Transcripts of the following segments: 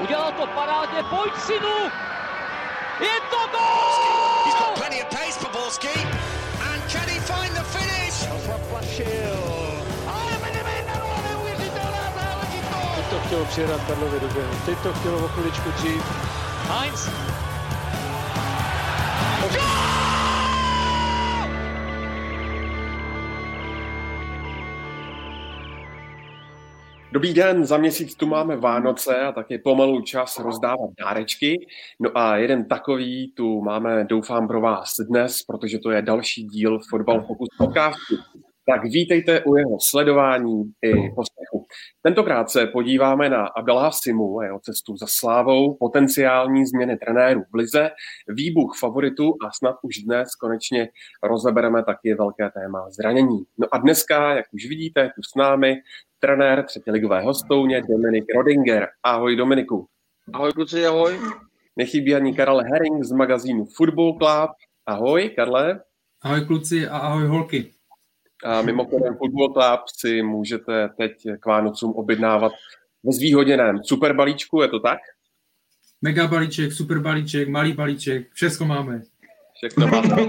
Udělal to parádně, pojď synu! Je to gol! He's got plenty of pace for Borski. And can he find the finish? Teď to chtělo přijedat Karlově do běhu. Teď to chtělo o chviličku dřív. Heinz. Dobrý den, za měsíc tu máme Vánoce a tak je pomalu čas rozdávat dárečky. No a jeden takový tu máme, doufám, pro vás dnes, protože to je další díl Fotbal Focus podcastu. Tak vítejte u jeho sledování i poslechu. Tentokrát se podíváme na Abdallah Simu a jeho cestu za slávou, potenciální změny trenérů v lize, výbuch favoritů a snad už dnes konečně rozebereme taky velké téma zranění. No a dneska, jak už vidíte, tu s námi trenér třetí ligové hostouně Dominik Rodinger. Ahoj Dominiku. Ahoj kluci, ahoj. Nechybí ani Karel Herring z magazínu Football Club. Ahoj Karle. Ahoj kluci a ahoj holky. A mimochodem Football Club si můžete teď k Vánocům objednávat ve zvýhodněném super balíčku, je to tak? Mega balíček, super balíček, malý balíček, všechno máme. Všechno máte.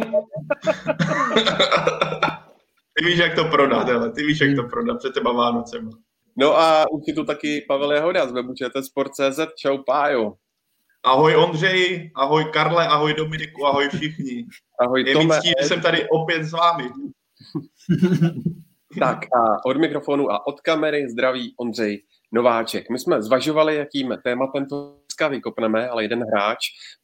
Ty víš, jak to prodat, ale ty víš, jak to prodat před těma Vánocem. No a už je tu taky Pavel Jehoda z webu Sport.cz. Čau Pájo. Ahoj Ondřej, ahoj Karle, ahoj Dominiku, ahoj všichni. Ahoj Je Tome. mi ctí, že jsem tady opět s vámi. Tak a od mikrofonu a od kamery zdraví Ondřej Nováček. My jsme zvažovali, jakým tématem to dneska vykopneme, ale jeden hráč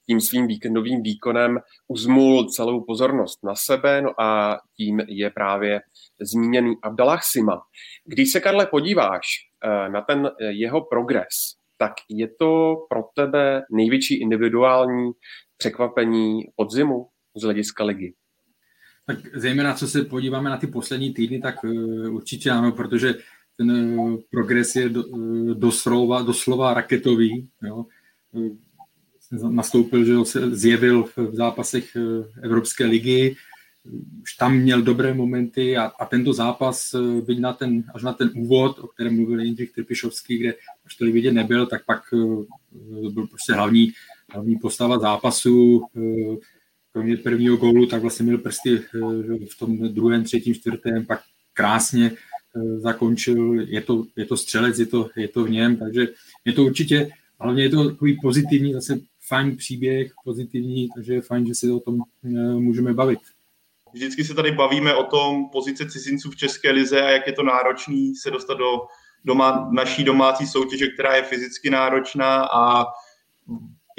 tím svým víkendovým výkonem uzmul celou pozornost na sebe, no a tím je právě zmíněný Abdallah Sima. Když se, Karle, podíváš eh, na ten eh, jeho progres, tak je to pro tebe největší individuální překvapení podzimu z hlediska ligy? Tak zejména, co se podíváme na ty poslední týdny, tak uh, určitě ano, protože ten uh, progres je uh, doslova, doslova raketový. Jo. Nastoupil, že se zjevil v zápasech Evropské ligy, už tam měl dobré momenty a, a tento zápas, byť na ten, až na ten úvod, o kterém mluvil Jindřich Trpišovský, kde až to vidět nebyl, tak pak byl prostě hlavní, hlavní postava zápasu, kromě prvního gólu, tak vlastně měl prsty v tom druhém, třetím, čtvrtém, pak krásně zakončil, je to, je to střelec, je to, je to v něm, takže je to určitě, hlavně je to takový pozitivní, zase fajn příběh, pozitivní, takže je fajn, že si o tom můžeme bavit. Vždycky se tady bavíme o tom pozice cizinců v České lize a jak je to náročný se dostat do doma, naší domácí soutěže, která je fyzicky náročná a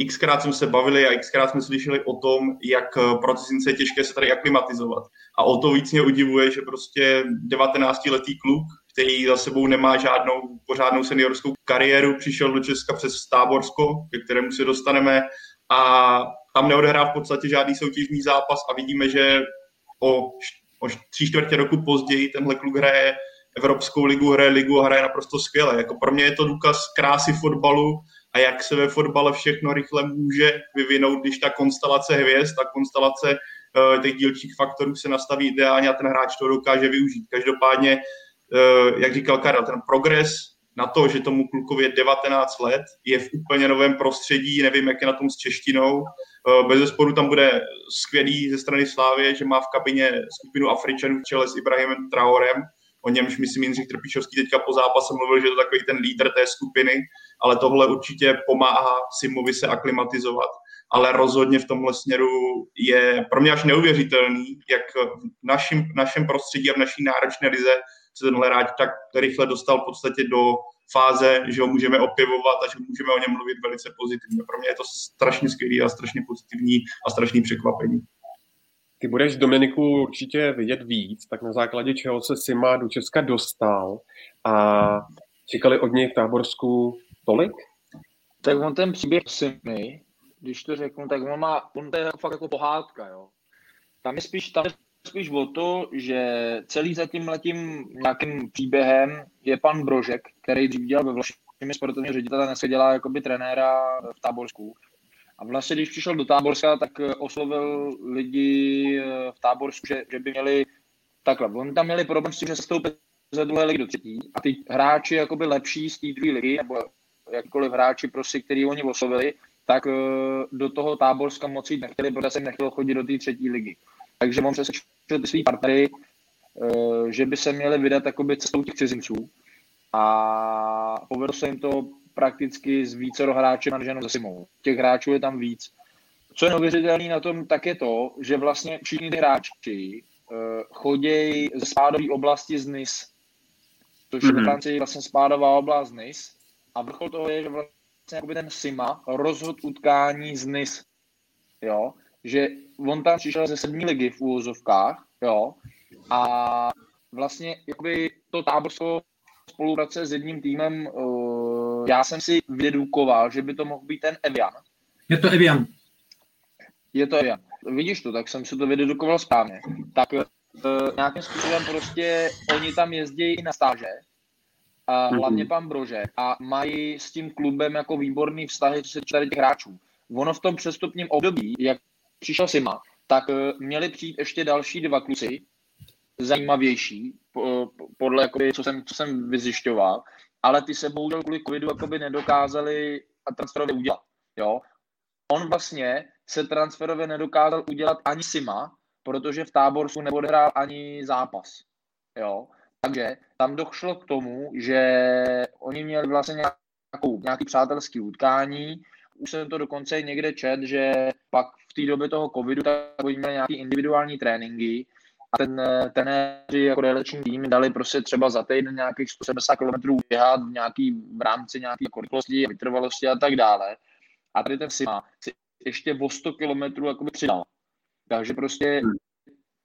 xkrát jsme se bavili a xkrát jsme slyšeli o tom, jak pro cizince je těžké se tady aklimatizovat. A o to víc mě udivuje, že prostě 19-letý kluk, který za sebou nemá žádnou pořádnou seniorskou kariéru, přišel do Česka přes Táborsko, ke kterému se dostaneme a tam neodehrál v podstatě žádný soutěžní zápas a vidíme, že o, o tři čtvrtě roku později tenhle kluk hraje Evropskou ligu, hraje ligu a hraje naprosto skvěle. Jako pro mě je to důkaz krásy fotbalu a jak se ve fotbale všechno rychle může vyvinout, když ta konstelace hvězd, ta konstelace uh, těch dílčích faktorů se nastaví ideálně a ten hráč to dokáže využít. Každopádně, uh, jak říkal Karel, ten progres na to, že tomu klukovi je 19 let, je v úplně novém prostředí, nevím, jak je na tom s češtinou. Uh, bez zesporu tam bude skvělý ze strany Slávě, že má v kabině skupinu Afričanů v čele s Ibrahimem Traorem, o němž myslím Jindřich Trpišovský teďka po zápase mluvil, že je to takový ten lídr té skupiny, ale tohle určitě pomáhá Simovi se aklimatizovat. Ale rozhodně v tomhle směru je pro mě až neuvěřitelný, jak v našim, našem prostředí a v naší náročné lize se tenhle hráč tak rychle dostal v podstatě do fáze, že ho můžeme opěvovat a že můžeme o něm mluvit velice pozitivně. Pro mě je to strašně skvělý a strašně pozitivní a strašný překvapení. Ty budeš Dominiku určitě vidět víc, tak na základě čeho se Sima do Česka dostal a čekali od něj v Táborsku tolik? Tak on ten příběh Simy, když to řeknu, tak on má, on to je fakt jako pohádka, jo. Tam je spíš, tam je spíš o to, že celý za tím letím nějakým příběhem je pan Brožek, který dřív dělal ve Vlašimi sportovního ředitele, dneska dělá jakoby trenéra v Táborsku. A vlastně, když přišel do Táborska, tak oslovil lidi v Táborsku, že, že by měli takhle. Oni tam měli problém s tím, že se stoupit ze druhé ligy do třetí a ty hráči jakoby lepší z té druhé ligy, nebo jakkoliv hráči, prostě, který oni oslovili, tak do toho táborska moci nechtěli, protože jsem nechtěl chodit do té třetí ligy. Takže on přesvědčil ty svý partnery, že by se měli vydat jakoby cestou těch cizinců a povedlo se jim to prakticky s více hráči navrženo za Simou. Těch hráčů je tam víc. Co je neuvěřitelné na tom, tak je to, že vlastně všichni ty hráči uh, chodějí ze spádové oblasti z NIS, což mm-hmm. je Francii vlastně spádová oblast NIS. A vrchol toho je, že vlastně ten Sima rozhod utkání z NIS. Jo? Že on tam přišel ze sedmí ligy v úvozovkách, jo, a vlastně jakoby to táborsko spolupráce s jedním týmem, uh, já jsem si vydedukoval, že by to mohl být ten Evian. Je to Evian. Je to Evian. Vidíš to, tak jsem si to vydedukoval správně. Tak uh, nějakým způsobem prostě oni tam jezdí i na stáže, a mhm. hlavně pan Brože, a mají s tím klubem jako výborný vztahy, co se tady těch hráčů. Ono v tom přestupním období, jak přišel Sima, tak uh, měli přijít ještě další dva kluci, zajímavější, podle jakoby, co, jsem, co jsem vyzjišťoval, ale ty se bohužel kvůli covidu jakoby nedokázali transferově udělat. Jo? On vlastně se transferově nedokázal udělat ani Sima, protože v táborsu neodehrál ani zápas. Jo? Takže tam došlo k tomu, že oni měli vlastně nějakou, nějaký přátelský utkání, už jsem to dokonce někde čet, že pak v té době toho covidu tak oni měli nějaký individuální tréninky a ten eh, trenéři jako realiční tým dali prostě třeba za týden nějakých 170 km běhat v, nějaký, v rámci nějaké jako rychlosti, vytrvalosti a tak dále. A tady ten Sima si ještě o 100 km jakoby přidal. Takže prostě hmm.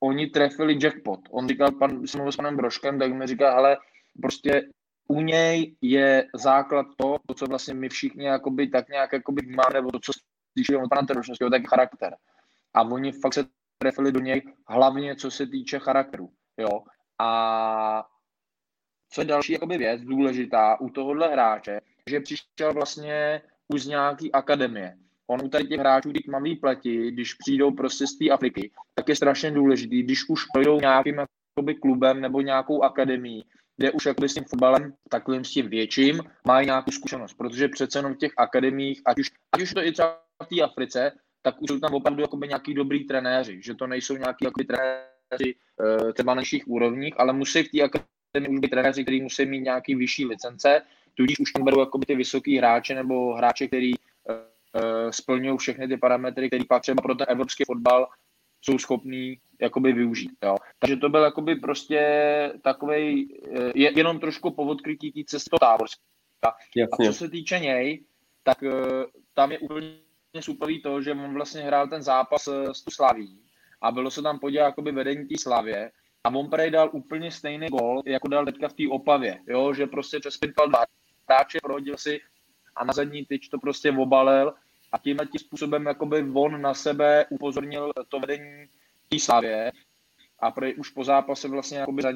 Oni trefili jackpot. On říkal, pan, jsem s panem Broškem, tak mi říká, ale prostě u něj je základ to, to, co vlastně my všichni jakoby, tak nějak jakoby vnímáme, nebo to, co slyšeli od pana Terošovského, tak charakter. A oni fakt se trefili do něj, hlavně co se týče charakteru. Jo? A co je další jakoby věc důležitá u tohohle hráče, že přišel vlastně už z nějaký akademie. On u tady těch hráčů, ty tmavý pleti, když přijdou prostě z té Afriky, tak je strašně důležitý, když už projdou nějakým jakoby, klubem nebo nějakou akademií, kde už jakoby s tím fotbalem takovým s tím větším mají nějakou zkušenost, protože přece jenom v těch akademiích, ať už, ať už to i třeba v té Africe, tak už jsou tam opravdu jakoby nějaký dobrý trenéři, že to nejsou nějaký jakoby trenéři uh, třeba na nižších úrovních, ale musí v té akademii už být trenéři, kteří musí mít nějaký vyšší licence, tudíž už tam berou jakoby ty vysoký hráče nebo hráče, který splňují všechny ty parametry, které pak třeba pro ten evropský fotbal jsou schopní jakoby využít. Jo. Takže to byl jakoby prostě takový je, jenom trošku povodkrytí té cestou táborska. A co se týče něj, tak uh, tam je úplně superý to, že on vlastně hrál ten zápas eh, s tu Slaví a bylo se tam podívat jakoby vedení té Slavě a on prej dal úplně stejný gol, jako dal teďka v té Opavě, jo, že prostě přespintal dva hráče, prohodil si a na zadní tyč to prostě obalil a tímhle tím způsobem jakoby on na sebe upozornil to vedení té Slavě a prej už po zápase vlastně jakoby za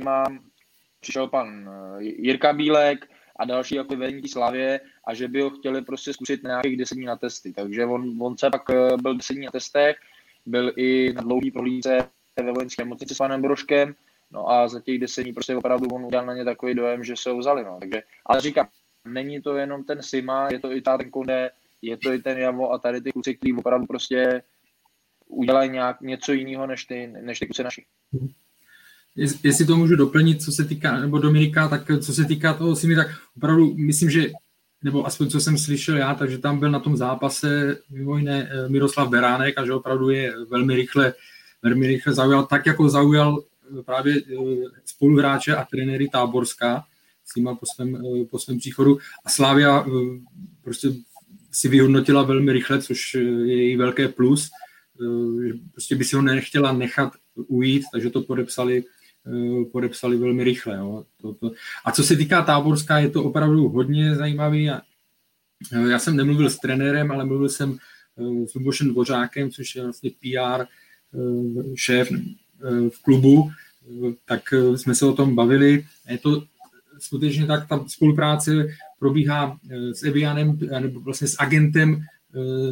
přišel pan eh, Jirka Bílek, a další jako vedení té Slavě a že by ho chtěli prostě zkusit nějakých deset dní na testy. Takže on, on se pak eh, byl deset dní na testech, byl i na dlouhý prohlídce ve vojenské nemocnici s panem Broškem, no a za těch deset dní prostě opravdu on udělal na ně takový dojem, že se ho vzali. No. Takže, ale říkám, není to jenom ten Sima, je to i ta ten Konde, je to i ten Javo a tady ty kluci, kteří opravdu prostě udělají nějak něco jiného než ty, než ty kluci naši. Jestli to můžu doplnit, co se týká, nebo Dominika, tak co se týká toho Simi, tak opravdu myslím, že nebo aspoň co jsem slyšel já, takže tam byl na tom zápase mimo jiné eh, Miroslav Beránek a že opravdu je velmi rychle, velmi rychle zaujal, tak jako zaujal právě eh, spoluhráče a trenéry Táborská s nima po svém, po svém příchodu a Slávia prostě si vyhodnotila velmi rychle, což je její velké plus, prostě by si ho nechtěla nechat ujít, takže to podepsali Eh, podepsali velmi rychle. Jo. To, to. A co se týká Táborská, je to opravdu hodně zajímavý. Eh, já jsem nemluvil s trenérem, ale mluvil jsem eh, s Lubošem Dvořákem, což je vlastně PR šéf v klubu, tak jsme se o tom bavili. Je to skutečně tak, ta spolupráce probíhá s Evianem, nebo vlastně s agentem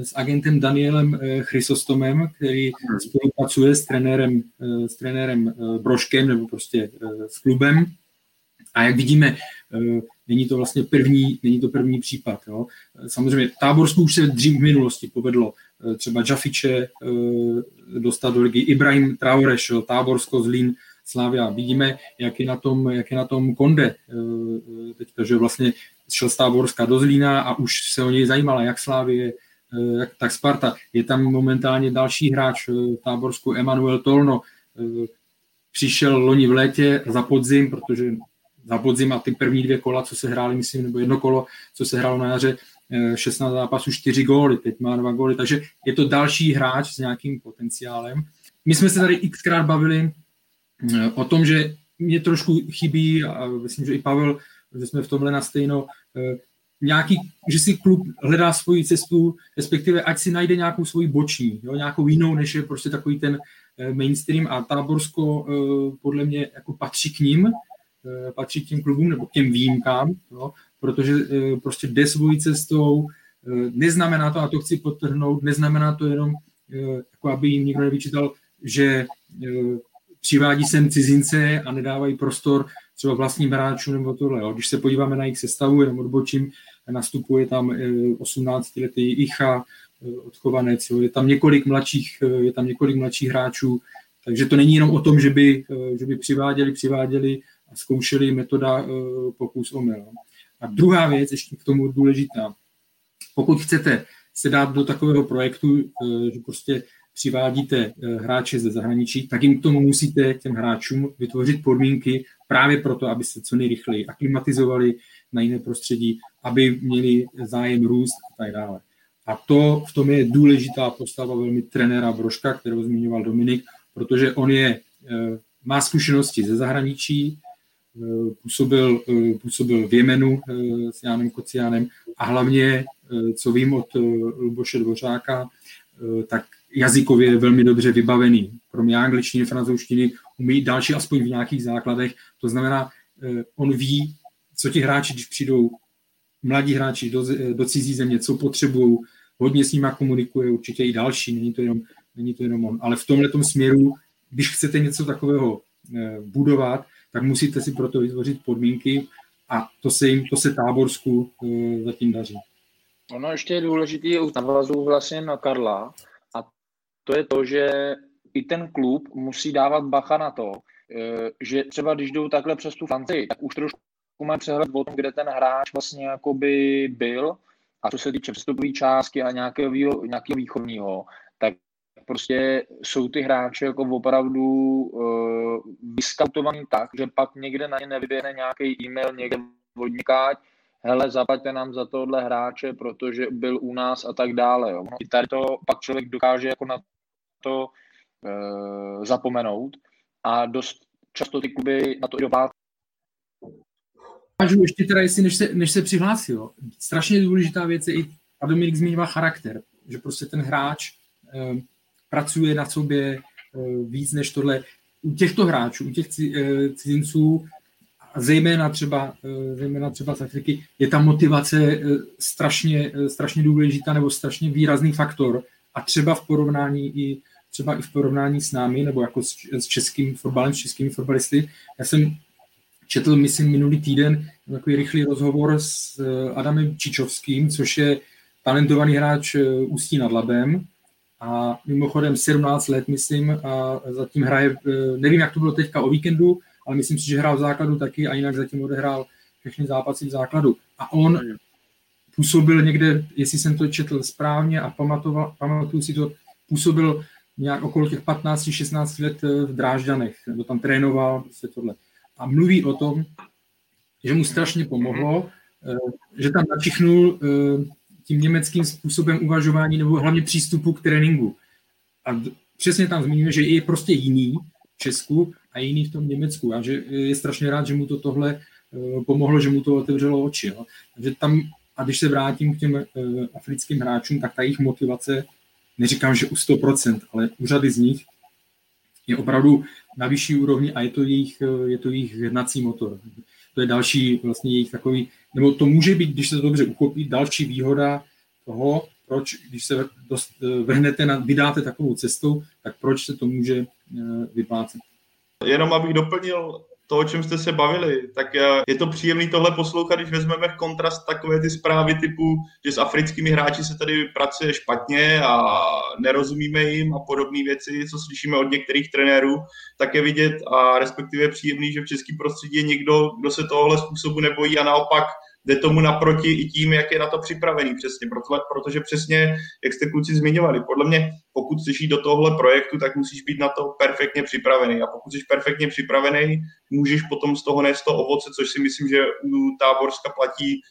s agentem Danielem eh, Chrysostomem, který hmm. spolupracuje s trenérem, eh, s trenérem eh, Broškem nebo prostě s klubem. A jak vidíme, není to vlastně první, není to první případ. Jo. Samozřejmě Táborsku už se dřív v minulosti povedlo třeba Jafiče dostat do ligy, Ibrahim Traore šel, Táborsko, Zlín, Slávia. Vidíme, jak je na tom, jak je na tom Konde teďka, že vlastně šel z Táborska do Zlína a už se o něj zajímala, jak Slávie, jak, tak Sparta. Je tam momentálně další hráč v Táborsku, Emanuel Tolno, přišel loni v létě za podzim, protože za podzim a ty první dvě kola, co se hrály, myslím, nebo jedno kolo, co se hrálo na jaře, 16 zápasů, 4 góly, teď má 2 góly, takže je to další hráč s nějakým potenciálem. My jsme se tady xkrát bavili eh, o tom, že mě trošku chybí, a myslím, že i Pavel, že jsme v tomhle na stejno, eh, nějaký, že si klub hledá svoji cestu, respektive ať si najde nějakou svoji boční, jo, nějakou jinou, než je prostě takový ten eh, mainstream. A Táborsko podle mě jako patří k ním, patří k těm klubům nebo k těm výjimkám, jo, protože prostě jde svojí cestou, neznamená to, a to chci podtrhnout, neznamená to jenom, jako aby jim nikdo nevyčítal, že přivádí sem cizince a nedávají prostor třeba vlastním hráčům nebo tohle. Jo. Když se podíváme na jejich sestavu, jenom odbočím, nastupuje tam 18-letý eh, Icha, eh, odchovanec, jo. je tam několik mladších, eh, je tam několik mladších hráčů, takže to není jenom o tom, že by, že by přiváděli, přiváděli a zkoušeli metoda pokus omyl. A druhá věc, ještě k tomu důležitá, pokud chcete se dát do takového projektu, že prostě přivádíte eh, hráče ze zahraničí, tak jim k tomu musíte těm hráčům vytvořit podmínky právě proto, aby se co nejrychleji aklimatizovali na jiné prostředí, aby měli zájem růst a tak dále. A to v tom je důležitá postava velmi trenéra Broška, kterou zmiňoval Dominik, protože on je, eh, má zkušenosti ze zahraničí, eh, působil, působil v Jemenu s Jánem Kociánem a hlavně, co vím od Luboše Dvořáka, tak jazykově velmi dobře vybavený. Kromě angličtiny, francouzštiny umí další aspoň v nějakých základech. To znamená, eh, on ví, co ti hráči, když přijdou mladí hráči do, do cizí země, co potřebují, hodně s nimi komunikuje, určitě i další, není to jenom, není to jenom on. Ale v tomhle směru, když chcete něco takového eh, budovat, tak musíte si proto vytvořit podmínky a to se jim, to se táborsku eh, zatím daří. Ono ještě je důležité, navazu vlastně na Karla, to je to, že i ten klub musí dávat bacha na to, eh, že třeba když jdou takhle přes tu Francii, tak už trošku mají přehled o tom, kde ten hráč vlastně jakoby byl a co se týče přestupové částky a nějakého, nějakého východního, tak prostě jsou ty hráče jako opravdu uh, vyskautovaný tak, že pak někde na ně nevyběhne nějaký e-mail někde vodníkáť, hele, zaplaťte nám za tohle hráče, protože byl u nás a tak dále. Jo. I tady to pak člověk dokáže jako na to e, zapomenout a dost často ty kluby na to i dopát. Ještě teda, jestli než se, než se přihlásil, strašně důležitá věc je i, a Dominik zmínila charakter, že prostě ten hráč e, pracuje na sobě e, víc než tohle. U těchto hráčů, u těch cizinců, zejména třeba, zejména třeba z Afriky, je ta motivace strašně, strašně důležitá nebo strašně výrazný faktor a třeba v porovnání i třeba i v porovnání s námi, nebo jako s, s českým fotbalem, s českými fotbalisty. Já jsem četl, myslím, minulý týden takový rychlý rozhovor s eh, Adamem Čičovským, což je talentovaný hráč eh, Ústí nad Labem a mimochodem 17 let, myslím, a zatím hraje, eh, nevím, jak to bylo teďka o víkendu, ale myslím si, že hrál v základu taky a jinak zatím odehrál všechny zápasy v základu. A on působil někde, jestli jsem to četl správně a pamatoval, pamatuju si to, působil nějak okolo těch 15-16 let eh, v Drážďanech, nebo tam trénoval, prostě tohle. A mluví o tom, že mu strašně pomohlo, eh, že tam načichnul eh, tím německým způsobem uvažování nebo hlavně přístupu k tréninku. A přesně tam zmiňuje, že je prostě jiný v Česku a jiný v tom Německu a že je strašně rád, že mu to tohle pomohlo, že mu to otevřelo oči. Jo. Takže tam, a když se vrátím k těm africkým hráčům, tak ta jejich motivace neříkám, že u 100%, ale u řady z nich je opravdu na vyšší úrovni a je to jejich, je to jejich jednací motor. To je další vlastně jejich takový, nebo to může být, když se to dobře uchopí, další výhoda toho, proč, když se dost, vrhnete, na, vydáte takovou cestou, tak proč se to může eh, vyplácet. Jenom abych doplnil, to, o čem jste se bavili, tak eh, je to příjemný tohle poslouchat, když vezmeme kontrast takové ty zprávy typu, že s africkými hráči se tady pracuje špatně a nerozumíme jim a podobné věci, co slyšíme od některých trenérů, tak je vidět a respektive příjemný, že v českém prostředí je někdo, kdo se tohle způsobu nebojí a naopak jde tomu naproti i tím, jak je na to připravený přesně, proto, protože přesně, jak jste kluci zmiňovali, podle mě, pokud chceš jít do tohohle projektu, tak musíš být na to perfektně připravený a pokud jsi perfektně připravený, můžeš potom z toho nést to ovoce, což si myslím, že u Táborska platí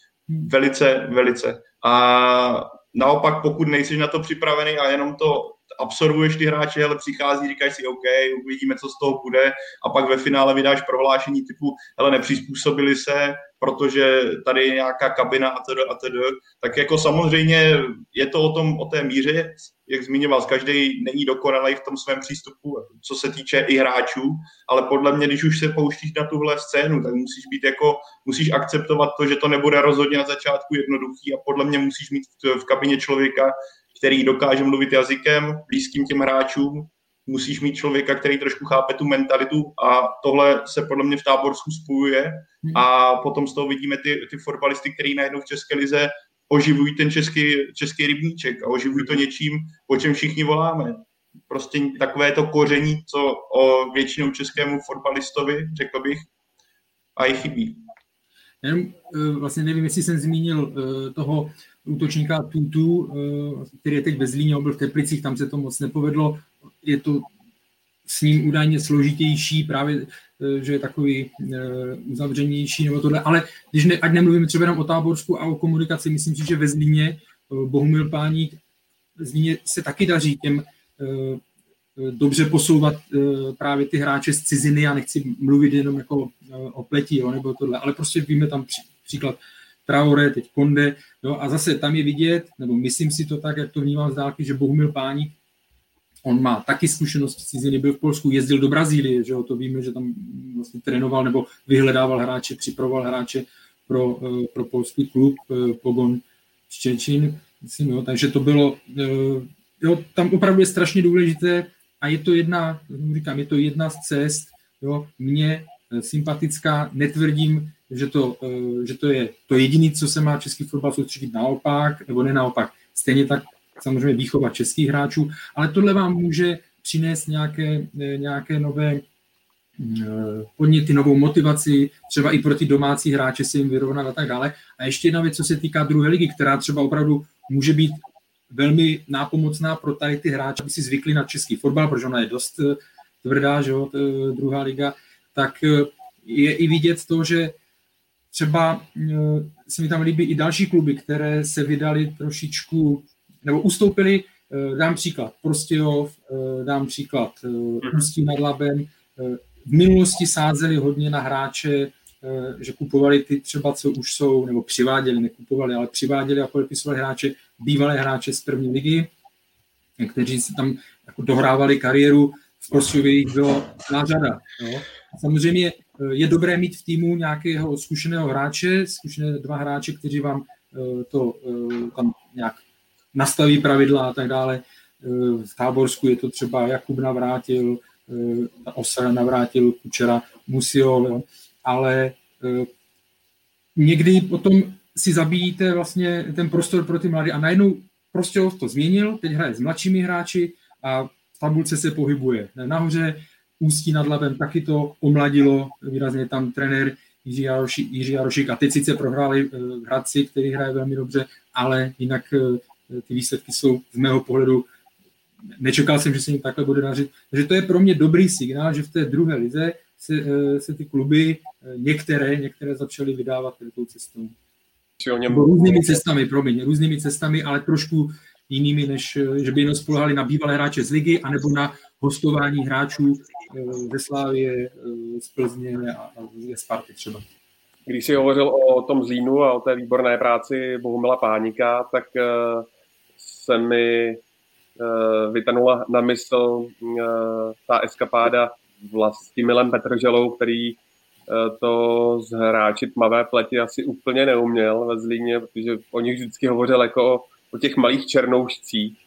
velice, velice. A naopak, pokud nejsi na to připravený a jenom to absorbuješ ty hráče, ale přichází, říkáš si OK, uvidíme, co z toho bude a pak ve finále vydáš prohlášení typu, hele, nepřizpůsobili se, protože tady je nějaká kabina a tedy a tedy, tak jako samozřejmě je to o tom, o té míře, jak zmiňoval, každý není dokonalý v tom svém přístupu, co se týče i hráčů, ale podle mě, když už se pouštíš na tuhle scénu, tak musíš být jako, musíš akceptovat to, že to nebude rozhodně na začátku jednoduchý a podle mě musíš mít v kabině člověka, který dokáže mluvit jazykem blízkým těm hráčům, musíš mít člověka, který trošku chápe tu mentalitu a tohle se podle mě v Táborsku spojuje. A potom z toho vidíme ty, ty fotbalisty, který najednou v České lize oživují ten český, český rybníček a oživují to něčím, po čem všichni voláme. Prostě takové to koření, co o většinou českému fotbalistovi, řekl bych, a i chybí. Jenom eh, vlastně nevím, jestli jsem zmínil eh, toho útočníka Tutu, eh, který je teď ve Zlíně, byl v Teplicích, tam se to moc nepovedlo. Je to s ním údajně složitější, právě, že je takový uzavřenější nebo tohle, ale když ne, ať nemluvíme třeba jenom o Táborsku a o komunikaci, myslím si, že ve Zlíně Bohumil Páník Zlíně se taky daří těm dobře posouvat právě ty hráče z ciziny, já nechci mluvit jenom jako o pleti, jo, nebo tohle, ale prostě víme tam příklad Traore, teď Konde, jo, a zase tam je vidět, nebo myslím si to tak, jak to vnímám z dálky, že Bohumil Páník, on má taky zkušenost z ciziny, byl v Polsku, jezdil do Brazílie, že jo, to víme, že tam vlastně trénoval nebo vyhledával hráče, připravoval hráče pro, eh, pro polský klub eh, Pogon Štěčín, myslím, jo, takže to bylo, eh, jo, tam opravdu je strašně důležité a je to jedna, říkám, je to jedna z cest, jo, mě sympatická, netvrdím, že to, že to je to jediné, co se má český fotbal soustředit naopak, nebo ne naopak. Stejně tak samozřejmě výchova českých hráčů, ale tohle vám může přinést nějaké, eh, nějaké nové eh, podněty, novou motivaci, třeba i pro ty domácí hráče se jim vyrovnat a tak dále. A ještě jedna věc, co se týká druhé ligy, která třeba opravdu může být velmi nápomocná pro tady ty hráče, aby si zvykli na český fotbal, protože ona je dost tvrdá, že jo, druhá liga, tak je i vidět to, že třeba eh, se mi tam líbí i další kluby, které se vydali trošičku, nebo ustoupili, eh, dám příklad Prostějov, eh, dám příklad Ústí nad Labem, v minulosti sázeli hodně na hráče, že kupovali ty třeba, co už jsou, nebo přiváděli, nekupovali, ale přiváděli a podepisovali hráče, bývalé hráče z první ligy, kteří si tam jako dohrávali kariéru, v Prostějově jich bylo nářada. Jo. Samozřejmě Eh, je dobré mít v týmu nějakého zkušeného hráče, zkušené dva hráče, kteří vám eh, to eh, tam nějak nastaví pravidla a tak dále. V Táborsku je to třeba Jakub navrátil, Osa navrátil, Kučera, Musiol, jo. ale někdy potom si zabíjíte vlastně ten prostor pro ty mladé a najednou prostě to změnil, teď hraje s mladšími hráči a v tabulce se pohybuje nahoře, Ústí nad Labem taky to omladilo, výrazně tam trenér Jiří, Jaroši, Jiří Jarošik a teď sice prohráli Hradci, který hraje velmi dobře, ale jinak ty výsledky jsou z mého pohledu nečekal jsem, že se jim takhle bude dařit. Takže to je pro mě dobrý signál, že v té druhé lize se, eh, se ty kluby, některé, některé začaly vydávat tou cestou. Různými cestami, promiň, různými cestami, ale trošku jinými, než že by jenom spolehali na bývalé hráče z ligy, anebo na hostování hráčů eh, ze Slávie, eh, z Plzně a ze Sparty třeba. Když jsi hovořil o tom Zlínu a o té výborné práci Bohumila Pánika, tak eh, se mi vytanula na mysl ta eskapáda Milem Petrželou, který to z hráči tmavé pleti asi úplně neuměl ve Zlíně, protože o nich vždycky hovořil jako o, o těch malých černoušcích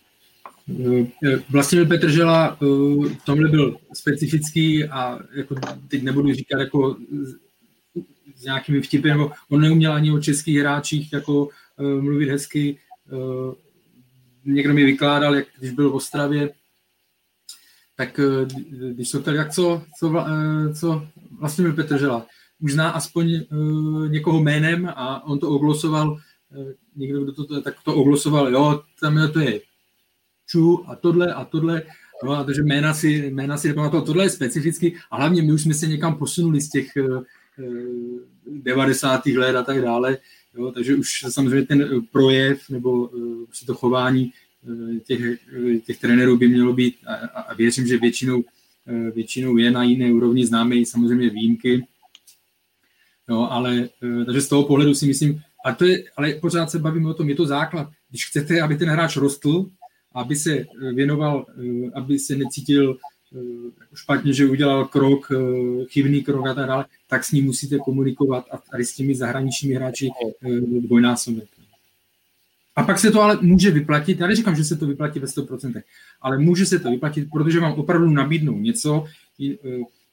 Vlastně Petržela v tomhle byl specifický a jako teď nebudu říkat jako s nějakými vtipy, nebo on neuměl ani o českých hráčích jako mluvit hezky. Někdo mi vykládal, jak když byl v Ostravě, tak když se ptali, jak co, co, co vlastně byl Petržela, už zná aspoň někoho jménem a on to oglosoval, někdo, kdo to, tak to oglosoval, jo, tam to je ču a tohle a tohle, no a takže jména si, jména si nepamatoval, tohle je specificky a hlavně my už jsme se někam posunuli z těch uh, eh, 90. let a tak dále, jo, takže už samozřejmě ten projev nebo uh, to chování uh, těch, těch trenérů by mělo být a, a věřím, že většinou, většinou je na jiné úrovni, známe i samozřejmě výjimky, jo, ale takže z toho pohledu si myslím, a to je, ale pořád se bavíme o tom, je to základ. Když chcete, aby ten hráč rostl, aby se eh, věnoval, eh, aby se necítil eh, špatně, že udělal krok, chybný krok a tak dále, tak s ním musíte komunikovat a tady s těmi zahraničními hráči dvojnásobek. A pak se to ale může vyplatit, já neříkám, že se to vyplatí ve 100%, ale může se to vyplatit, protože vám opravdu nabídnou něco,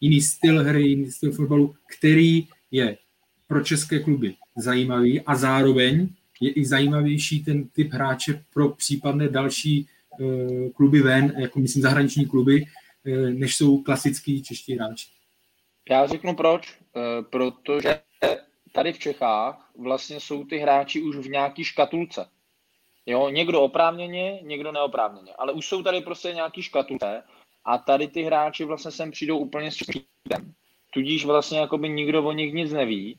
jiný styl hry, jiný styl fotbalu, který je pro české kluby zajímavý a zároveň je i zajímavější ten typ hráče pro případné další kluby ven, jako myslím zahraniční kluby, než jsou klasický čeští hráči. Já řeknu proč. Uh, protože tady v Čechách vlastně jsou ty hráči už v nějaký škatulce. Jo, někdo oprávněně, někdo neoprávněně. Ale už jsou tady prostě nějaký škatulce a tady ty hráči vlastně sem přijdou úplně s čím. Tudíž vlastně jakoby nikdo o nich nic neví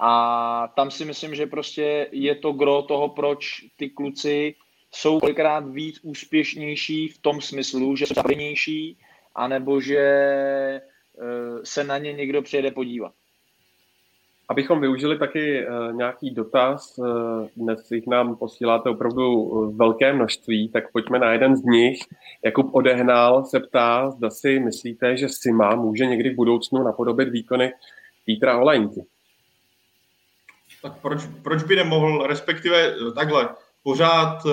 a tam si myslím, že prostě je to gro toho, proč ty kluci jsou kolikrát víc úspěšnější v tom smyslu, že jsou zabrnější, anebo že eh, se na ně někdo přijede podívat. Abychom využili taky uh, nějaký dotaz, uh, dnes jich nám posíláte opravdu velké množství, tak pojďme na jeden z nich. Jakub Odehnal se ptá, zda si myslíte, že Sima může někdy v budoucnu napodobit výkony Petra Olajnky tak proč, proč by nemohl, respektive eh, takhle, pořád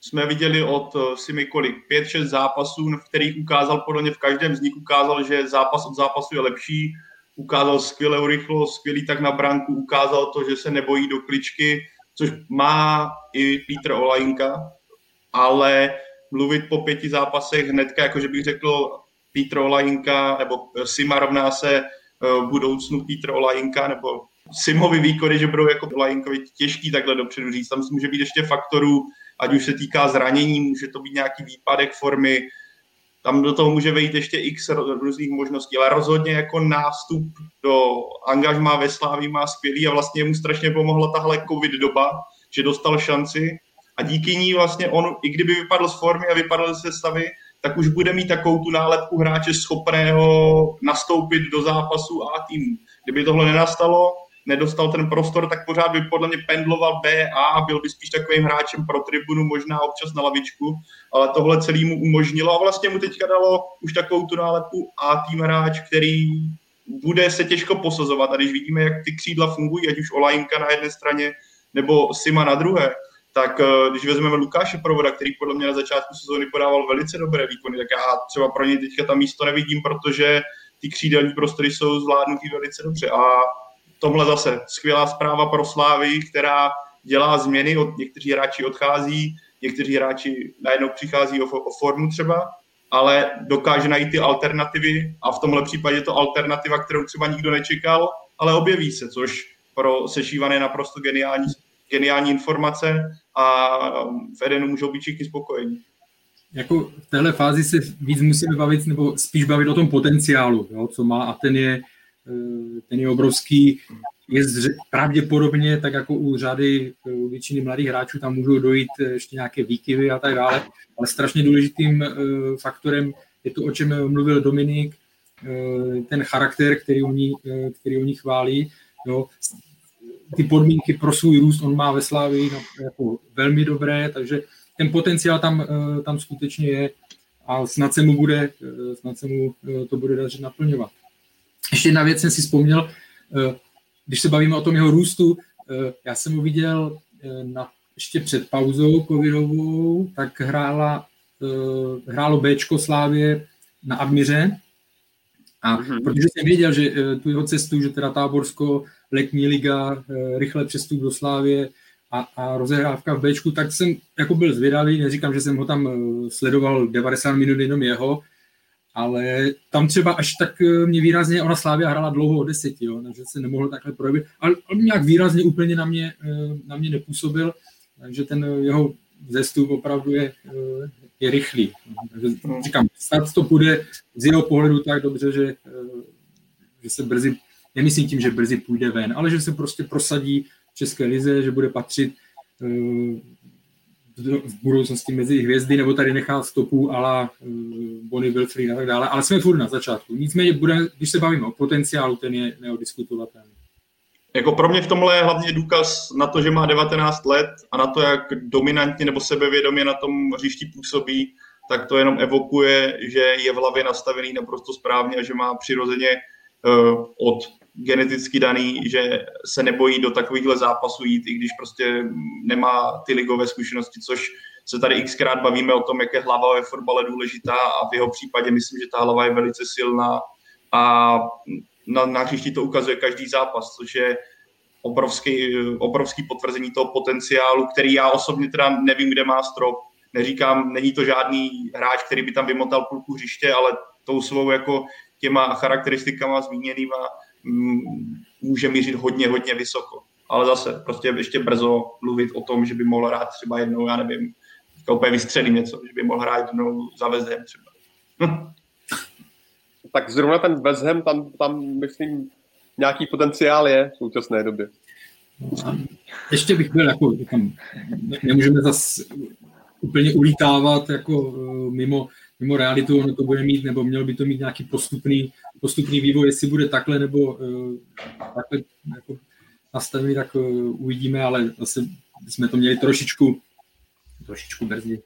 jsme viděli od uh, Simi kolik, 5-6 zápasů, v kterých ukázal, podle mě v každém z nich ukázal, že zápas od zápasu je lepší, ukázal skvělou rychlost, skvělý tak na branku, ukázal to, že se nebojí do kličky, což má i Petr Olajinka, ale mluvit po pěti zápasech hnedka, jakože bych řekl Petr Olajinka, nebo Sima rovná se v budoucnu Petr Olajinka, nebo Simovi výkony, že budou jako Lajinkovi těžký takhle dopředu říct. Tam může být ještě faktorů, ať už se týká zranění, může to být nějaký výpadek formy, tam do toho může vejít ještě x různých možností, ale rozhodně jako nástup do angažmá ve Sláví má skvělý a vlastně mu strašně pomohla tahle covid doba, že dostal šanci a díky ní vlastně on, i kdyby vypadl z formy a vypadl ze stavy, tak už bude mít takovou tu nálepku hráče schopného nastoupit do zápasu A týmu. Kdyby tohle nenastalo, nedostal ten prostor, tak pořád by podle mě pendloval B a byl by spíš takovým hráčem pro tribunu, možná občas na lavičku, ale tohle celý mu umožnilo a vlastně mu teďka dalo už takovou tu nálepu A tým hráč, který bude se těžko posazovat. A když vidíme, jak ty křídla fungují, ať už Olajinka na jedné straně nebo Sima na druhé, tak eh, když vezmeme Lukáše Provoda, který podle mě na začátku sezóny podával velice dobré výkony, tak já třeba pro něj teďka tam místo nevidím, protože ty křídelní prostory jsou zvládnutý velice dobře. A tomhle zase skvělá zpráva pro Slávy, která dělá změny, od, někteří hráči odchází, někteří hráči najednou přichází o, o formu třeba, ale dokáže najít ty alternativy a v tomhle případě to alternativa, kterou třeba nikdo nečekal, ale objeví se, což pro sešívané je naprosto geniální, geniální informace a v Edenu můžou být všichni spokojení. Jako v téhle fázi se víc musíme bavit, nebo spíš bavit o tom potenciálu, jo, co má a ten je ten je obrovský, je pravděpodobně, tak jako u řady eh, u většiny mladých hráčů, tam můžou dojít eh, ještě nějaké výkyvy a tak dále, ale strašně důležitým faktorem je to, o čem mluvil Dominik, ten charakter, který ní, který ní chválí. Jo. Ty podmínky pro svůj růst on má ve Slávii no, jako velmi dobré, takže ten potenciál tam, tam skutečně je a snad se mu bude, snad se mu to bude dařit naplňovat. Ještě jedna věc jsem si vzpomněl, eh, když se bavíme o tom jeho růstu, eh, já jsem ho viděl eh, na, ještě před pauzou covidovou, tak hrála hrálo Bčko Slávě na Admiře, a mm-hmm. protože jsem věděl, že tu jeho cestu, že teda Táborsko, letní liga, rychle přestup do Slávě a, a rozehrávka v Bčku, tak jsem jako byl zvědavý, neříkám, že jsem ho tam sledoval 90 minut jenom jeho, ale tam třeba až tak eh, mě výrazně, ona Slávia hrála dlouho o deseti, jo, takže se nemohl takhle projevit, ale on nějak výrazně úplně na mě, eh, na mě nepůsobil, takže ten jeho zestup opravdu je, eh, je rychlý. Takže říkám, snad to půjde z jeho pohledu tak dobře, že, že se brzy, nemyslím tím, že brzy půjde ven, ale že se prostě prosadí v České lize, že bude patřit v budoucnosti mezi hvězdy, nebo tady nechá stopu ala eh, Bonnie Wilfried a tak dále, ale jsme furt na začátku. Nicméně, bude, když se bavíme o potenciálu, ten je neodiskutovatelný. Jako pro mě v tomhle je hlavně důkaz na to, že má 19 let a na to, jak dominantně nebo sebevědomě na tom hřišti působí, tak to jenom evokuje, že je v hlavě nastavený naprosto správně a že má přirozeně uh, od geneticky daný, že se nebojí do takovýchhle zápasů jít, i když prostě nemá ty ligové zkušenosti, což se tady xkrát bavíme o tom, jak je hlava ve fotbale důležitá a v jeho případě myslím, že ta hlava je velice silná a na, na hřišti to ukazuje každý zápas, což je obrovský, obrovský potvrzení toho potenciálu, který já osobně teda nevím, kde má strop. Neříkám, není to žádný hráč, který by tam vymotal půlku hřiště, ale tou svou jako těma charakteristikama zmíněnýma může mířit hodně, hodně vysoko. Ale zase, prostě ještě brzo mluvit o tom, že by mohl hrát třeba jednou, já nevím, to úplně vystřelím něco, že by mohl hrát jednou za Ham třeba. tak zrovna ten Ham, tam, tam myslím, nějaký potenciál je v současné době. ještě bych byl jako, tam, nemůžeme zase úplně ulítávat jako eh, mimo, mimo realitu, ono to bude mít, nebo mělo by to mít nějaký postupný, postupný vývoj, jestli bude takhle nebo uh, takhle jako nastavený, tak uh, uvidíme, ale zase jsme to měli trošičku, trošičku brzdit.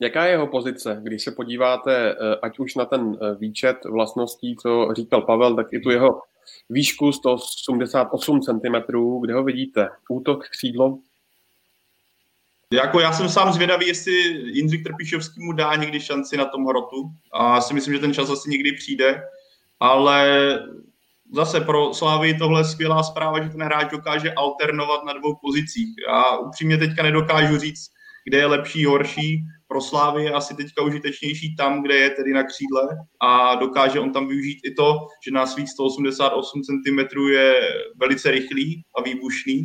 Jaká je jeho pozice, když se podíváte, ať už na ten výčet vlastností, co říkal Pavel, tak i tu jeho výšku 188 cm, kde ho vidíte? Útok, křídlo? Jako já jsem sám zvědavý, jestli Jindřich Trpišovský mu dá někdy šanci na tom hrotu a si myslím, že ten čas asi někdy přijde, ale zase pro Slávy tohle je skvělá zpráva, že ten hráč dokáže alternovat na dvou pozicích. Já upřímně teďka nedokážu říct, kde je lepší, horší. Pro Slávy je asi teďka užitečnější tam, kde je tedy na křídle a dokáže on tam využít i to, že na svých 188 cm je velice rychlý a výbušný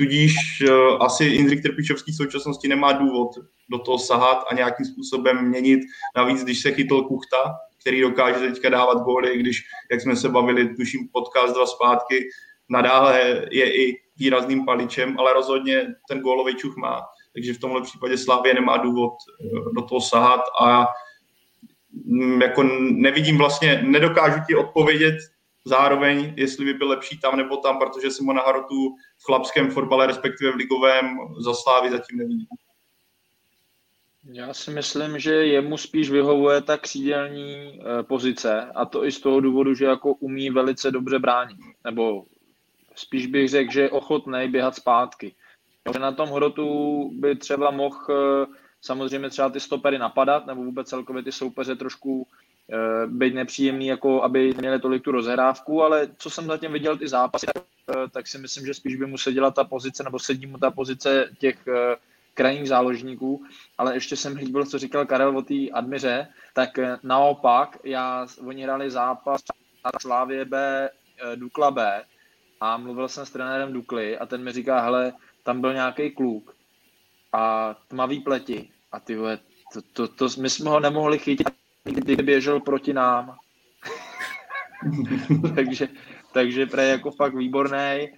Tudíž uh, asi Jindřich Trpišovský v současnosti nemá důvod do toho sahat a nějakým způsobem měnit. Navíc, když se chytl Kuchta, který dokáže teďka dávat góly, když, jak jsme se bavili, tuším podcast dva zpátky, nadále je i výrazným paličem, ale rozhodně ten gólový čuch má. Takže v tomhle případě Slávě nemá důvod uh, do toho sahat a mm, jako nevidím vlastně, nedokážu ti odpovědět zároveň, jestli by byl lepší tam nebo tam, protože jsem ho na Harotu v chlapském fotbale, respektive v ligovém za Slávy zatím nevidím. Já si myslím, že jemu spíš vyhovuje ta křídelní eh, pozice a to i z toho důvodu, že jako umí velice dobře bránit. Nebo spíš bych řekl, že je ochotný běhat zpátky. Na tom hrotu by třeba mohl eh, samozřejmě třeba ty stopery napadat, nebo vůbec celkově ty soupeře trošku být nepříjemný, jako aby měli tolik tu rozhrávku, ale co jsem zatím viděl ty zápasy, tak, eh, tak si myslím, že spíš by mu seděla ta pozice, nebo sedí mu ta pozice těch eh, krajních záložníků, ale ještě jsem líbil, co říkal Karel o té admiře, tak naopak, já, oni hráli zápas na Slávě B, Dukla B a mluvil jsem s trenérem Dukly a ten mi říká, hele, tam byl nějaký kluk a tmavý pleti. A ty to, to, to, my jsme ho nemohli chytit kdy běžel proti nám. takže, takže pre jako fakt výborný.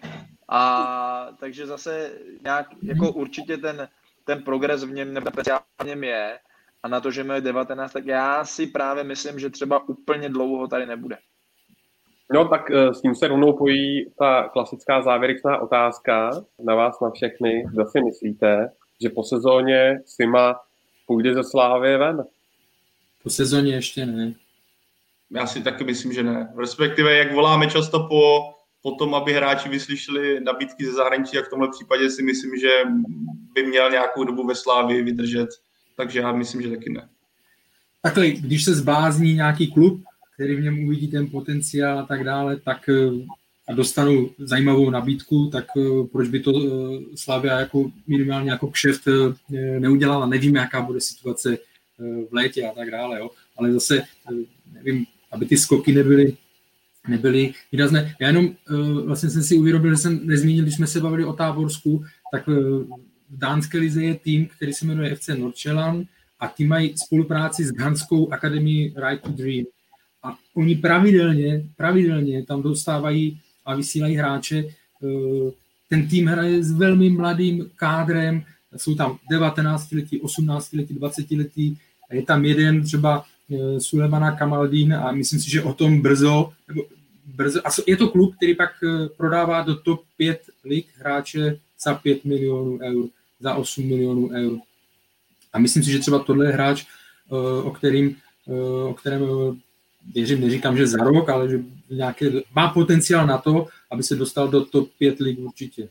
A takže zase nějak, jako určitě ten, ten progres v něm nebo v něm je. A na to, že má 19, tak já si právě myslím, že třeba úplně dlouho tady nebude. No tak eh, s tím se rovnou pojí ta klasická závěrečná otázka na vás, na všechny. Zda si myslíte, že po sezóně Sima půjde ze Slávy ven? Po sezóně ještě ne. Já si taky myslím, že ne. Respektive, jak voláme často po, po tom, aby hráči vyslyšeli nabídky ze zahraničí, jak v tomhle případě si myslím, že by měl nějakou dobu ve Slávii vydržet. takže já myslím, že taky ne. Takhle, když se zbázní nějaký klub, který v něm uvidí ten potenciál a tak dále, tak eh, a dostanou zajímavou nabídku, tak eh, proč by to Slavia jako minimálně jako kšeft neudělala. Nevíme, jaká bude situace v létě a tak dále, jo. ale zase nevím, aby ty skoky nebyly nebyly výrazné. Já jenom uh, vlastně jsem si uvědomil, že jsem nezmínil, když jsme se bavili o Táborsku, tak v dánské lize je tým, který se jmenuje FC Norčelan a ty mají spolupráci s Hanskou akademií Right to Dream. A oni pravidelně, pravidelně tam dostávají a vysílají hráče. Ten tým hraje s velmi mladým kádrem, jsou tam 19 letí, 18 letí, 20 letí, je tam jeden třeba Eh, Sulemana Kamaldín a myslím si, že o tom brzo, nebo brzo, a je to klub, který pak eh, prodává do top 5 lig hráče za 5 milionů eur, za 8 milionů eur. A myslím si, že třeba tohle je hráč, eh, o, kterým, o kterém věřím, neříkám, že za rok, ale že nějaké, má potenciál na to, aby se dostal do top 5 lig určitě.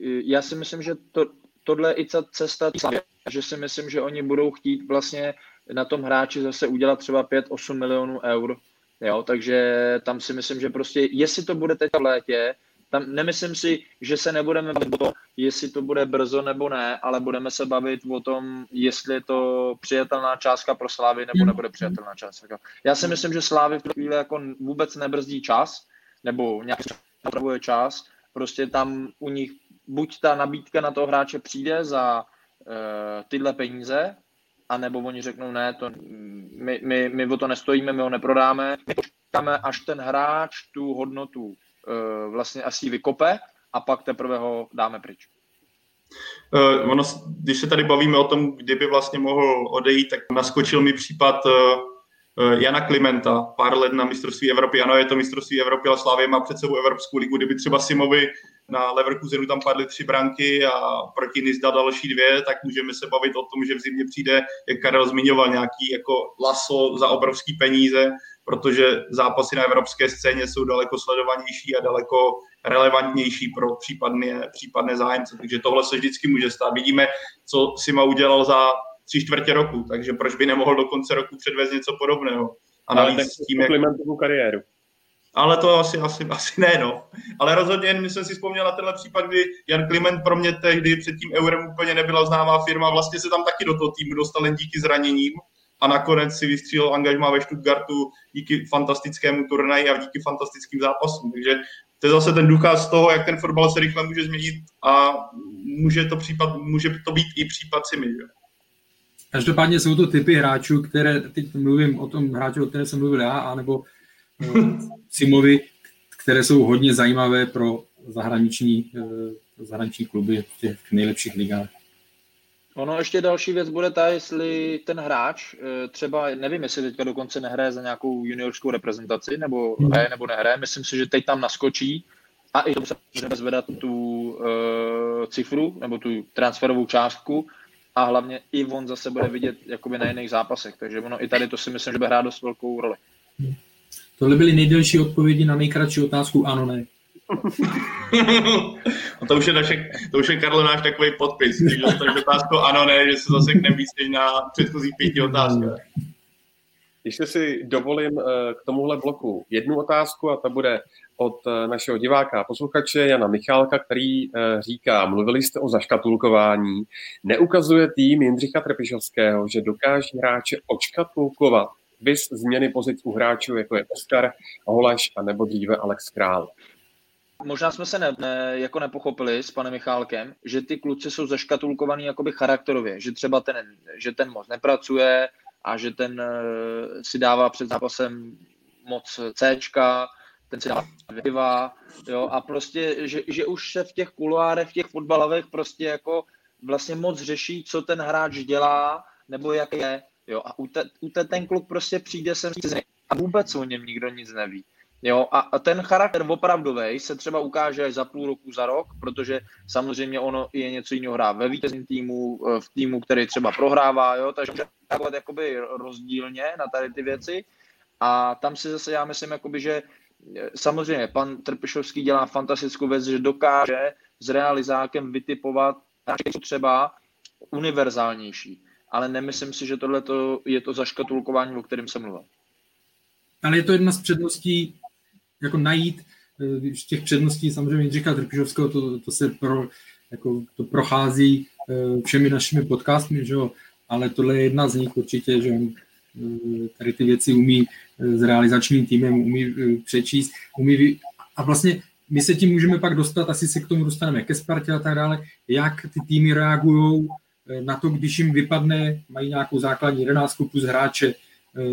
Já si myslím, že to, tohle je i ta cesta, že si myslím, že oni budou chtít vlastně na tom hráči zase udělat třeba 5-8 milionů eur. Jo, takže tam si myslím, že prostě, jestli to bude teď v létě, tam nemyslím si, že se nebudeme bavit o tom, jestli to bude brzo nebo ne, ale budeme se bavit o tom, jestli je to přijatelná částka pro Slávy nebo nebude přijatelná částka. Já si myslím, že Slávy v tu chvíli jako vůbec nebrzdí čas, nebo nějaký potřebuje čas, prostě tam u nich buď ta nabídka na toho hráče přijde za uh, tyhle peníze, a nebo oni řeknou, ne, to, my, my, my o to nestojíme, my ho neprodáme, my počkáme, až ten hráč tu hodnotu uh, vlastně asi vykope a pak teprve ho dáme pryč. Uh, ono, když se tady bavíme o tom, kdyby vlastně mohl odejít, tak naskočil mi případ uh, Jana Klimenta, pár let na mistrovství Evropy. Ano, je to mistrovství Evropy, ale Slávě má před sebou Evropskou ligu. Kdyby třeba Simovi na Leverkusenu tam padly tři branky a proti Nizda další dvě, tak můžeme se bavit o tom, že v zimě přijde, jak Karel zmiňoval, nějaký jako laso za obrovský peníze, protože zápasy na evropské scéně jsou daleko sledovanější a daleko relevantnější pro případné, případné zájemce. Takže tohle se vždycky může stát. Vidíme, co Sima udělal za tři čtvrtě roku, takže proč by nemohl do konce roku předvést něco podobného. A navíc s tím, jak... kariéru ale to asi, asi, asi ne, no. Ale rozhodně jen jsem si vzpomněl na tenhle případ, kdy Jan Kliment pro mě tehdy před tím eurem úplně nebyla známá firma, vlastně se tam taky do toho týmu dostal jen díky zraněním a nakonec si vystřílel angažmá ve Stuttgartu díky fantastickému turnaji a díky fantastickým zápasům. Takže to je zase ten důkaz toho, jak ten fotbal se rychle může změnit a může to, případ, může to být i případ Simi. Že? Každopádně jsou to typy hráčů, které, teď mluvím o tom hráči, o kterém jsem mluvil já, anebo Simovi, které jsou hodně zajímavé pro zahraniční, eh, zahraniční kluby v těch nejlepších ligách. Ono ještě další věc bude ta, jestli ten hráč eh, třeba, nevím, jestli teďka dokonce nehraje za nějakou juniorskou reprezentaci, nebo hmm. hraje nebo nehraje, myslím si, že teď tam naskočí a i se můžeme zvedat tu uh, cifru, nebo tu transferovou částku a hlavně i on zase bude vidět jakoby na jiných zápasech, takže ono i tady to si myslím, že bude hrát dost velkou roli. Tohle byly nejdelší odpovědi na nejkratší otázku ano, ne. no to už je, naše, to už je Karlo náš takový podpis, když dostaneš otázku ano, ne, že se zase víc než na předchozích pěti otázkách. Když si dovolím eh, k tomuhle bloku jednu otázku a ta bude od eh, našeho diváka a posluchače Jana Michálka, který eh, říká, mluvili jste o zaškatulkování, neukazuje tým Jindřicha Trepišovského, že dokáží hráče očkatulkovat Vys změny pozic u hráčů, jako je Oskar, Holaš a nebo dříve Alex Král. Možná jsme se ne, ne, jako nepochopili s panem Michálkem, že ty kluci jsou zaškatulkovaný jakoby charakterově, že třeba ten, že ten moc nepracuje a že ten uh, si dává před zápasem moc C, ten si dává vyva, jo, a prostě, že, že už se v těch kuloárech, v těch fotbalových prostě jako vlastně moc řeší, co ten hráč dělá, nebo jak je, Jo, a u, te, u te, ten kluk prostě přijde sem a vůbec o něm nikdo nic neví. Jo, a, a ten charakter opravdový se třeba ukáže až za půl roku, za rok, protože samozřejmě ono je něco jiného hrát ve vítězném týmu, eh, v týmu, který třeba prohrává, jo, takže takhle jakoby rozdílně na tady ty věci. A tam si zase já myslím, jakoby, že eh, samozřejmě pan Trpišovský dělá fantastickou věc, že dokáže s realizákem vytipovat třeba univerzálnější ale nemyslím si, že tohle je to zaškatulkování, o kterém jsem mluvil. Ale je to jedna z předností, jako najít eh, z těch předností samozřejmě Jindřicha Trpišovského, to, to se pro, jako, to prochází eh, všemi našimi podcastmi, že jo? ale tohle je jedna z nich určitě, že on eh, tady ty věci umí s realizačním týmem, umí přečíst, umí a vlastně my se tím můžeme pak dostat, asi se k tomu dostaneme ke Spartě a tak dále, jak ty týmy reagují na to, když jim vypadne, mají nějakou základní 11 plus hráče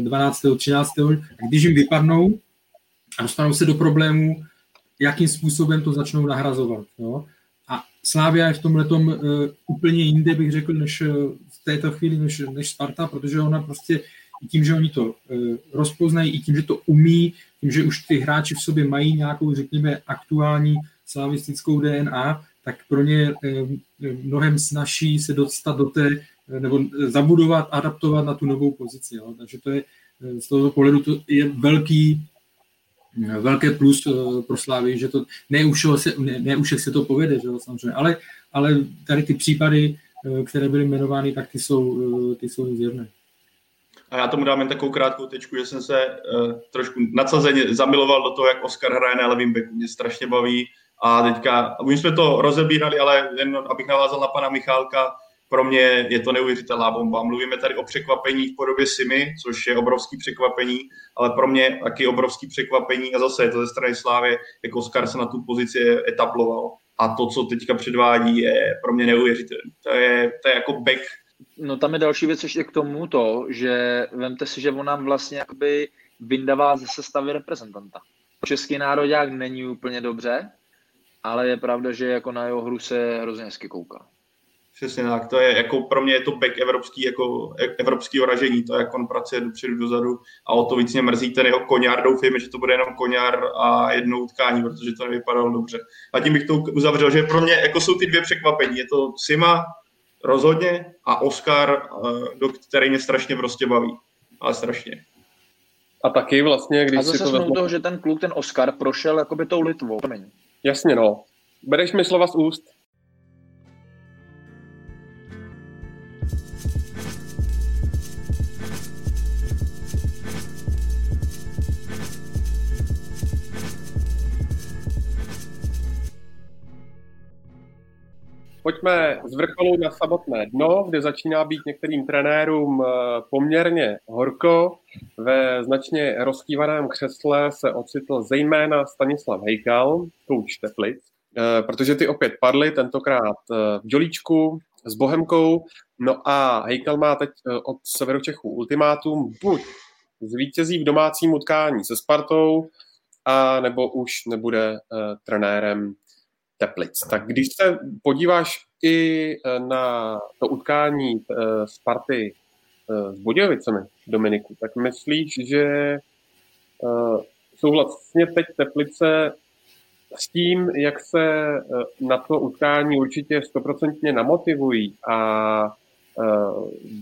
12. 13. a když jim vypadnou a dostanou se do problémů, jakým způsobem to začnou nahrazovat. Jo? A Slávia je v tomhle tom uh, úplně jinde, bych řekl, než v této chvíli, než, než Sparta, protože ona prostě tím, že oni to rozpoznají, i tím, že to umí, tím, že už ty hráči v sobě mají nějakou, řekněme, aktuální slavistickou DNA, tak pro ně mnohem snaží se dostat do té, nebo zabudovat, adaptovat na tu novou pozici. Jo. Takže to je z toho pohledu to je velký, velké plus pro Slávy, že to ne u, se, ne, ne u se to povede, že jo, samozřejmě, ale, ale tady ty případy, které byly jmenovány, tak ty jsou, ty jsou zjevné. A já tomu dám jen takovou krátkou tečku, že jsem se uh, trošku nadsazeně zamiloval do toho, jak Oscar hraje na levým beku. Mě strašně baví, a teďka, my jsme to rozebírali, ale jen abych navázal na pana Michálka, pro mě je to neuvěřitelná bomba. Mluvíme tady o překvapení v podobě Simy, což je obrovský překvapení, ale pro mě taky obrovský překvapení a zase je to ze strany Slávy, jak Oskar se na tu pozici etabloval. A to, co teďka předvádí, je pro mě neuvěřitelné. To je, to je jako back. No tam je další věc ještě k tomu to, že vemte si, že on nám vlastně jakoby vyndává ze sestavy reprezentanta. Český národák není úplně dobře, ale je pravda, že jako na jeho hru se hrozně hezky kouká. Přesně tak, to je jako pro mě je to back evropský, jako e, evropský oražení, to jak on pracuje dopředu, dozadu a o to víc mě mrzí ten jeho koňár, doufejme, že to bude jenom koňár a jedno utkání, protože to nevypadalo dobře. A tím bych to uzavřel, že pro mě jako jsou ty dvě překvapení, je to Sima rozhodně a Oscar, do který mě strašně prostě baví, ale strašně. A taky vlastně, když a zase si to vezmu... toho, že ten kluk, ten Oscar, prošel jakoby tou Litvou. Jasně, no. Bereš mi slova z úst. Pojďme z vrcholu na samotné dno, kde začíná být některým trenérům eh, poměrně horko. Ve značně rozkývaném křesle se ocitl zejména Stanislav Hejkal, kouč Teplic, eh, protože ty opět padly, tentokrát eh, v Dělíčku s Bohemkou. No a Hejkal má teď od Severočechů ultimátum buď zvítězí v domácím utkání se Spartou, a nebo už nebude trenérem Teplic. Tak když se podíváš i e, na to utkání e, Sparty e, s Budějovicemi, Dominiku, tak myslíš, že jsou vlastně teď Teplice s tím, jak se na to utkání určitě stoprocentně namotivují a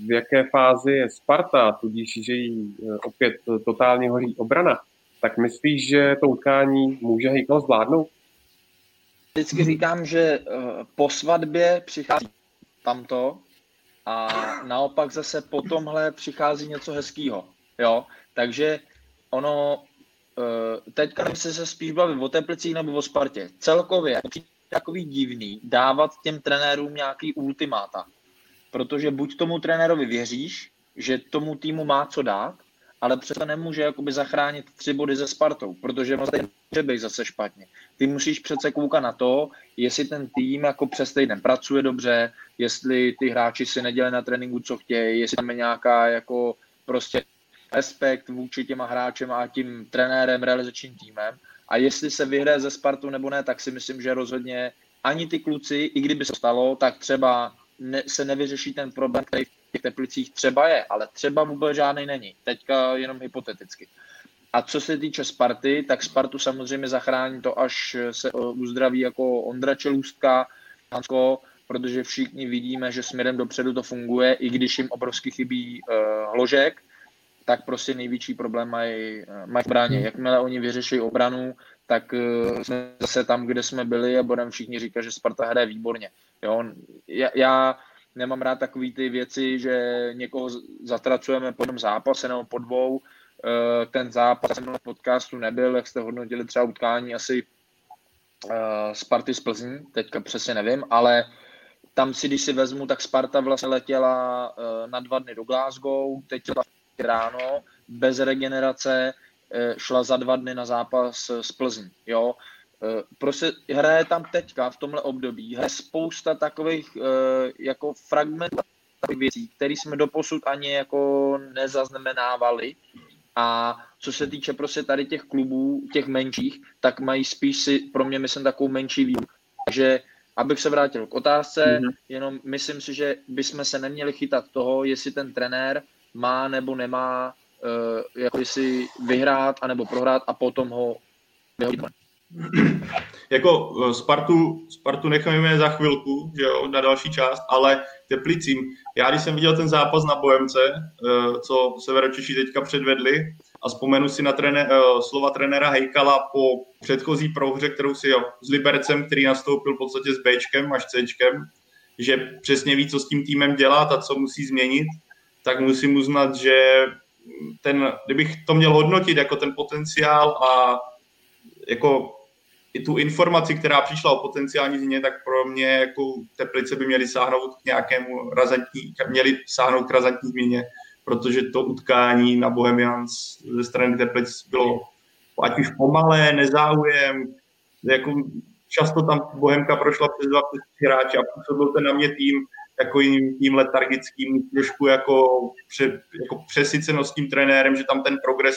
v jaké fázi je Sparta, tudíž, že jí opět totálně hoří obrana, tak myslíš, že to utkání může Hejkal zvládnout? Vždycky říkám, že eh, po svatbě přichází tamto a naopak zase po tomhle přichází něco hezkého. Jo? Takže ono, eh, teďka se se spíš baví o Teplicích nebo o Spartě. Celkově takový divný dávat těm trenérům nějaký ultimáta. Protože buď tomu trenérovi věříš, že tomu týmu má co dát, ale přece nemůže jakoby zachránit tři body ze Spartou, protože může být zase špatně. Ty musíš přece koukat na to, jestli ten tým jako přes týden pracuje dobře, jestli ty hráči si nedělají na tréninku, co chtějí, jestli tam je nějaká jako prostě respekt vůči těma hráčem a tím trenérem, realizačním týmem. A jestli se vyhraje ze Spartu nebo ne, tak si myslím, že rozhodně ani ty kluci, i kdyby se stalo, tak třeba ne, se nevyřeší ten problém, který v těch teplicích třeba je, ale třeba vůbec žádný není. Teďka jenom hypoteticky. A co se týče Sparty, tak Spartu samozřejmě zachrání to, až se uzdraví jako Ondra Čelůstka, Hansko, protože všichni vidíme, že směrem dopředu to funguje, i když jim obrovsky chybí uh, hložek, tak prostě největší problém mají, mají v bráně. Hmm. Jakmile oni vyřeší obranu, tak uh, jsme zase tam, kde jsme byli a budeme všichni říkat, že Sparta hraje výborně. Jo? Já, já nemám rád takové ty věci, že někoho zatracujeme po jednom zápase nebo po dvou. Eh, ten zápas jsem v podcastu nebyl, jak jste hodnotili třeba utkání asi Sparty z Plzní, teďka přesně nevím, ale tam si, když si vezmu, tak Sparta vlastně letěla na dva dny do Glasgow, teď ráno, bez regenerace, šla za dva dny na zápas s Plzní, jo. Eh, prostě hraje tam teďka v tomhle období, hraje spousta takových eh, jako fragmentů věcí, které jsme doposud ani jako nezaznamenávali. A co se týče prostě tady těch klubů, těch menších, tak mají spíš si pro mě, myslím, takovou menší výhodu. Takže abych se vrátil k otázce, mm-hmm. jenom myslím si, že bychom se neměli chytat toho, jestli ten trenér má nebo nemá uh, jako jestli vyhrát anebo prohrát a potom ho vyhodit jako eh, Spartu, Spartu necháme za chvilku, že jo, na další část, ale Teplicím. Já když jsem viděl ten zápas na Bohemce, eh, co Severočeši teďka předvedli, a vzpomenu si na trené, eh, slova trenéra Hejkala po předchozí prohře, kterou si jo, s Libercem, který nastoupil v podstatě s Bčkem až Cčkem, že přesně ví, co s tím týmem dělat a co musí změnit, tak musím uznat, že ten, kdybych to měl hodnotit jako ten potenciál a jako i tu informaci, která přišla o potenciální změně, tak pro mě jako Teplice by měly sáhnout k nějakému razantní, měly sáhnout k razantní změně, protože to utkání na Bohemians ze strany Teplic bylo ať už pomalé, nezáujem, jako často tam Bohemka prošla přes dva hráče a působil ten na mě tým jiným tím letargickým, trošku jako, pře, jako přesycenost tím trenérem, že tam ten progres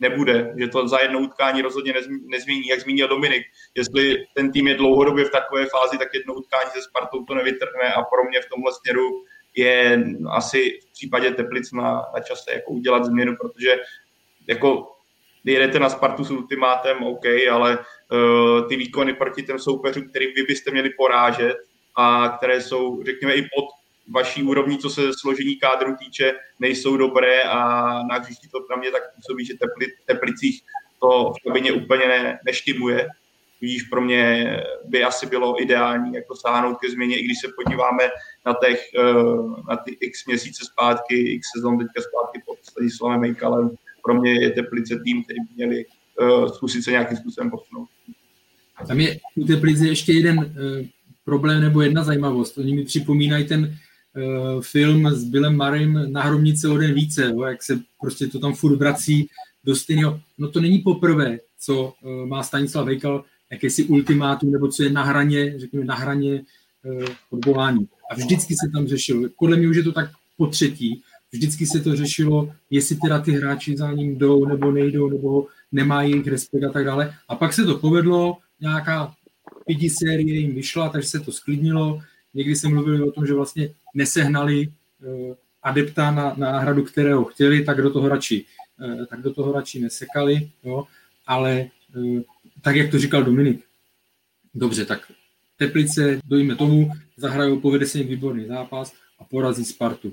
nebude, že to za jedno utkání rozhodně nezmění, jak zmínil Dominik. Jestli ten tým je dlouhodobě v takové fázi, tak jedno utkání se Spartou to nevytrhne a pro mě v tomhle směru je asi v případě Teplic na, na čase jako udělat změnu, protože jako jedete na Spartu s ultimátem, OK, ale uh, ty výkony proti těm soupeřům, který vy byste měli porážet a které jsou, řekněme, i pod vaší úrovní, co se složení kádru týče, nejsou dobré a na hřišti to na mě tak působí, že tepli, Teplicích to v kabině úplně ne, neštimuje. Víš, pro mě by asi bylo ideální jako sáhnout ke změně, i když se podíváme na, těch, eh, na ty x měsíce zpátky, x sezon teďka zpátky pod Slavem Mejkalem. Pro mě je Teplice tým, který by měli uh, zkusit se nějakým způsobem posunout. Tam je u Teplice ještě jeden uh, problém nebo jedna zajímavost. Oni mi připomínají ten film s Billem Marym na o den více, jo, jak se prostě to tam furt vrací do stejného. No to není poprvé, co uh, má Stanislav Vejkal jakési ultimátum, nebo co je na hraně, řekněme, na hraně uh, odvolání. A vždycky se tam řešilo, podle mě už je to tak po třetí, vždycky se to řešilo, jestli teda ty hráči za ním jdou nebo nejdou, nebo nemají jejich respekt a tak dále. A pak se to povedlo, nějaká pěti série jim vyšla, takže se to sklidnilo. Někdy se mluvili o tom, že vlastně nesehnali uh, adepta na, na náhradu, kterého chtěli, tak do toho radši, uh, tak do toho radši nesekali, jo? ale uh, tak, jak to říkal Dominik, dobře, tak Teplice, dojíme tomu, zahrajou, povede se jim výborný zápas a porazí Spartu.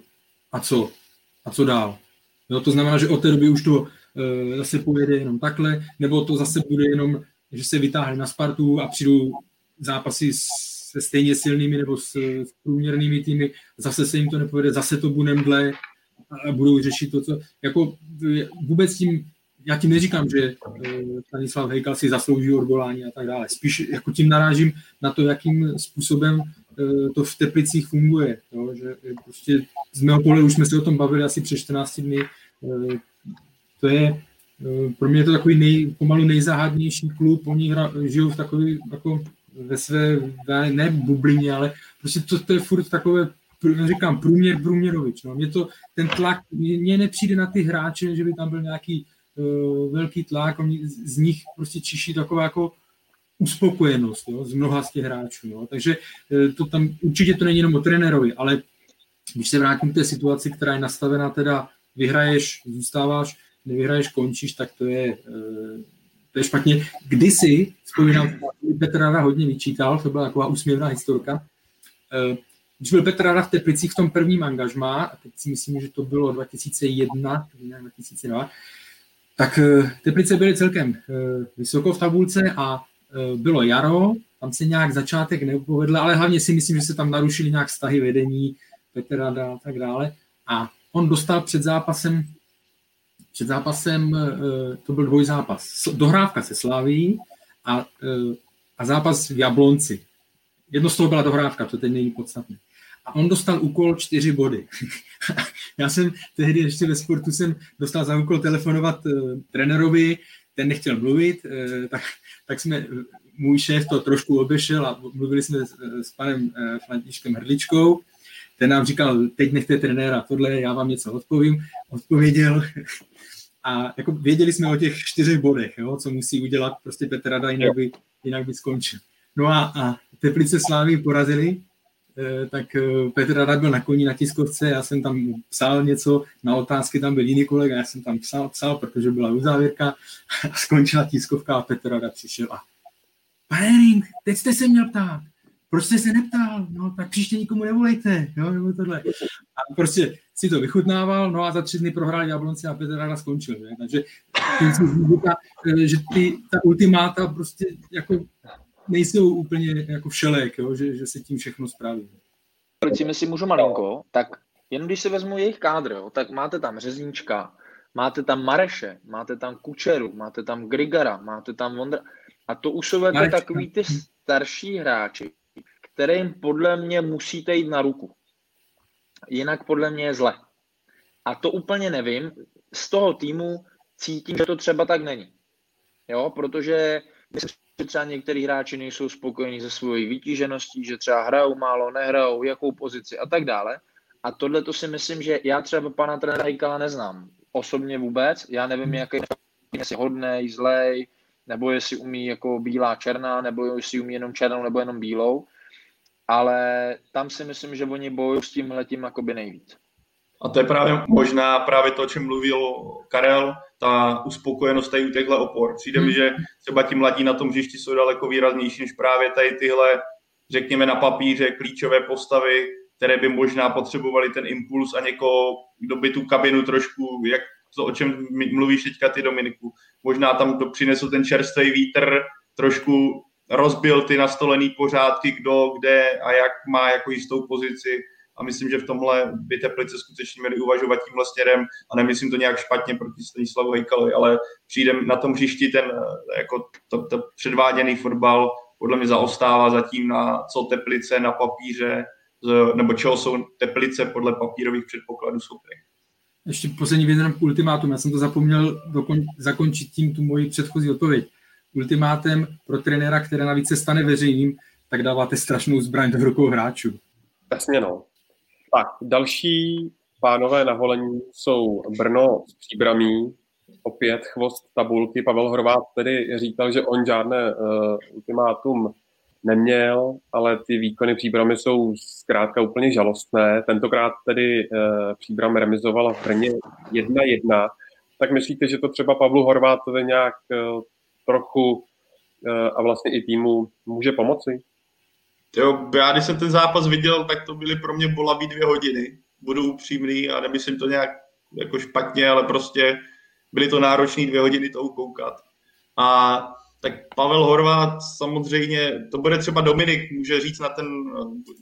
A co? A co dál? Jo, to znamená, že od té doby už to e, zase pojede jenom takhle, nebo to zase bude jenom, že se vytáhne na Spartu a přijdou zápasy se stejně silnými nebo s, s průměrnými týmy, zase se jim to nepovede, zase to bude mdle a budou řešit to, co... Jako vůbec tím, já tím neříkám, že e, Stanislav Hejkal si zaslouží odvolání a tak dále. Spíš jako tím narážím na to, jakým způsobem e, to v Teplicích funguje. Jo? Že prostě z mého pohledu už jsme se o tom bavili asi před 14 dny. E, to je pro mě je to takový nej, pomalu nejzáhadnější klub, oni hra, žijou v takový, jako ve své, ne bublině, ale prostě to, to je furt takové, říkám, průměr průměrovič. No. Mě to, ten tlak, mně nepřijde na ty hráče, že by tam byl nějaký uh, velký tlak, oni, z nich prostě čiší taková jako uspokojenost jo, z mnoha z těch hráčů. Jo. Takže uh, to tam, určitě to není jenom o trenérovi, ale když se vrátím k té situaci, která je nastavená, teda vyhraješ, zůstáváš, nevyhraješ, končíš, tak to je, uh, to je špatně. Kdysi, vzpomínám, Petr Rada hodně vyčítal, to byla taková úsměvná historka. Eh, když byl Petr Rada v Teplicích v tom prvním angažmá, a teď si myslím, že to bylo 2001, 2002, tak eh, Teplice byly celkem eh, vysoko v tabulce a bylo jaro, tam se nějak začátek nepovedl, ale hlavně si myslím, že se tam narušily nějak vztahy vedení, Petr Rada a tak dále. A on dostal před zápasem, před zápasem, eh, to byl dvojzápas, dohrávka se Sláví a, eh, a zápas v Jablonci. Jedno z toho byla dohrávka, to teď není podstatné. A on dostal úkol čtyři body. Já jsem tehdy ještě ve sportu jsem dostal za úkol telefonovat uh, trenerovi, ten nechtěl mluvit, tak, tak jsme, můj šéf to trošku obešel a mluvili jsme s, s panem Františkem Hrdličkou, ten nám říkal, teď nechte trenéra tohle, já vám něco odpovím. Odpověděl a jako věděli jsme o těch čtyřech bodech, jo, co musí udělat prostě Petr Rada, jinak by, jinak by skončil. No a, a Teplice Slávy porazili, eh, tak eh, Petr Rada byl na koni na tiskovce, já jsem tam psal něco, na otázky tam byl jiný kolega, já jsem tam psal, psal protože byla uzávěrka a skončila tiskovka a Petr Rada přišel a pane Ring, teď jste se měl ptát, proč jste se neptal, no tak příště nikomu nevolejte, jo, nebo tohle. A prostě si to vychutnával, no a za tři dny prohrál Jablonci a Petr Rada skončil, ne? takže že ty, ta ultimáta prostě jako nejsou úplně jako všelek, jo? Že, že se tím všechno spraví. Když si můžu malinko, tak jen když si vezmu jejich kádr, jo, tak máte tam Řezníčka, máte tam Mareše, máte tam Kučeru, máte tam Grigara, máte tam Vondra. A to už jsou jako takový ty starší hráči, kterým podle mě musíte jít na ruku. Jinak podle mě je zle. A to úplně nevím. Z toho týmu cítím, že to třeba tak není. Jo, protože myslím, že třeba některý hráči nejsou spokojení se svojí vytížeností, že třeba hrajou málo, nehrajou, jakou pozici a tak dále. A tohle to si myslím, že já třeba pana trenéra Hejkala neznám. Osobně vůbec. Já nevím, jaký je hodnej, zlej, nebo jestli umí jako bílá černá, nebo jestli umí jenom černou, nebo jenom bílou ale tam si myslím, že oni bojují s tím letím jakoby nejvíc. A to je právě možná právě to, o čem mluvil Karel, ta uspokojenost tady u těchto opor. Přijde hmm. mi, že třeba ti mladí na tom hřišti jsou daleko výraznější než právě tady tyhle, řekněme na papíře, klíčové postavy, které by možná potřebovali ten impuls a někoho, kdo by tu kabinu trošku, jak to, o čem mluvíš teďka ty Dominiku, možná tam přinesl ten čerstvý vítr, trošku rozbil ty nastolený pořádky, kdo, kde a jak má jako jistou pozici a myslím, že v tomhle by Teplice skutečně měli uvažovat tímhle směrem a nemyslím to nějak špatně proti Stanislavu Hejkalovi, ale přijde na tom hřišti ten jako to, to předváděný fotbal podle mě zaostává zatím na co Teplice na papíře, nebo čeho jsou Teplice podle papírových předpokladů schopny. Ještě poslední věc k ultimátum. Já jsem to zapomněl dokon, zakončit tím tu moji předchozí odpověď ultimátem pro trenéra, které navíc se stane veřejným, tak dáváte strašnou zbraň do rukou hráčů. Jasně no. Tak, další pánové na volení jsou Brno s příbramí, opět chvost tabulky. Pavel Horvát tedy říkal, že on žádné uh, ultimátum neměl, ale ty výkony příbramy jsou zkrátka úplně žalostné. Tentokrát tedy uh, příbram remizovala v Brně 1-1. Tak myslíte, že to třeba Pavlu Horvátovi nějak uh, trochu eh, a vlastně i týmu může pomoci? Jo, já když jsem ten zápas viděl, tak to byly pro mě bolavý dvě hodiny. Budu upřímný a nemyslím to nějak jako špatně, ale prostě byly to náročné dvě hodiny to koukat. A tak Pavel Horvát samozřejmě, to bude třeba Dominik, může říct na ten,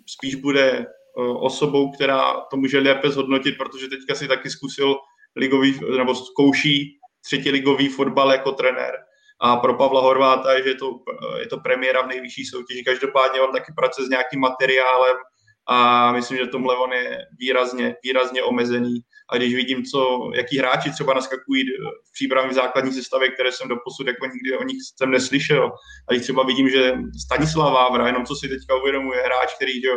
spíš bude eh, osobou, která to může lépe zhodnotit, protože teďka si taky zkusil ligový, nebo zkouší třetí ligový fotbal jako trenér a pro Pavla Horváta je, že je to, je to premiéra v nejvyšší soutěži. Každopádně on taky pracuje s nějakým materiálem a myslím, že tomhle on je výrazně, výrazně omezený. A když vidím, co, jaký hráči třeba naskakují v přípravě v základní sestavě, které jsem doposud jako nikdy o nich jsem neslyšel. A když třeba vidím, že Stanislav Vávra, jenom co si teďka uvědomuje, hráč, který že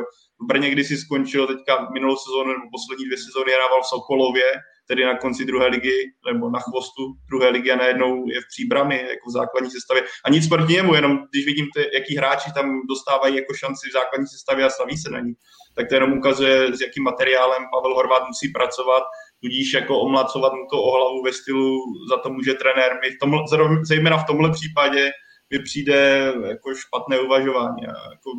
v Brně kdysi skončil teďka minulou sezónu nebo poslední dvě sezóny hrával v Sokolově, tedy na konci druhé ligy nebo na chvostu druhé ligy a najednou je v příbrami jako v základní sestavě. A nic proti němu, jenom když vidím, ty, jaký hráči tam dostávají jako šanci v základní sestavě a staví se na ní, tak to jenom ukazuje, s jakým materiálem Pavel Horvát musí pracovat, tudíž jako omlacovat mu to o hlavu ve stylu, za to může trenér. My v tom, zejména v tomhle případě mi přijde jako špatné uvažování. Jako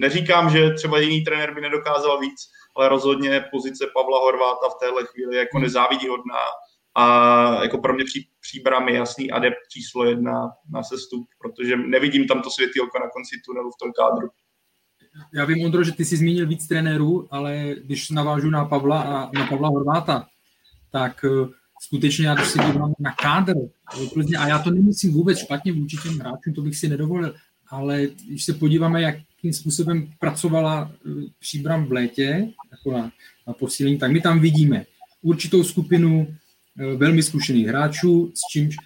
neříkám, že třeba jiný trenér by nedokázal víc, ale rozhodně pozice Pavla Horváta v téhle chvíli jako hmm. nezávidíhodná a jako pro mě pří, příbram je jasný adept číslo jedna na sestup, protože nevidím tam to světýlko na konci tunelu v tom kádru. já vím, Ondro, že ty jsi zmínil víc trenérů, ale když navážu na Pavla a na Pavla Horváta, tak uh, skutečně já když si dívám na kádr a já to nemyslím vůbec špatně vůči těm hráčům, to bych si nedovolil, ale když se podíváme, jakým způsobem pracovala uh, příbram v létě, jako na, na posílení, tak my tam vidíme určitou skupinu uh, velmi zkušených hráčů, s čímž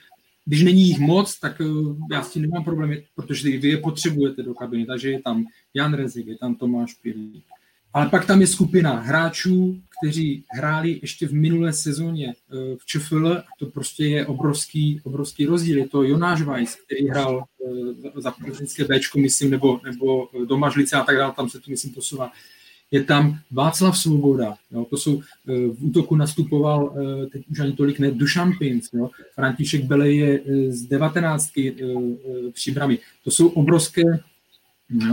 když není jich moc, tak já s tím nemám problémy, protože vy je potřebujete do kabiny, takže je tam Jan Rezik, je tam Tomáš Pilík. Ale pak tam je skupina hráčů, kteří hráli ještě v minulé sezóně v ČFL a to prostě je obrovský, obrovský rozdíl. Je to Jonáš Weiss, který hrál za prezidentské Bčko, myslím, nebo, nebo do Mažlice a tak dále, tam se to, myslím, posouvá je tam Václav Svoboda, jo, to jsou, eh, v útoku nastupoval, eh, teď už ani tolik ne, Dušan Pinc, jo, František Bele je eh, z 19 příbramy. To jsou obrovské,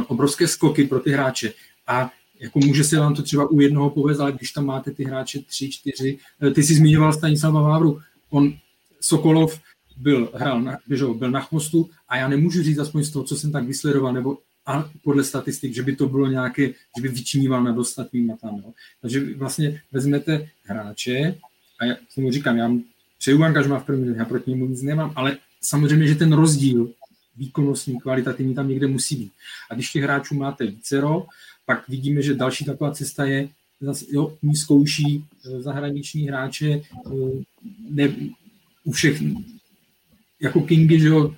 obrovské skoky pro ty hráče. A jako může se vám to třeba u jednoho povést, ale když tam máte ty hráče tři, čtyři, ty jsi zmiňoval Stanislava Vávru, on Sokolov byl, hrál na, běžel, byl na chvostu a já nemůžu říct aspoň z toho, co jsem tak vysledoval, nebo a podle statistik, že by to bylo nějaké, že by vyčníval nad ostatními tam. Jo. Takže vlastně vezmete hráče a já tomu říkám, já přeju angažma v první já proti němu nic nemám, ale samozřejmě, že ten rozdíl výkonnostní, kvalitativní tam někde musí být. A když těch hráčů máte vícero, pak vidíme, že další taková cesta je, zase, jo, ní zkouší eh, zahraniční hráče eh, ne, u všech, jako Kingy, že jo,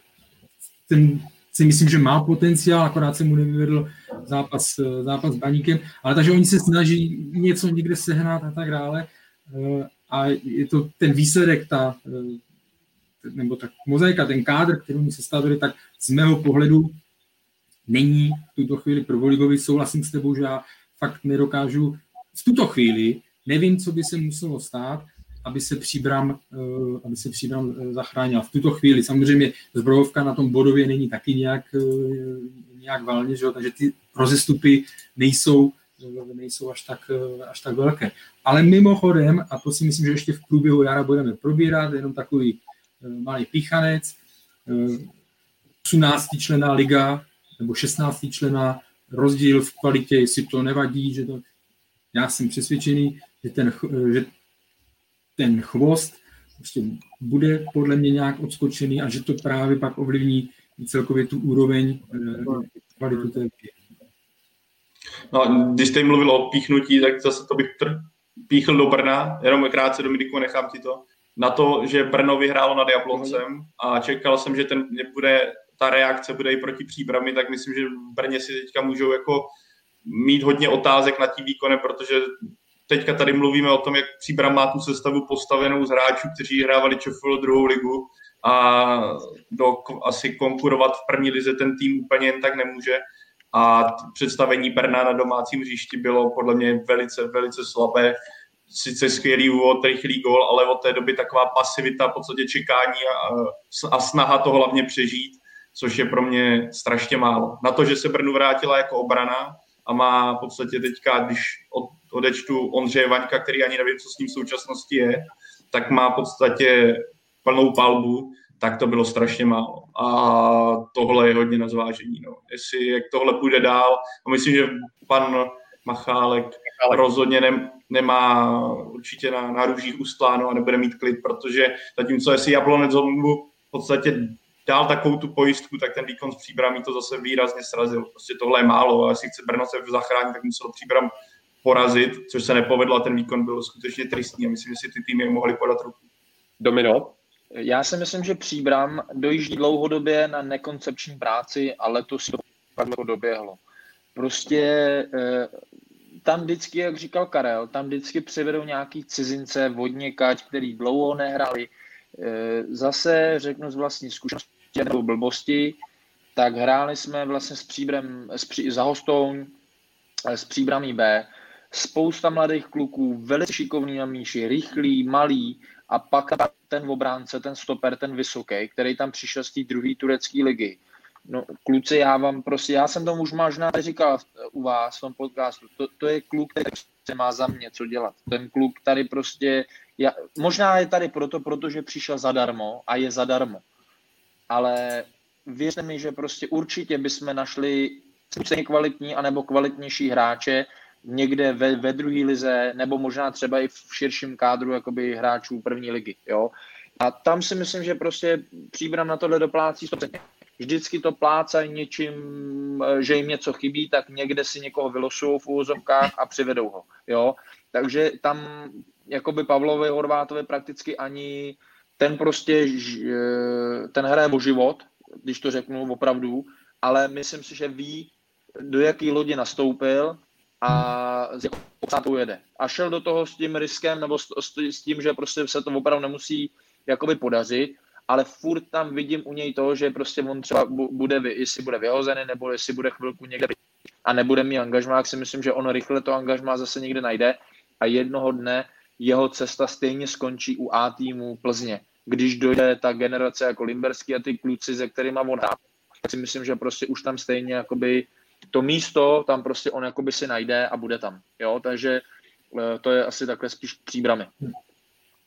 ten si myslím, že má potenciál, akorát se mu nevyvedl zápas, zápas s Baníkem, ale takže oni se snaží něco někde sehnat a tak dále. Eh, a je to ten výsledek, ta, eh, nebo ta mozaika, ten kádr, který oni sestavili, tak z mého pohledu není v tuto chvíli prvoligový, souhlasím s tebou, že já fakt nedokážu v tuto chvíli, nevím, co by se muselo stát, aby se příbram, eh, aby se příbram eh, zachránila. V tuto chvíli samozřejmě zbrojovka na tom bodově není taky nějak, eh, nějak valně, že takže ty rozestupy nejsou, nejsou až tak, až tak velké. Ale mimochodem, a to si myslím, že ještě v průběhu jara budeme probírat, jenom takový malý píchanec, 18 člená liga nebo 16 člená rozdíl v kvalitě, jestli to nevadí, že to, já jsem přesvědčený, že, ten, že ten chvost prostě bude podle mě nějak odskočený a že to právě pak ovlivní celkově tu úroveň eh, kvalitu té No, když jste mluvil o píchnutí, tak zase to bych tr- píchl do Brna, jenom krátce Dominiku, nechám ti to, na to, že Brno vyhrálo nad Jabloncem a čekal jsem, že ten bude, ta reakce bude i proti příbrami, tak myslím, že v Brně si teďka můžou jako mít hodně otázek nad tím výkonem, protože teďka tady mluvíme o tom, jak Příbram má tu sestavu postavenou z hráčů, kteří hrávali ČFL druhou ligu a do, asi konkurovat v první lize ten tým úplně jen tak nemůže. A představení Brna na domácím hřišti bylo podle mě velice, velice slabé. Sice skvělý úvod, rychlý gol, ale od té doby taková pasivita, v podstatě čekání a, a snaha to hlavně přežít, což je pro mě strašně málo. Na to, že se Brnu vrátila jako obrana, a má v podstatě teďka, když odečtu Ondřeje Vaňka, který ani nevím, co s ním v současnosti je, tak má v podstatě plnou palbu, tak to bylo strašně málo. A tohle je hodně na zvážení. No. Jestli jak tohle půjde dál, a myslím, že pan Machálek, Machálek. rozhodně ne, nemá určitě na, na růžích ustláno a nebude mít klid, protože zatímco jestli Jablonec v podstatě dál takovou tu pojistku, tak ten výkon z příbramí to zase výrazně srazil. Prostě tohle je málo a jestli chce Brno se zachránit, tak musel příbram porazit, což se nepovedlo a ten výkon byl skutečně tristní a myslím, že si ty týmy mohly podat ruku. Domino? Já si myslím, že Příbram dojíždí dlouhodobě na nekoncepční práci a letos to doběhlo. Prostě eh, tam vždycky, jak říkal Karel, tam vždycky přivedou nějaký cizince, vodněkať, který dlouho nehrali. Eh, zase řeknu z vlastní zkušenosti, nebo blbosti, tak hráli jsme vlastně s příbrem, s pří, za Hostouň, eh, s příbramí B, spousta mladých kluků, velice šikovný na míši, rychlý, malý a pak ten obránce, ten stoper, ten vysoký, který tam přišel z té druhé turecké ligy. No, kluci, já vám prostě, já jsem tomu už možná říkal u vás v tom podcastu, to, to je kluk, který se má za mě co dělat. Ten kluk tady prostě, já, možná je tady proto, protože přišel zadarmo a je zadarmo ale věřte mi, že prostě určitě bychom našli stejně kvalitní, anebo kvalitnější hráče někde ve, ve druhé lize, nebo možná třeba i v širším kádru jakoby hráčů první ligy. Jo? A tam si myslím, že prostě příbram na tohle doplácí 100%. Vždycky to plácají něčím, že jim něco chybí, tak někde si někoho vylosují v úvozovkách a přivedou ho. Jo? Takže tam jakoby Pavlovi Horvátovi prakticky ani ten prostě, ten hraje o život, když to řeknu opravdu, ale myslím si, že ví, do jaký lodi nastoupil a s jakou jede. A šel do toho s tím riskem nebo s, tím, že prostě se to opravdu nemusí jakoby podařit, ale furt tam vidím u něj to, že prostě on třeba bude, jestli bude vyhozený, nebo jestli bude chvilku někde a nebude mít angažmá, si myslím, že on rychle to angažmá zase někde najde a jednoho dne jeho cesta stejně skončí u A týmu Plzně. Když dojde ta generace jako Limberský a ty kluci, se kterými on hrá, tak si myslím, že prostě už tam stejně jakoby to místo tam prostě on jakoby si najde a bude tam. Jo? Takže eh, to je asi takhle spíš příbramy.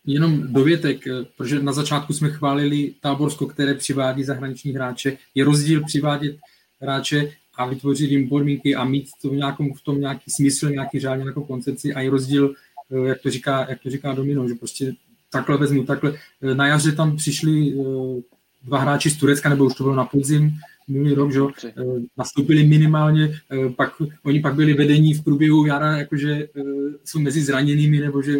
Jenom dovětek, eh, protože na začátku jsme chválili Táborsko, které přivádí zahraniční hráče. Je rozdíl přivádět hráče a vytvořit jim podmínky a mít to v, nějakom, v tom nějaký smysl, nějaký řád, nějakou koncepci a je rozdíl, jak to říká, jak to říká Domino, že prostě takhle vezmu, takhle. Na jaře tam přišli dva hráči z Turecka, nebo už to bylo na podzim, minulý rok, že eh, nastoupili minimálně, eh, pak, oni pak byli vedení v průběhu jara, jakože eh, jsou mezi zraněnými, nebo že,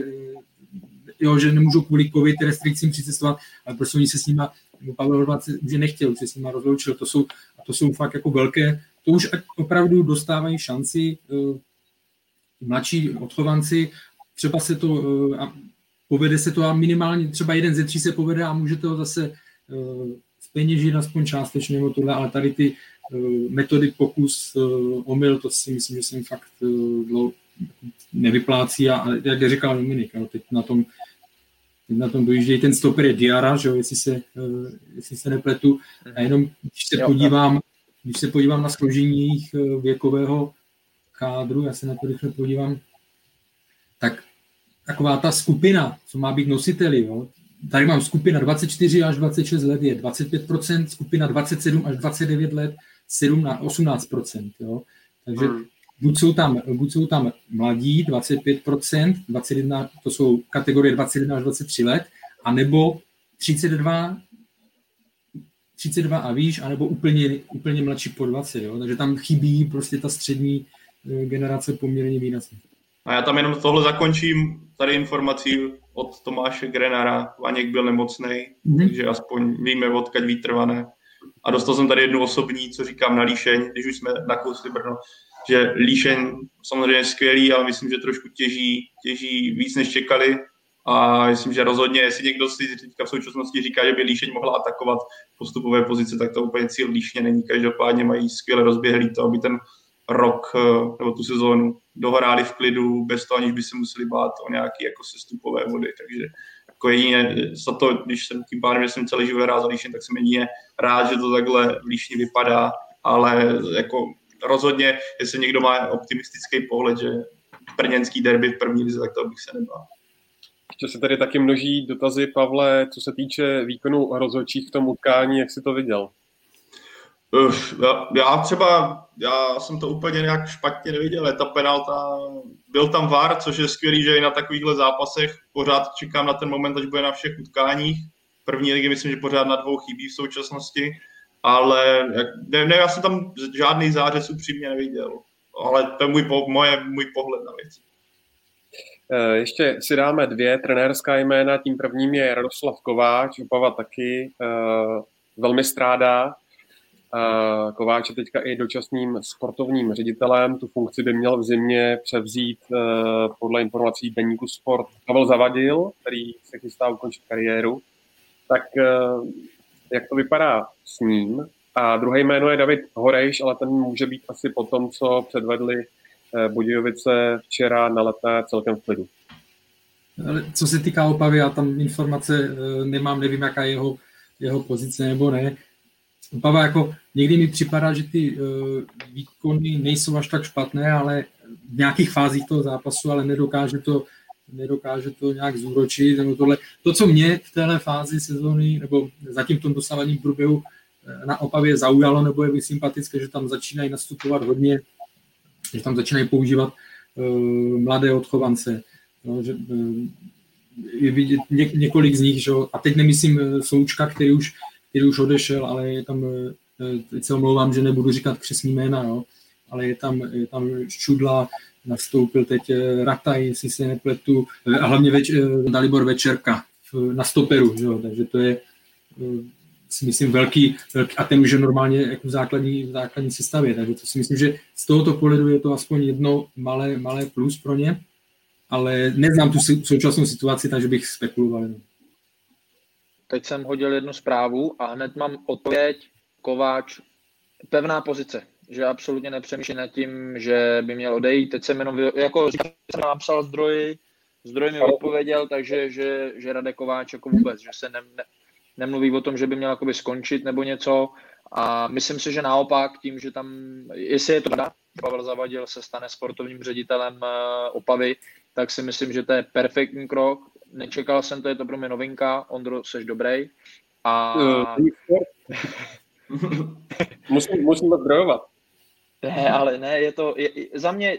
jo, že nemůžou kvůli covid restrikcím přicestovat, ale prostě oni se s nima, Pavel Horvat že nechtěl, že s nima rozloučil, to jsou, a to jsou fakt jako velké, to už opravdu dostávají šanci mladší odchovanci, třeba se to, a povede se to a minimálně třeba jeden ze tří se povede a může to zase zpeněžit aspoň částečně nebo tohle, ale tady ty uh, metody pokus, omyl, to si myslím, že jsem fakt uh, dlouho nevyplácí a, jak říkal Dominik, jo, teď na tom teď na tom dojíždějí, ten stoper je Diara, že jo, jestli, se, jestli se nepletu, a jenom když se podívám, když se podívám na složení jejich věkového kádru, já se na to rychle podívám, tak taková ta skupina, co má být nositeli, jo, tady mám skupina 24 až 26 let je 25%, skupina 27 až 29 let 7 na 18%. Jo? Takže hmm. buď, jsou tam, buď jsou tam mladí 25%, 21, to jsou kategorie 21 až 23 let, anebo 32 32 a výš, anebo úplně, úplně mladší po 20. Jo? Takže tam chybí prostě ta střední eh, generace poměrně výrazně. A já tam jenom tohle zakončím tady informací od Tomáše Grenara. Vaněk byl nemocný, mm-hmm. takže aspoň víme, odkaď výtrvané. A dostal jsem tady jednu osobní, co říkám na líšeň, když už jsme nakousli Brno, že líšeň samozřejmě je skvělý, ale myslím, že trošku těží, těží víc, než čekali. A myslím, že rozhodně, jestli někdo si teďka v současnosti říká, že by líšeň mohla atakovat postupové pozice, tak to úplně cíl líšně není. Každopádně mají skvěle rozběhlý to, aby ten rok eh, nebo tu sezónu dohráli v klidu, bez toho, aniž by se museli bát o nějaké jako sestupové vody. Takže jako jedině za to, když jsem tím pádem, že jsem celý život hrál za Líšin, tak jsem jedině rád, že to takhle v Líšni vypadá, ale jako rozhodně, jestli někdo má optimistický pohled, že brněnský derby v první lize, tak to bych se nebál. Ještě se tady taky množí dotazy, Pavle, co se týče výkonu rozhodčích v tom utkání, jak si to viděl? Já třeba, já jsem to úplně nějak špatně neviděl, ta penalta, byl tam VAR, což je skvělý, že i na takovýchhle zápasech pořád čekám na ten moment, až bude na všech utkáních. První ligy myslím, že pořád na dvou chybí v současnosti, ale ne, ne, já jsem tam žádný zářez upřímně neviděl, ale to je můj, moje, můj pohled na věc. Eh, ještě si dáme dvě trenérská jména, tím prvním je Radoslav Kováč, Opava taky uh, velmi strádá, Kováč je teďka i dočasným sportovním ředitelem. Tu funkci by měl v zimě převzít eh, podle informací deníku Sport Pavel Zavadil, který se chystá ukončit kariéru. Tak eh, jak to vypadá s ním? A druhé jméno je David Horejš, ale ten může být asi po tom, co předvedli eh, Budějovice včera na letné celkem v klidu. Co se týká Opavy, já tam informace nemám, nevím, jaká je jeho, jeho pozice nebo ne. Pava, jako někdy mi připadá, že ty uh, výkony nejsou až tak špatné, ale v nějakých fázích toho zápasu, ale nedokáže to, nedokáže to nějak zúročit. Nebo tohle. To, co mě v téhle fázi sezóny, nebo zatím v tom dosávání průběhu na Opavě zaujalo nebo je sympatické, že tam začínají nastupovat hodně, že tam začínají používat uh, mladé odchovance. No, že, uh, je vidět ně, několik z nich, že, a teď nemyslím Součka, který už, který už odešel, ale je tam, teď se omlouvám, že nebudu říkat křesní jména, jo, ale je tam, je tam Šudla, nastoupil teď Rataj, jestli se nepletu, a hlavně več, Dalibor Večerka na stoperu, jo, takže to je si myslím velký, velký a ten už je normálně jako v základní, v základní sestavě, takže to si myslím, že z tohoto pohledu je to aspoň jedno malé, malé plus pro ně, ale neznám tu současnou situaci, takže bych spekuloval. Teď jsem hodil jednu zprávu a hned mám odpověď Kováč, pevná pozice, že absolutně nepřemýšlí nad tím, že by měl odejít. Teď jsem jenom, jako jsem napsal zdroji, zdroj mi odpověděl, takže že, že Radek Kováč jako vůbec, že se ne, ne, nemluví o tom, že by měl jakoby skončit nebo něco. A myslím si, že naopak tím, že tam, jestli je to pravda, Pavel Zavadil se stane sportovním ředitelem eh, Opavy, tak si myslím, že to je perfektní krok. Nečekal jsem to, je to pro mě novinka. Ondro, jsi dobrý. A... musím, musím zdrojovat. Ne, ale ne, je to, je, za mě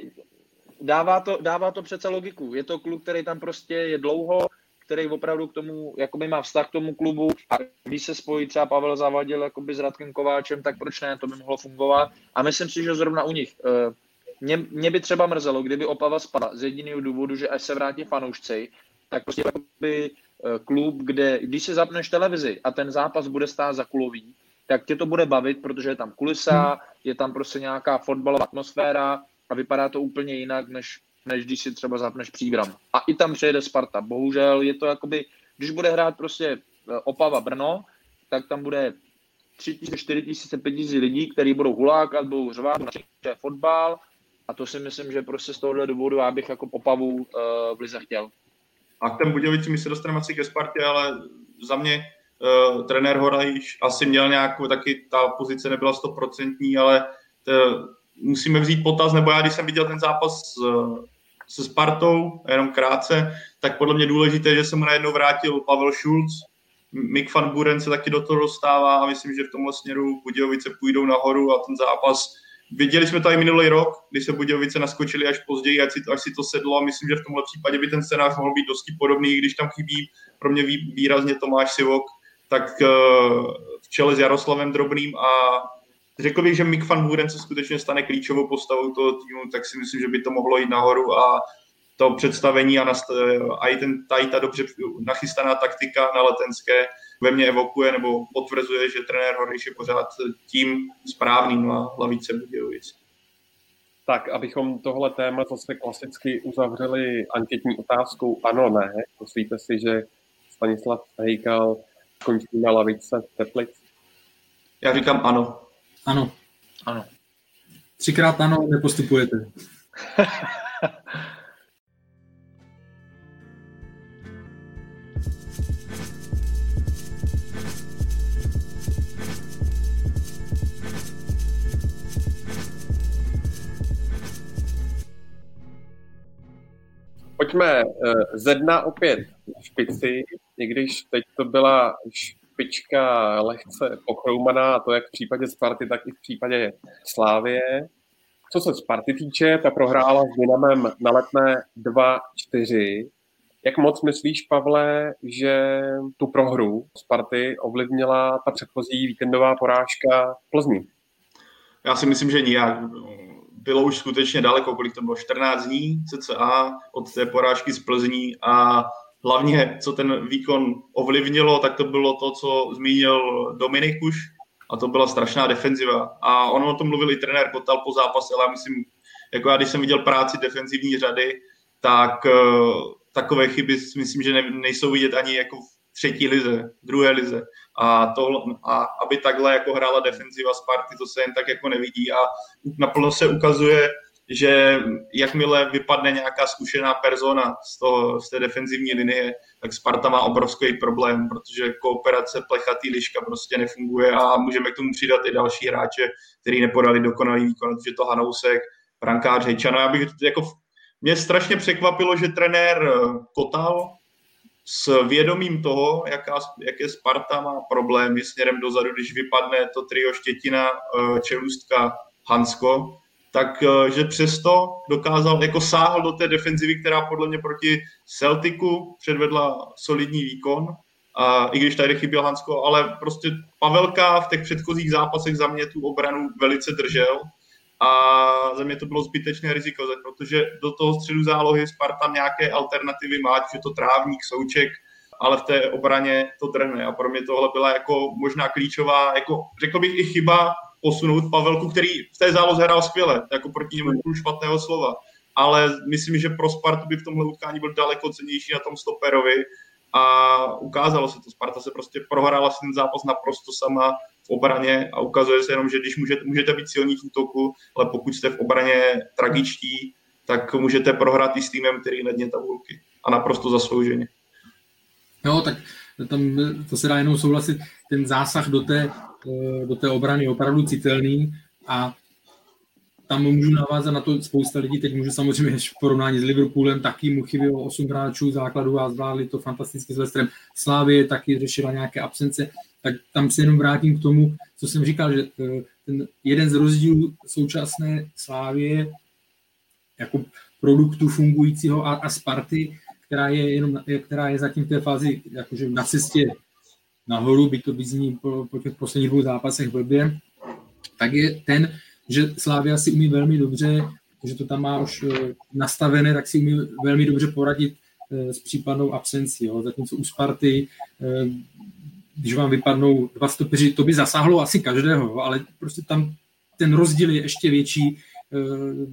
dává to, dává to přece logiku. Je to kluk, který tam prostě je dlouho, který opravdu k tomu, jakoby má vztah k tomu klubu a když se spojí třeba Pavel Zavadil jakoby s Radkem Kováčem, tak proč ne, to by mohlo fungovat. A myslím si, že zrovna u nich. Eh, mě, mě by třeba mrzelo, kdyby Opava spadla z jediného důvodu, že až se vrátí fanoušci, tak prostě jakoby eh, klub, kde když si zapneš televizi a ten zápas bude stát za kulový, tak tě to bude bavit, protože je tam kulisa, je tam prostě nějaká fotbalová atmosféra a vypadá to úplně jinak, než než když si třeba zapneš přígram. A i tam přejede Sparta. Bohužel je to jakoby, když bude hrát prostě e, Opava Brno, tak tam bude 3 tisíce, 4 tisíce, 5 tisíc lidí, kteří budou hulákat, budou řvát, je fotbal a to si myslím, že prostě z tohohle důvodu já bych jako Opavu uh, v Lize chtěl. A k těm Budějovicím my se dostaneme asi ke Spartě, ale za mě uh, trenér Hora již asi měl nějakou, taky ta pozice nebyla stoprocentní, ale to, musíme vzít potaz, nebo já když jsem viděl ten zápas s, se Spartou, jenom krátce, tak podle mě důležité, že se mu najednou vrátil Pavel Schulz, Mick van Buren se taky do toho dostává a myslím, že v tomhle směru Budějovice půjdou nahoru a ten zápas Viděli jsme i minulý rok, kdy se Budějovice naskočili až později, až si, to, až si to sedlo. A myslím, že v tomhle případě by ten scénář mohl být dosti podobný, když tam chybí pro mě výrazně Tomáš Sivok, tak eh, v čele s Jaroslavem Drobným. A řekl bych, že Mick van Buren se skutečně stane klíčovou postavou toho týmu, tak si myslím, že by to mohlo jít nahoru. A to představení a, nast- a i, ten, ta, ta dobře nachystaná taktika na letenské ve mně evokuje nebo potvrzuje, že trenér Horiš je pořád tím správným na hlavice Budějovic. Tak, abychom tohle téma zase klasicky uzavřeli anketní otázkou ano, ne. Myslíte si, že Stanislav Hejkal končí na lavice Teplic? Já říkám ano. Ano. Ano. Třikrát ano, nepostupujete. Pojďme eh, ze dna opět špici, i když teď to byla špička lehce pochroumaná, to jak v případě Sparty, tak i v případě Slávie. Co se Sparty týče, ta prohrála s Dynamem na letné 2-4. Jak moc myslíš, Pavle, že tu prohru Sparty ovlivnila ta předchozí víkendová porážka v Plzni? Já si myslím, že nijak. Bylo už skutečně daleko, kolik to bylo, 14 dní cca od té porážky z Plzní a hlavně, co ten výkon ovlivnilo, tak to bylo to, co zmínil Dominik už, a to byla strašná defenziva. A on o tom mluvil i trenér Kotal po zápase, ale já myslím, jako já, když jsem viděl práci defenzivní řady, tak uh, takové chyby myslím, že ne, nejsou vidět ani jako v třetí lize, druhé lize. A, to, a aby takhle jako hrála defenziva Sparty, to se jen tak jako nevidí a naplno se ukazuje, že jakmile vypadne nějaká zkušená persona z, toho, z té defenzivní linie, tak Sparta má obrovský problém, protože kooperace plechatý liška prostě nefunguje a můžeme k tomu přidat i další hráče, který nepodali dokonalý výkon, že to Hanousek, brankář Hejčano. Já bych jako mě strašně překvapilo, že trenér Kotal s vědomím toho, jaká, jaké Sparta má problémy směrem dozadu, když vypadne to trio Štětina, eh, Čelůstka, Hansko, tak eh, přesto dokázal, jako sáhl do té defenzivy, která podle mě proti Celticu předvedla solidní výkon, a i když tady chyběl Hansko, ale prostě Pavelka v těch předchozích zápasech za mě tu obranu velice držel a za mě to bylo zbytečné riziko, protože do toho středu zálohy Sparta nějaké alternativy má, že je to trávník, souček, ale v té obraně to drhne. A pro mě tohle byla jako možná klíčová, jako řekl bych i chyba posunout Pavelku, který v té záloze hrál skvěle, jako proti němu půl špatného slova, ale myslím, že pro Spartu by v tomhle utkání byl daleko cenější na tom stoperovi a ukázalo se to. Sparta se prostě prohrála si ten zápas naprosto sama obraně a ukazuje se jenom, že když můžete, můžete být silní v útoku, ale pokud jste v obraně tragičtí, tak můžete prohrát i s týmem, který nedně tabulky a naprosto zaslouženě. Jo, tak tam, to se dá jenom souhlasit, ten zásah do té, do té obrany je opravdu citelný a tam můžu navázat na to spousta lidí, teď můžu samozřejmě v porovnání s Liverpoolem, taky mu chybělo 8 hráčů základu a zvládli to fantasticky s Lestrem. Slávě taky řešila nějaké absence, tak tam se jenom vrátím k tomu, co jsem říkal, že eh, ten jeden z rozdílů současné Slávě jako produktu fungujícího a, a Sparty, která je, jenom, která je zatím v té fázi jakože na cestě nahoru, by to zní po, po těch posledních dvou zápasech blbě, tak je ten, že Slávia si umí velmi dobře, že to tam má už eh, nastavené, tak si umí velmi dobře poradit eh, s případnou absencí. Jo. Zatímco u Sparty, eh, když vám vypadnou dva stopeři, to by zasáhlo asi každého, ale prostě tam ten rozdíl je ještě větší,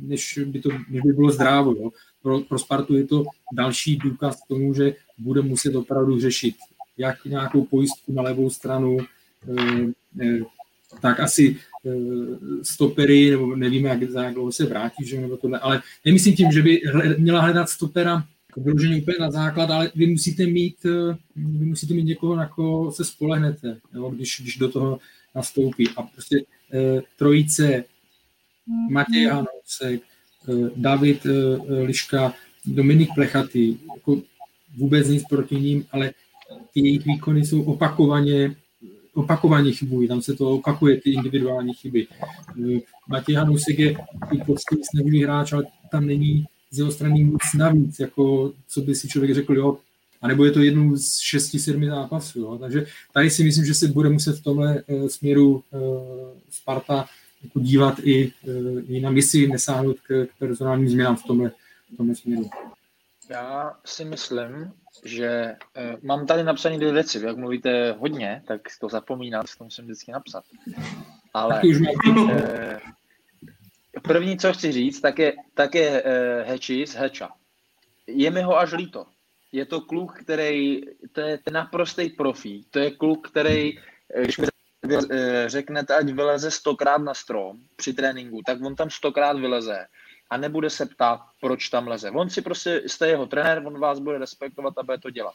než by, to, než by bylo zdrávo. Jo. Pro, pro Spartu je to další důkaz k tomu, že bude muset opravdu řešit jak nějakou pojistku na levou stranu, tak asi stopery, nebo nevíme, jak, za jak dlouho se vrátí, že nebo tohle, ale nemyslím tím, že by hled, měla hledat stopera jako vyloženě úplně na základ, ale vy musíte mít, eh, vy musíte mít někoho, na koho se spolehnete, jo, když, když do toho nastoupí. A prostě eh, trojice Matěj Hanousek, eh, David eh, Liška, Dominik Plechaty, jako vůbec nic proti ním, ale ty jejich výkony jsou opakovaně opakovaně chybují, tam se to opakuje, ty individuální chyby. Matěj Hanusek je i prostě snaživý hráč, ale tam není z jeho strany nic navíc, jako co by si člověk řekl, jo, a nebo je to jednou z šesti, sedmi zápasů. Jo. Takže tady si myslím, že se bude muset v tomhle uh, směru uh, Sparta jako dívat i, uh, i na misi nesáhnout k, k personálním změnám v tomhle, v tomhle směru. Já si myslím, že uh, mám tady napsané dvě věci. Jak mluvíte hodně, tak to zapomínám, to musím vždycky napsat. Ale uh, první, co chci říct, tak je, tak je uh, Hečis, Heča. Je mi ho až líto. Je to kluk, který, to je naprostý profí. To je kluk, který, když mi řeknete, ať vyleze stokrát na strom při tréninku, tak on tam stokrát vyleze a nebude se ptát, proč tam leze. On si prostě, jste jeho trenér, on vás bude respektovat a bude to dělat.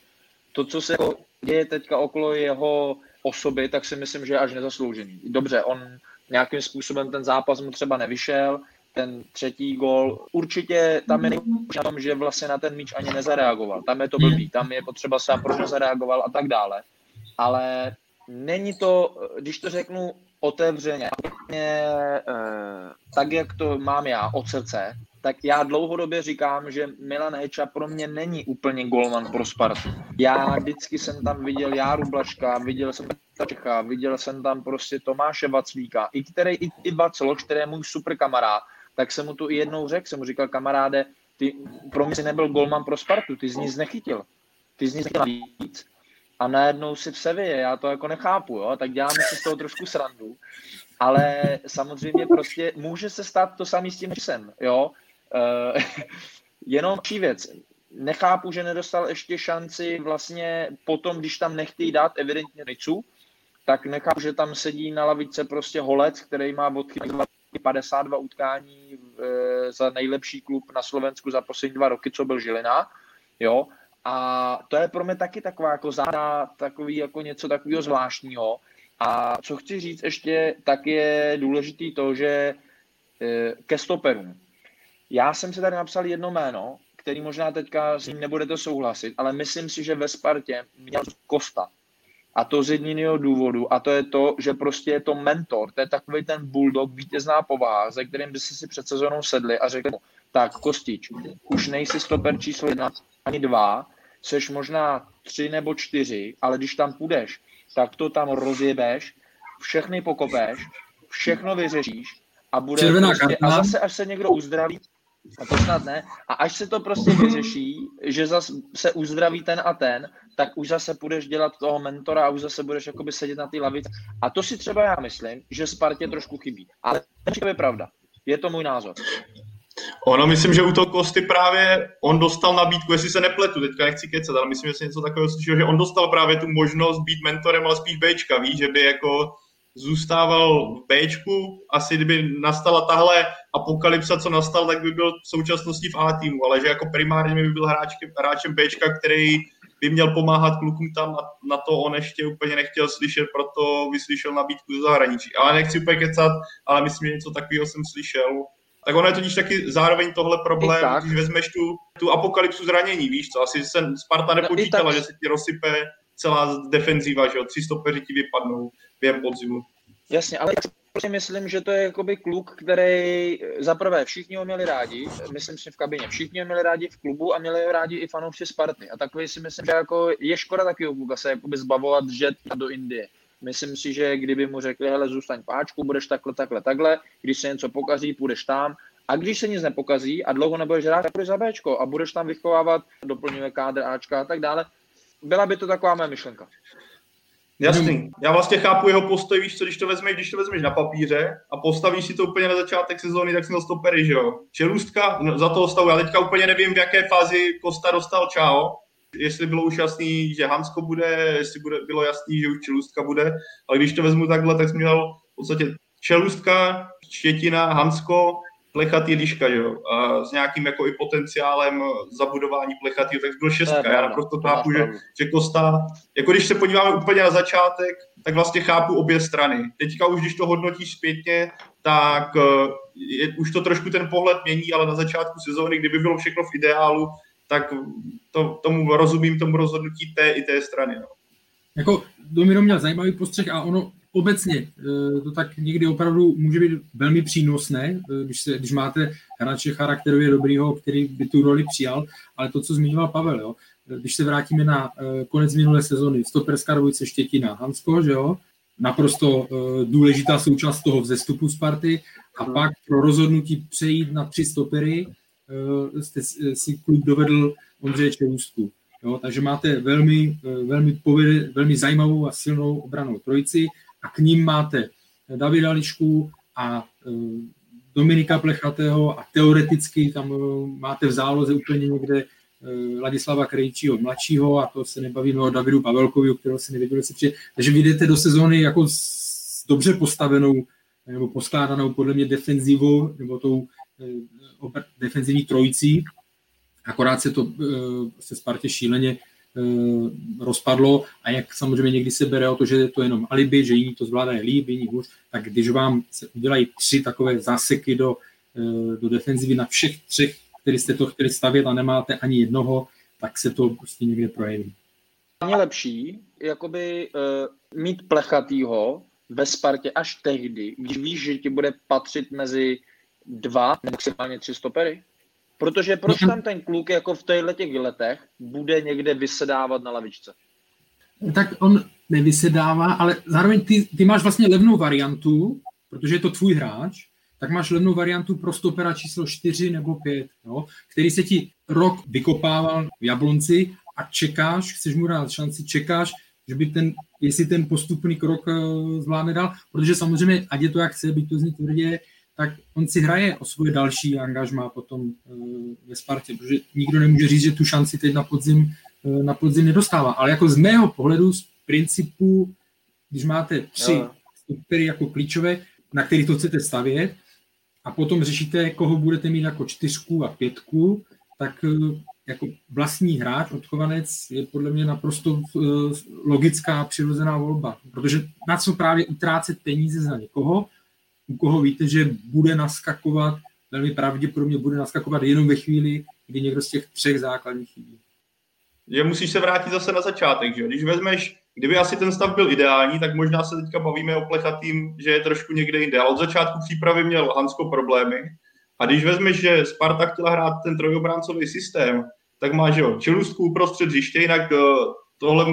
To, co se děje teďka okolo jeho osoby, tak si myslím, že je až nezasloužený. Dobře, on nějakým způsobem ten zápas mu třeba nevyšel, ten třetí gol. Určitě tam je na tom, že vlastně na ten míč ani nezareagoval. Tam je to blbý, tam je potřeba se proč nezareagoval a tak dále. Ale není to, když to řeknu otevřeně, eh, tak jak to mám já od srdce, tak já dlouhodobě říkám, že Milan Heča pro mě není úplně golman pro Spartu. Já vždycky jsem tam viděl Járu Blaška, viděl jsem Čecha, viděl jsem tam prostě Tomáše Vaclíka, i, který, i, i Vaclo, který je můj super kamarád, tak jsem mu to i jednou řekl, jsem mu říkal, kamaráde, ty pro mě jsi nebyl golman pro Spartu, ty z nic nechytil. Ty z nic nechytil víc a najednou si v Sevě, já to jako nechápu, jo, tak děláme si z toho trošku srandu, ale samozřejmě prostě může se stát to samý s tím časem, jo, uh, jenom další věc, nechápu, že nedostal ještě šanci vlastně potom, když tam nechtějí dát evidentně Nicu, tak nechápu, že tam sedí na lavice prostě Holec, který má odchytat 52 utkání e, za nejlepší klub na Slovensku za poslední dva roky, co byl Žilina, jo, a to je pro mě taky taková jako záda, takový jako něco takového zvláštního. A co chci říct ještě, tak je důležitý to, že e, ke stoperům. Já jsem si tady napsal jedno jméno, který možná teďka s ním nebudete souhlasit, ale myslím si, že ve Spartě měl Kosta. A to z jediného důvodu, a to je to, že prostě je to mentor, to je takový ten bulldog, vítězná povaha, ze kterým by si si před sezónou sedli a řekli mu, tak Kostič, už nejsi stoper číslo jedna ani dva, seš možná tři nebo čtyři, ale když tam půjdeš, tak to tam rozjebeš, všechny pokopeš, všechno vyřešíš a bude prostě, a zase až se někdo uzdraví, a to snad ne. A až se to prostě vyřeší, že zase se uzdraví ten a ten, tak už zase budeš dělat toho mentora a už zase budeš jakoby sedět na té lavici. A to si třeba já myslím, že Spartě trošku chybí. Ale to je pravda. Je to můj názor. Ono, myslím, že u toho Kosty právě on dostal nabídku, jestli se nepletu, teďka nechci kecat, ale myslím, že se něco takového slyšel, že on dostal právě tu možnost být mentorem, ale spíš Bčka, víš, že by jako zůstával v Bčku, asi kdyby nastala tahle apokalypsa, co nastal, tak by byl v současnosti v A týmu, ale že jako primárně by byl hráčkem, hráčem Bčka, který by měl pomáhat klukům tam, na, na to on ještě úplně nechtěl slyšet, proto vyslyšel nabídku ze zahraničí. Ale nechci úplně kecat, ale myslím, že něco takového jsem slyšel. Tak ono je totiž taky zároveň tohle problém, když vezmeš tu, tu apokalypsu zranění, víš co, asi se Sparta no, nepočítala, no, že se ti rozsype celá defenzíva, že jo, tři stopeři ti vypadnou během podzimu. Jasně, ale já si myslím, že to je jakoby kluk, který za prvé všichni ho měli rádi, myslím si v kabině, všichni ho měli rádi v klubu a měli ho rádi i fanoušci Sparty. A takový si myslím, že jako je škoda takového kluka se jakoby zbavovat žet do Indie. Myslím si, že kdyby mu řekli, hele, zůstaň páčku, budeš takhle, takhle, takhle, když se něco pokazí, půjdeš tam, a když se nic nepokazí a dlouho nebudeš hrát, tak půjdeš za Bčko a budeš tam vychovávat, doplňuje kádr Ačka a tak dále. Byla by to taková moje myšlenka. Jasný. Já vlastně chápu jeho postoj, víš co, když to vezmeš, když to vezmeš na papíře a postavíš si to úplně na začátek sezóny, tak si to stopery, že jo. Čelůstka za toho stavu, já teďka úplně nevím, v jaké fázi Kosta dostal čao, jestli bylo už jasný, že Hansko bude, jestli bude, bylo jasný, že už Čelůstka bude, ale když to vezmu takhle, tak jsem měl v podstatě Čelůstka, Štětina, Hansko, plechatý liška, jo, a s nějakým jako i potenciálem zabudování plechatý, tak byl šestka. Já naprosto chápu, že, že Kosta, jako když se podíváme úplně na začátek, tak vlastně chápu obě strany. Teďka už, když to hodnotíš zpětně, tak eh, je, už to trošku ten pohled mění, ale na začátku sezóny, kdyby bylo všechno v ideálu, tak to, tomu rozumím, tomu rozhodnutí té i té strany. No. Jako Domino měl zajímavý postřeh a ono obecně eh, to tak někdy opravdu může být velmi přínosné, eh, když, se, když máte hráče charakterově dobrýho, který by tu roli přijal, ale to, co zmiňoval Pavel, jo, eh, když se vrátíme na konec minulé sezony, stoperská dvojice Štětina, Hansko, že jo, naprosto důležitá součást toho vzestupu Sparty a pak pro rozhodnutí přejít na tři stopery si klub dovedl Ondřeje Čelůstku. Jo, takže máte velmi, velmi, povede, velmi zajímavou a silnou obranou trojici a k ním máte Davida Lišku a Dominika Plechatého a teoreticky tam máte v záloze úplně někde Ladislava Krejčího mladšího a to se nebavíme o Davidu Pavelkovi, o kterého se nevěděli si přijde. Takže vy jdete do sezóny jako s dobře postavenou nebo poskládanou podle mě defenzivou nebo tou defenzivní trojicí. Akorát se to se Spartě šíleně Eh, rozpadlo a jak samozřejmě někdy se bere o to, že je to jenom alibi, že jiní to zvládají líp, jiní hůř, tak když vám se udělají tři takové záseky do, eh, do defenzivy na všech třech, který jste to chtěli stavět a nemáte ani jednoho, tak se to prostě někde projeví. Je lepší jakoby uh, mít plechatýho ve Spartě až tehdy, když víš, že ti bude patřit mezi dva, maximálně tři stopery? Protože proč tam ten kluk jako v těchto těch letech bude někde vysedávat na lavičce? Tak on nevysedává, ale zároveň ty, ty máš vlastně levnou variantu, protože je to tvůj hráč, tak máš levnou variantu pro stopera číslo 4 nebo 5, jo, který se ti rok vykopával v Jablonci a čekáš, chceš mu dát šanci, čekáš, že by ten, jestli ten postupný krok eh, zvládne dál, protože samozřejmě, ať je to jak chce, byť to zní tvrdě, tak on si hraje o svoje další angažma potom eh, ve Spartě, protože nikdo nemůže říct, že tu šanci teď na podzim, eh, na podzim nedostává. Ale jako z mého pohledu, z principu, když máte tři supery jako klíčové, na který to chcete stavět, a potom řešíte, koho budete mít jako čtyřku a pětku, tak eh, jako vlastní hráč, odchovanec je podle mě naprosto logická a přirozená volba. Protože na co právě utrácet peníze za někoho, u koho víte, že bude naskakovat, velmi pravděpodobně bude naskakovat jenom ve chvíli, kdy někdo z těch třech základních chybí. Že musíš se vrátit zase na začátek, že Když vezmeš, kdyby asi ten stav byl ideální, tak možná se teďka bavíme o plechatým, že je trošku někde jinde. Ale od začátku přípravy měl Hansko problémy. A když vezmeš, že Sparta chtěla hrát ten trojobráncový systém, tak má, že jo, čelustku uprostřed hřiště, jinak eh, tohle,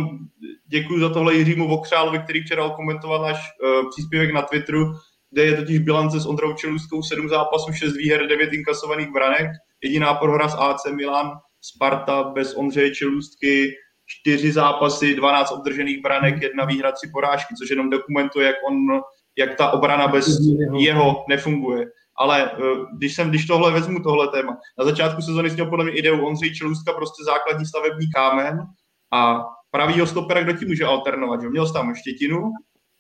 děkuji za tohle Jiřímu Vokřálovi, který včera komentoval náš uh, příspěvek na Twitteru, kde je totiž bilance s Ondrou Čelustkou 7 zápasů, 6 výher, 9 inkasovaných branek, jediná prohra s AC Milan, Sparta bez Ondřeje Čelustky, 4 zápasy, 12 obdržených branek, jedna výhra, 3 porážky, což jenom dokumentuje, jak, on, jak ta obrana bez jeho nefunguje. Ale eh, když, jsem, když tohle vezmu, tohle téma, na začátku sezóny měl podle mě ideu Ondřej Čelůstka prostě základní stavební kámen a pravýho stopera, kdo ti může alternovat, že? Měl jsi tam Štětinu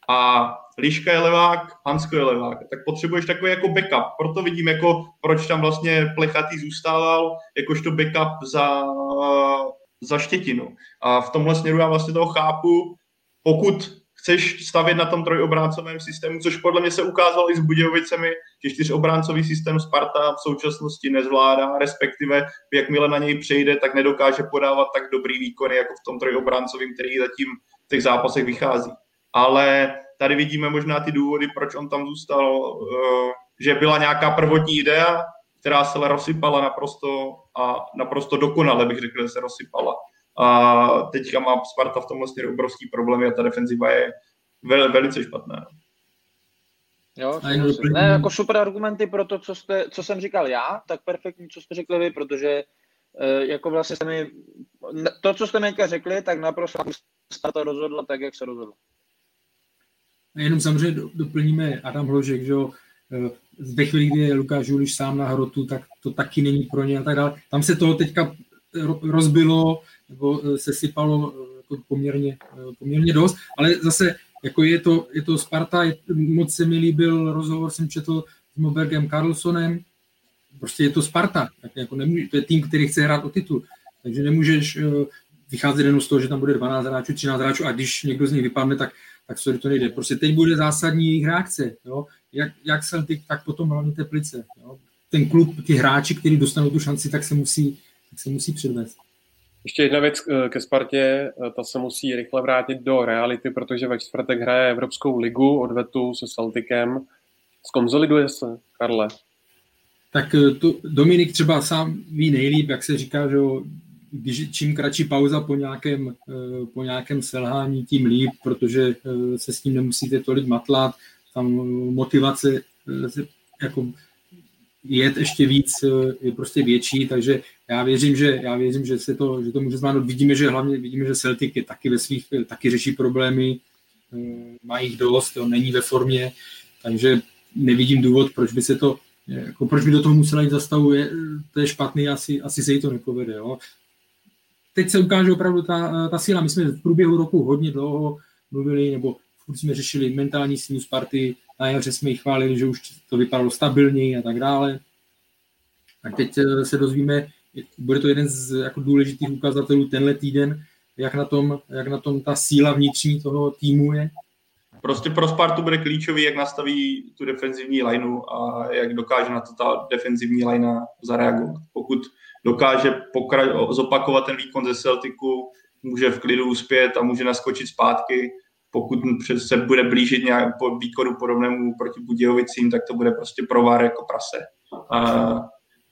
a Liška je levák, Hansko je levák, tak potřebuješ takový jako backup. Proto vidím, jako, proč tam vlastně Plechatý zůstával, jakožto backup za, za Štětinu. A v tomhle směru já vlastně toho chápu, pokud chceš stavět na tom trojobráncovém systému, což podle mě se ukázalo i s Budějovicemi, že čtyřobráncový systém Sparta v současnosti nezvládá, respektive jakmile na něj přejde, tak nedokáže podávat tak dobrý výkony jako v tom trojobráncovém, který zatím v těch zápasech vychází. Ale tady vidíme možná ty důvody, proč on tam zůstal, eh, že byla nějaká prvotní idea, která se rozsypala naprosto a naprosto dokonale, bych řekl, že se rozsypala. A teďka má Sparta v tomhle směru obrovský problém a ta defenziva je vel, velice špatná. Jo, ne, jako super argumenty pro to, co, jste, co jsem říkal já, tak perfektní, co jste řekli vy, protože e, jako vlastně jste mi, to, co jste mi řekli, tak naprosto Sparta rozhodla tak, jak se rozhodla. Jenom samozřejmě doplníme Adam Hložek, že jo, eh, ve chvíli, kdy je Lukáš Žuliš sám na hrotu, tak to taky není pro ně a tak dále. Tam se toho teďka rozbilo, nebo eh, se sypalo eh, jako poměrně, eh, poměrně dost, ale zase jako je to, je to Sparta, je, moc se mi líbil rozhovor, jsem četl s Mobergem Carlsonem, prostě je to Sparta, tak jako nemůže, to je tým, který chce hrát o titul, takže nemůžeš vycházet jenom z toho, že tam bude 12 hráčů, 13 hráčů a když někdo z nich vypadne, tak, tak sorry, to nejde. Prostě teď bude zásadní jejich reakce, jo? Jak, jak Celtic, tak potom hlavně Teplice. Jo? Ten klub, ty hráči, kteří dostanou tu šanci, tak se musí, tak se musí předvést. Ještě jedna věc eh, ke Spartě, eh, ta se musí rychle vrátit do reality, protože ve čtvrtek hraje Evropskou ligu odvetu se Celticem. Skonzoliduje se, Karle? Tak eh, to Dominik třeba sám ví nejlíp, jak se říká, že když čím kratší pauza po nějakém, po nějakém selhání, tím líp, protože se s tím nemusíte tolik matlat, tam motivace jako jet ještě víc je prostě větší, takže já věřím, že, já věřím, že, se to, že to může zvládnout. Vidíme, že hlavně vidíme, že Celtic je taky ve svých, taky řeší problémy, eh, má jich dost, to není ve formě, takže nevidím důvod, proč by se to, jako proč by do toho musela jít zastavu, je, to je špatný, asi, asi se jí to nepovede. Jo. Teď se ukáže opravdu ta, ta síla. My jsme v průběhu roku hodně dlouho mluvili, nebo furt jsme řešili mentální sílu Sparty, na jaře jsme ji chválili, že už to vypadalo stabilněji a tak dále. Tak teď eh, se dozvíme, bude to jeden z jako důležitých ukazatelů tenhle týden, jak na, tom, jak na tom ta síla vnitřní toho týmu je? Prostě pro Spartu bude klíčový, jak nastaví tu defenzivní lineu a jak dokáže na to ta defenzivní linea zareagovat. Pokud dokáže pokra- zopakovat ten výkon ze Celticu, může v klidu uspět a může naskočit zpátky. Pokud se bude blížit nějak po výkonu podobnému proti Budějovicím, tak to bude prostě provár jako prase. A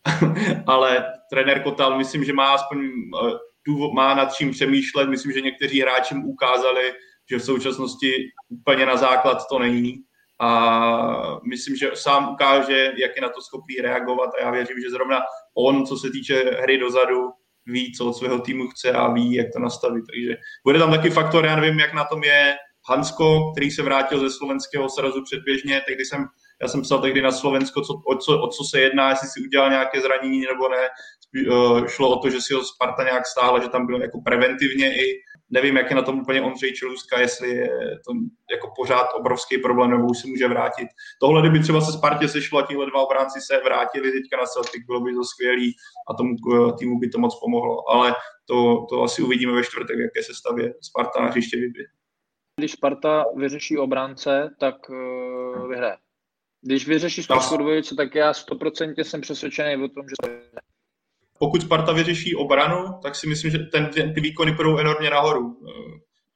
ale trenér Kotal myslím, že má aspoň eh, důvod, má nad čím přemýšlet. Myslím, že někteří hráči mu ukázali, že v současnosti úplně na základ to není. A myslím, že sám ukáže, jak je na to schopný reagovat a já věřím, že zrovna on, co se týče hry dozadu, ví, co od svého týmu chce a ví, jak to nastavit. Takže bude tam taky faktor, já nevím, jak na tom je Hansko, který se vrátil ze slovenského srazu předběžně, tehdy jsem já jsem psal tehdy na Slovensko, co, o, co, o co se jedná, jestli si udělal nějaké zranění nebo ne. Uh, šlo o to, že si ho Sparta nějak stáhla, že tam byl jako preventivně i nevím, jak je na tom úplně Ondřej Čelůzka, jestli je to jako pořád obrovský problém, nebo už se může vrátit. Tohle, kdyby třeba se Spartě sešlo a tihle dva obránci se vrátili teďka na Celtic, bylo by to skvělý a tomu eh, týmu by to moc pomohlo. Ale to, to asi uvidíme ve čtvrtek, jaké se stavě Sparta na hřiště vybije. Když Sparta vyřeší obránce, tak uh, vyhraje. Když vyřešíš Pašku dvojice, tak já stoprocentně jsem přesvědčený o tom, že to je. Pokud Sparta vyřeší obranu, tak si myslím, že ten, ty výkony půjdou enormně nahoru.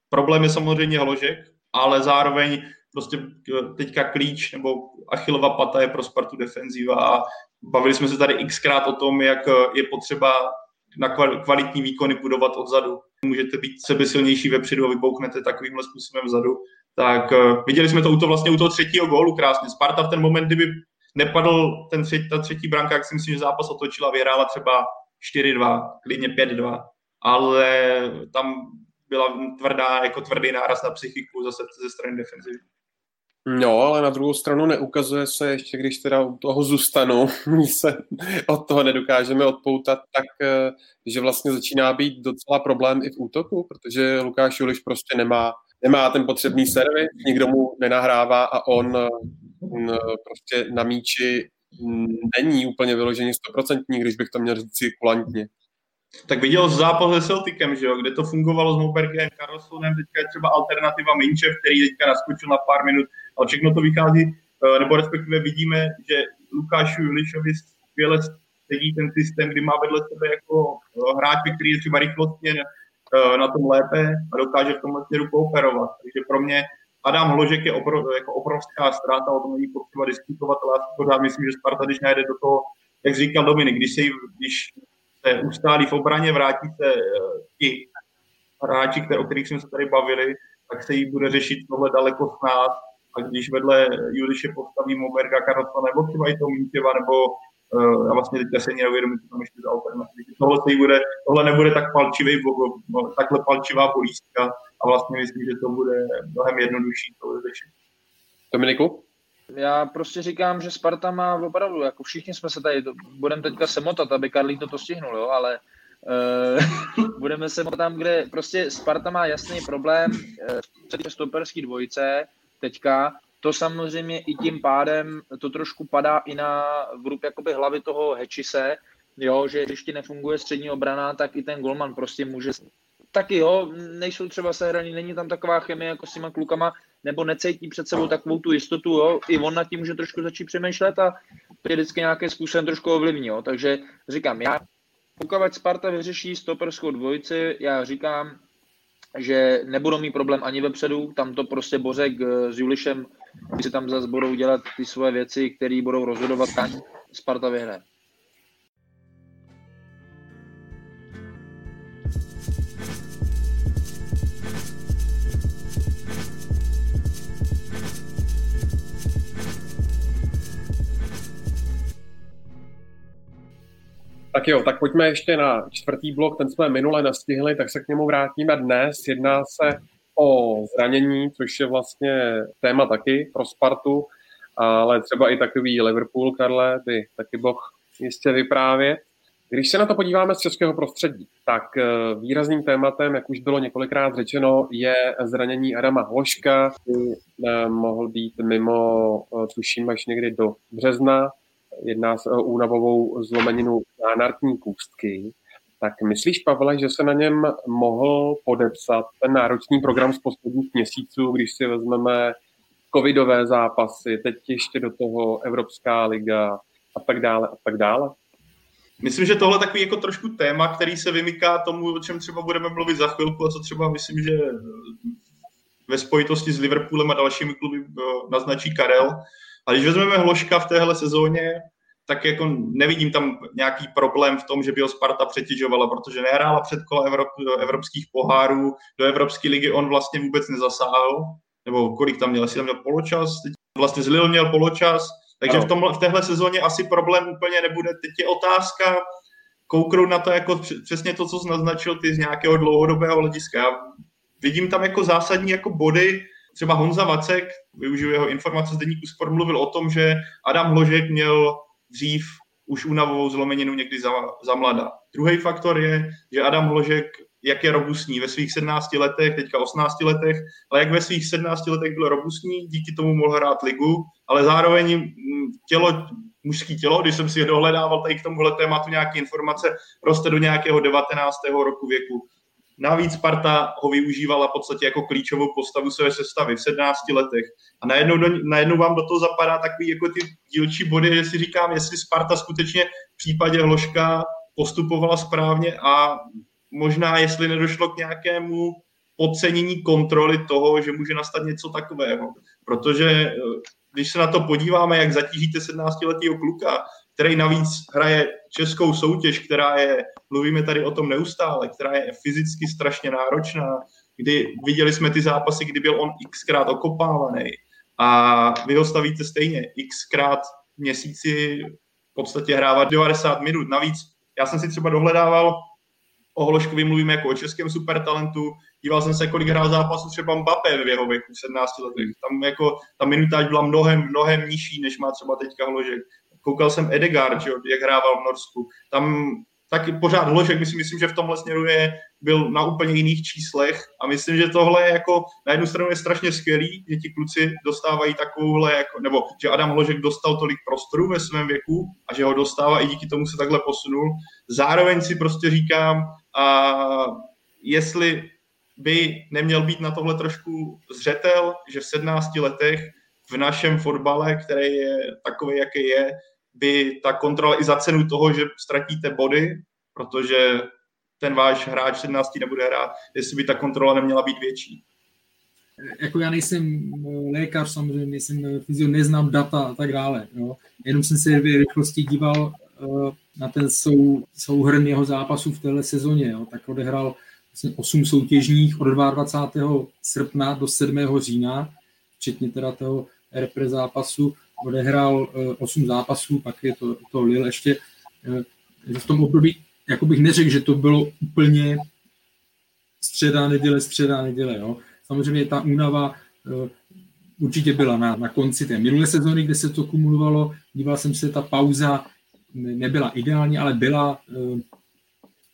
Problém je samozřejmě hložek, ale zároveň prostě teďka klíč nebo achilová pata je pro Spartu defenziva a bavili jsme se tady xkrát o tom, jak je potřeba na kvalitní výkony budovat odzadu. Můžete být sebesilnější vepředu a vybouchnete takovýmhle způsobem vzadu. Tak viděli jsme to u to vlastně u toho třetího gólu krásně. Sparta v ten moment, kdyby nepadl ten třetí, ta třetí branka, jak si myslím, že zápas otočila, vyhrála třeba 4-2, klidně 5-2, ale tam byla tvrdá, jako tvrdý náraz na psychiku zase ze strany defenzivy. No, ale na druhou stranu neukazuje se, ještě když teda u toho zůstanu, se od toho nedokážeme odpoutat, tak eh, že vlastně začíná být docela problém i v útoku, protože Lukáš Juliš prostě nemá, nemá ten potřebný servis, nikdo mu nenahrává a on, eh, prostě na míči není úplně vyloženě stoprocentní, když bych to měl říct kulantně. Tak viděl zápas se Celticem, že jo, kde to fungovalo s Moubergem, Carlsonem, teďka je třeba alternativa Minčev, který teďka naskočil na pár minut, ale všechno to vychází, eh, nebo respektive vidíme, že Lukášu Julišovi skvěle sedí ten systém, kdy má vedle sebe jako eh, hráč, který je třeba rychlostně eh, na tom lépe a dokáže v tomhle směru kooperovat. Takže pro mě Adam Hložek je obrov, jako obrovská ztráta, o tom není potřeba diskutovat, ale já myslím, že Sparta, když najde do toho, jak říkal Dominik, když se, když se ustálí v obraně, vrátí se ti hráči, o kterých jsme se tady bavili, tak se jí bude řešit tohle daleko s nás a když vedle Juliše postaví Moberga, Karlsona nebo třeba i toho Míntěva, nebo uh, já vlastně teďka se neuvědomím, co tam ještě za alternativy. Tohle, bude, tohle nebude tak palčivý, takhle palčivá bolístka a vlastně myslím, že to bude mnohem jednodušší to řešit. Dominiku? Já prostě říkám, že Sparta má opravdu, jako všichni jsme se tady, budeme teďka se motat, aby Karlík to stihnul, jo, ale uh, budeme se motat tam, kde prostě Sparta má jasný problém uh, stoperský dvojice, teďka, to samozřejmě i tím pádem to trošku padá i na vrub jakoby hlavy toho Hečise, jo, že když ti nefunguje střední obrana, tak i ten golman prostě může taky jo, nejsou třeba sehraní, není tam taková chemie jako s těma klukama, nebo necítí před sebou takovou tu jistotu, jo, i on nad tím může trošku začít přemýšlet a je vždycky nějaké způsobem trošku ovlivní, jo, takže říkám, já pokud Sparta vyřeší stoperskou dvojici, já říkám, že nebudou mít problém ani vepředu, tam to prostě Bořek eh, s Julišem, se tam zase budou dělat ty svoje věci, které budou rozhodovat, Sparta vyhraje. Tak jo, tak pojďme ještě na čtvrtý blok, ten jsme minule nastihli, tak se k němu vrátíme dnes. Jedná se o zranění, což je vlastně téma taky pro Spartu, ale třeba i takový Liverpool, Karle, by taky boh jistě vyprávět. Když se na to podíváme z českého prostředí, tak eh, výrazným tématem, jak už bylo několikrát řečeno, je zranění Adama Hloška, který eh, mohl být mimo, eh, tuším, až někdy do března, jedná se o únavovou zlomeninu nánartní kůstky, tak myslíš, Pavle, že se na něm mohl podepsat ten náročný program z posledních měsíců, když si vezmeme covidové zápasy, teď ještě do toho Evropská liga a tak dále a tak dále? Myslím, že tohle je takový jako trošku téma, který se vymyká tomu, o čem třeba budeme mluvit za chvilku a co třeba myslím, že ve spojitosti s Liverpoolem a dalšími kluby eh, naznačí Karel. A když vezmeme Hloška v téhle sezóně, tak jako nevidím tam nějaký problém v tom, že by ho Sparta přetěžovala, protože nehrála před kola Evrop, evropských pohárů, do Evropské ligy on vlastně vůbec nezasáhl, nebo kolik tam měl, asi tam měl poločas, teď vlastně zlil měl poločas, takže v, tom, v téhle sezóně asi problém úplně nebude. Teď je otázka, kouknout na to jako přesně to, co jsi naznačil ty z nějakého dlouhodobého hlediska. Já vidím tam jako zásadní jako body, třeba Honza Vacek, využiju jeho informace z deníku Sport, mluvil o tom, že Adam Hložek měl dřív už únavovou zlomeninu někdy za, za mlada. Druhý faktor je, že Adam Hložek, jak je robustní ve svých 17 letech, teďka 18 letech, ale jak ve svých 17 letech byl robustní, díky tomu mohl hrát ligu, ale zároveň mm, tělo, mužský tělo, když jsem si je dohledával tady k tomuhle tématu nějaké informace, roste do nějakého 19. roku věku. Navíc Sparta ho využívala v podstatě jako klíčovou postavu své sestavy v 17 letech. A najednou, do, najednou vám do toho zapadá takový jako ty dílčí body, že si říkám, jestli Sparta skutečně v případě Hloška postupovala správně a možná, jestli nedošlo k nějakému podcenění kontroly toho, že může nastat něco takového. Protože eh, když se na to podíváme, jak zatížíte 17-letého kluka, který navíc hraje českou soutěž, která je, mluvíme tady o tom neustále, která je fyzicky strašně náročná, kdy viděli jsme ty zápasy, kdy byl on xkrát okopávaný a vy ho stavíte stejně xkrát měsíci v podstatě hrávat 90 minut. Navíc já jsem si třeba dohledával o Hološkovi mluvíme jako o českém supertalentu. Díval jsem se, kolik hrál zápasů třeba Mbappé v jeho věku, v 17 letech. Tam jako ta minutáž byla mnohem, mnohem nižší, než má třeba teďka Holožek. Koukal jsem Edegard, jak hrával v Norsku. Tam taky pořád Hložek, myslím, myslím, že v tomhle směru je, byl na úplně jiných číslech a myslím, že tohle je jako, na jednu stranu je strašně skvělý, že ti kluci dostávají takovouhle, jako, nebo že Adam Hložek dostal tolik prostoru ve svém věku a že ho dostává i díky tomu se takhle posunul. Zároveň si prostě říkám, a jestli by neměl být na tohle trošku zřetel, že v 17 letech v našem fotbale, který je takový, jaký je, by ta kontrola i za cenu toho, že ztratíte body, protože ten váš hráč 17 nebude hrát, jestli by ta kontrola neměla být větší. Jako já nejsem eh, lékař, samozřejmě nejsem eh, fyzio, neznám data a tak dále. Jo. Jenom jsem se v rychlosti díval uh, na ten sou, souhrn jeho zápasů v téhle sezóně. Jo. Tak odehrál vlastně 8 soutěžních od 22. srpna do 7. října, včetně teda toho repre zápasu odehrál 8 eh, zápasů, pak je to, to Lille ještě. Eh, v tom období, jako bych neřekl, že to bylo úplně středa, neděle, středa, neděle. Jo. Samozřejmě ta únava eh, určitě byla na, na konci té minulé sezóny, kde se to kumulovalo. Díval jsem se, ta pauza nebyla ideální, ale byla.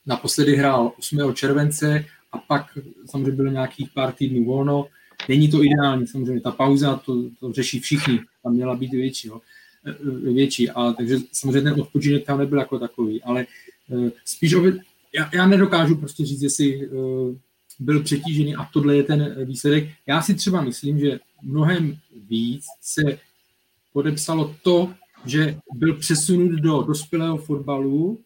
Naposledy hrál 8. července a pak samozřejmě bylo nějakých pár týdnů volno. Není to ideální, samozřejmě ta pauza, to, to řeší všichni, tam měla být větší, jo, e, e, větší, a takže samozřejmě ten odpočinek tam nebyl jako takový, ale e, spíš já, já nedokážu prostě říct, jestli byl přetížený a tohle je ten výsledek. Já si třeba myslím, že mnohem víc se podepsalo to, že byl přesunut do dospělého fotbalu,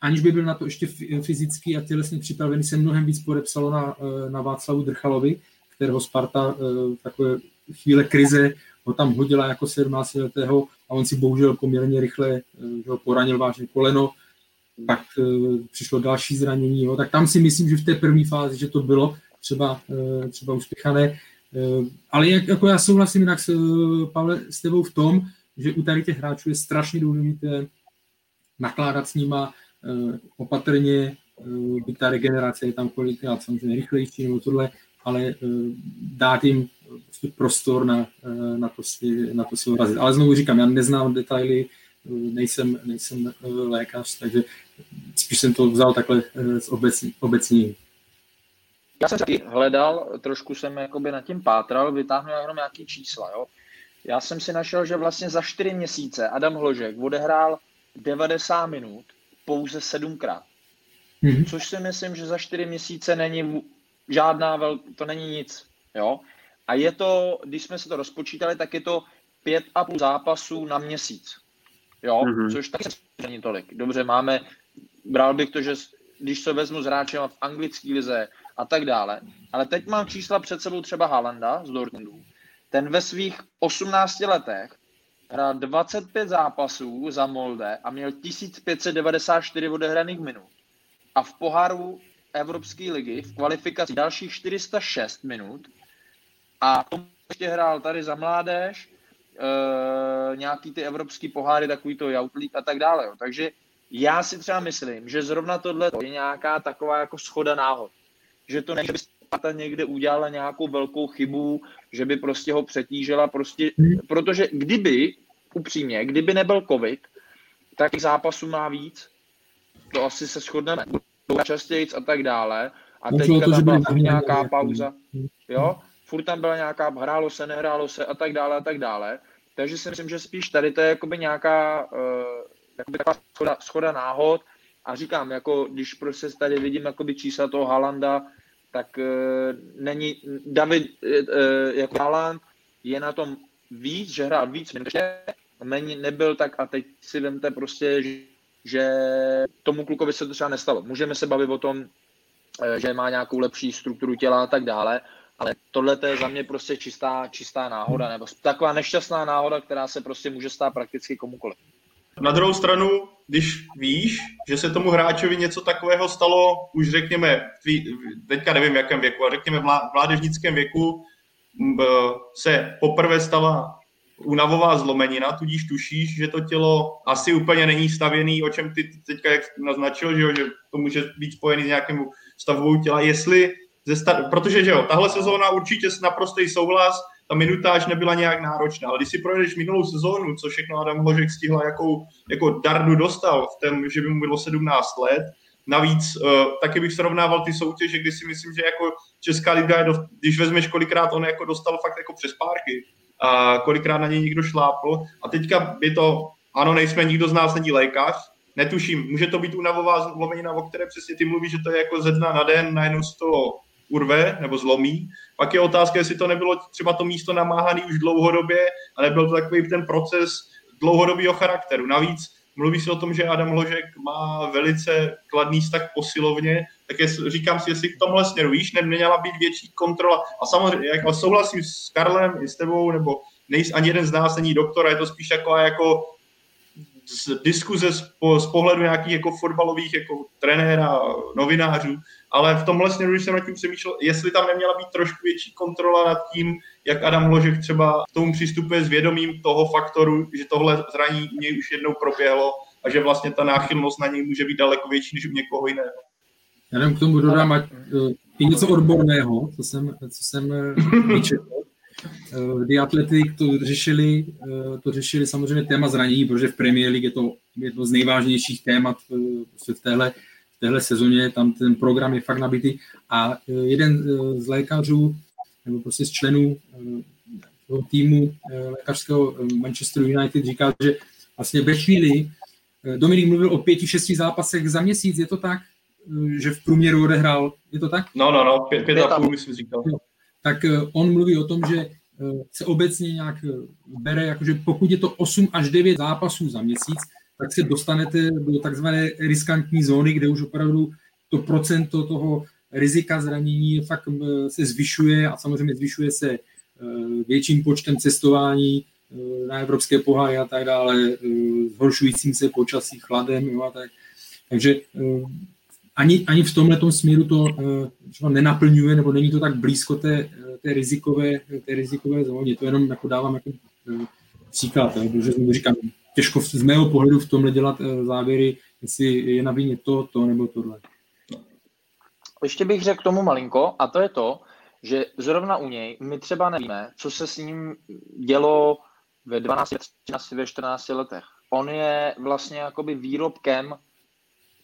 aniž by byl na to ještě fyzicky a tělesně připravený, se mnohem víc podepsalo na, na Václavu Drchalovi, kterého Sparta v takové chvíle krize ho tam hodila jako 17 letého a on si bohužel poměrně rychle eh, že ho poranil vážně koleno, pak eh, přišlo další zranění, jo. tak tam si myslím, že v té první fázi, že to bylo třeba, eh, třeba uspěchané, ale jak, jako já souhlasím jinak s, Pavle, s tebou v tom, že u tady těch hráčů je strašně důležité nakládat s nima opatrně, byť ta regenerace je tam kolikrát samozřejmě rychlejší nebo tohle, ale dát jim prostě prostor na, eh, na, to si, na to si urazit. Ale znovu říkám, já neznám detaily, eh, nejsem, nejsem eh, lékař, takže spíš jsem to vzal takhle z obecní, obecní. Já jsem taky hledal, trošku jsem jakoby nad tím pátral, vytáhnu jenom nějaký čísla. Jo? Já jsem si našel, že vlastně za čtyři měsíce Adam Hložek odehrál 90 minut pouze sedmkrát. Mm-hmm. Což si myslím, že za čtyři měsíce není žádná vel, to není nic. Jo? A je to, když jsme se to rozpočítali, tak je to pět a půl zápasů na měsíc. Jo, mm-hmm. což taky není tolik. Dobře, máme, bral bych to, že když se vezmu s hráčem v anglické lize a tak dále, ale teď mám čísla před sebou třeba Halanda z Dortmundu. Ten ve svých 18 letech hrál 25 zápasů za Molde a měl 1594 odehraných minut. A v poháru Evropské ligy v kvalifikaci dalších 406 minut a ještě hrál tady za mládež, e, nějaký ty evropský poháry, takový to Youtlík a tak dále. Jo. Takže já si třeba myslím, že zrovna tohle je nějaká taková jako schoda náhod. Že to ne, že by Sparta někde udělala nějakou velkou chybu, že by prostě ho přetížila, prostě, protože kdyby, upřímně, kdyby nebyl covid, tak zápasů má víc, to asi se shodneme, častěji a tak dále, a teďka tam byla nějaká pauza, jo, furt tam byla nějaká, hrálo se, nehrálo se a tak dále a tak dále. Takže si myslím, že spíš tady to je jakoby nějaká uh, jakoby taková schoda, schoda náhod. A říkám, jako když prostě tady vidím jakoby čísla toho Halanda, tak uh, není David uh, jako Haland je na tom víc, že hrál víc, není, nebyl tak a teď si vemte prostě, že že tomu klukovi se to třeba nestalo. Můžeme se bavit o tom, eh, že má nějakou lepší strukturu těla a tak dále, ale tohle je za mě prostě čistá, čistá náhoda, nebo taková nešťastná náhoda, která se prostě může stát prakticky komukoliv. Na druhou stranu, když víš, že se tomu hráčovi něco takového stalo, už řekněme, teďka nevím v jakém věku, a řekněme v mládežnickém věku, se poprvé stala únavová zlomenina, tudíž tušíš, že to tělo asi úplně není stavěný, o čem ty teďka jak naznačil, že, jo, že to může být spojený s nějakým stavbou těla, jestli ze star- protože že jo, tahle sezóna určitě naprostý souhlas, ta minutáž nebyla nějak náročná, ale když si projedeš minulou sezónu, co všechno Adam Hložek stihl, jakou jako dardu dostal v tom, že by mu bylo 17 let, Navíc uh, taky bych srovnával ty soutěže, kdy si myslím, že jako Česká liga, když vezmeš kolikrát on jako dostal fakt jako přes párky a kolikrát na něj někdo šlápl a teďka je to, ano, nejsme, nikdo z nás není lékař, netuším, může to být unavová zlomenina, o které přesně ty mluvíš, že to je jako ze dna na den, najednou z toho urve nebo zlomí. Pak je otázka, jestli to nebylo třeba to místo namáhané už dlouhodobě a nebyl to takový ten proces dlouhodobého charakteru. Navíc mluví se o tom, že Adam Hložek má velice kladný vztah posilovně, tak je, říkám si, jestli k tomhle směru víš, neměla být větší kontrola. A samozřejmě, jak souhlasím s Karlem i s tebou, nebo nejs, ani jeden z nás není doktor, je to spíš jako, jako diskuze z, po, z pohledu nějakých jako fotbalových jako trenéra, novinářů, ale v tomhle směru, když jsem nad tím přemýšlel, jestli tam neměla být trošku větší kontrola nad tím, jak Adam Ložek třeba k tomu přistupuje s vědomím toho faktoru, že tohle zraní u něj už jednou proběhlo a že vlastně ta náchylnost na něj může být daleko větší než u někoho jiného. Já jenom k tomu dodám, ať i něco odborného, co jsem, co jsem uh, vyčetl. Uh, The Athletic to řešili, uh, to řešili samozřejmě téma zranění, protože v Premier League je to jedno z nejvážnějších témat uh, v téhle téhle sezóně, tam ten program je fakt nabitý a jeden z lékařů nebo prostě z členů toho týmu lékařského Manchester United říkal, že vlastně ve chvíli, Dominik mluvil o pěti, šesti zápasech za měsíc, je to tak, že v průměru odehrál, je to tak? No, no, no, pět, pět a půl, myslím, říkal. Tak on mluví o tom, že se obecně nějak bere, jakože pokud je to 8 až 9 zápasů za měsíc, tak se dostanete do takzvané riskantní zóny, kde už opravdu to procento toho rizika zranění fakt se zvyšuje a samozřejmě zvyšuje se větším počtem cestování na evropské poháry a tak dále, zhoršujícím se počasí, chladem. Jo, a tak. Takže ani, ani v tomhle směru to třeba nenaplňuje, nebo není to tak blízko té, té, rizikové, té rizikové zóně. To jenom jako dávám jako příklad, protože říkám, těžko z mého pohledu v tomhle dělat eh, závěry, jestli je na vině to, to nebo tohle. Ještě bych řekl tomu malinko, a to je to, že zrovna u něj my třeba nevíme, co se s ním dělo ve 12, 13, ve 14 letech. On je vlastně jakoby výrobkem,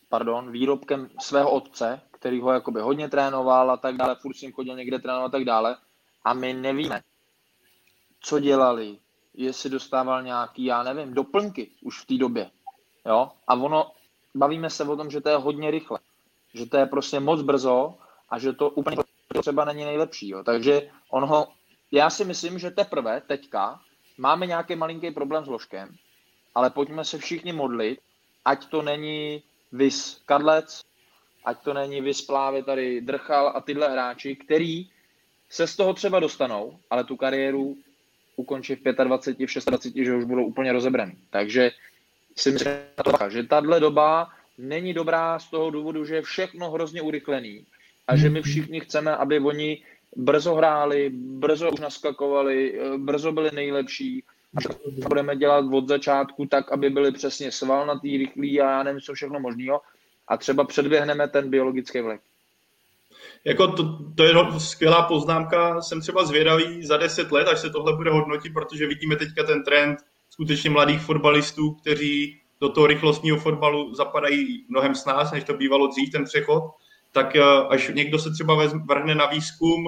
pardon, výrobkem svého otce, který ho jakoby hodně trénoval a tak dále, furt s ním chodil někde trénovat a tak dále. A my nevíme, co dělali, jestli dostával nějaký, já nevím, doplňky už v té době. Jo? A ono, bavíme se o tom, že to je hodně rychle. Že to je prostě moc brzo a že to úplně třeba není nejlepší. Jo? Takže on ho, já si myslím, že teprve teďka máme nějaký malinký problém s ložkem, ale pojďme se všichni modlit, ať to není Vys Kadlec, ať to není Vys Plávě tady Drchal a tyhle hráči, který se z toho třeba dostanou, ale tu kariéru ukončí v 25, v 26, že už budou úplně rozebraný. Takže si myslím, že tahle doba není dobrá z toho důvodu, že je všechno hrozně urychlený a že my všichni chceme, aby oni brzo hráli, brzo už naskakovali, brzo byli nejlepší a budeme dělat od začátku tak, aby byli přesně svalnatý, rychlý a já nevím, co všechno možného a třeba předběhneme ten biologický vlek. Jako to, to je skvělá poznámka, jsem třeba zvědavý za deset let, až se tohle bude hodnotit, protože vidíme teďka ten trend skutečně mladých fotbalistů, kteří do toho rychlostního fotbalu zapadají mnohem s nás, než to bývalo dřív, ten přechod, tak eh, až někdo se třeba vrhne na výzkum,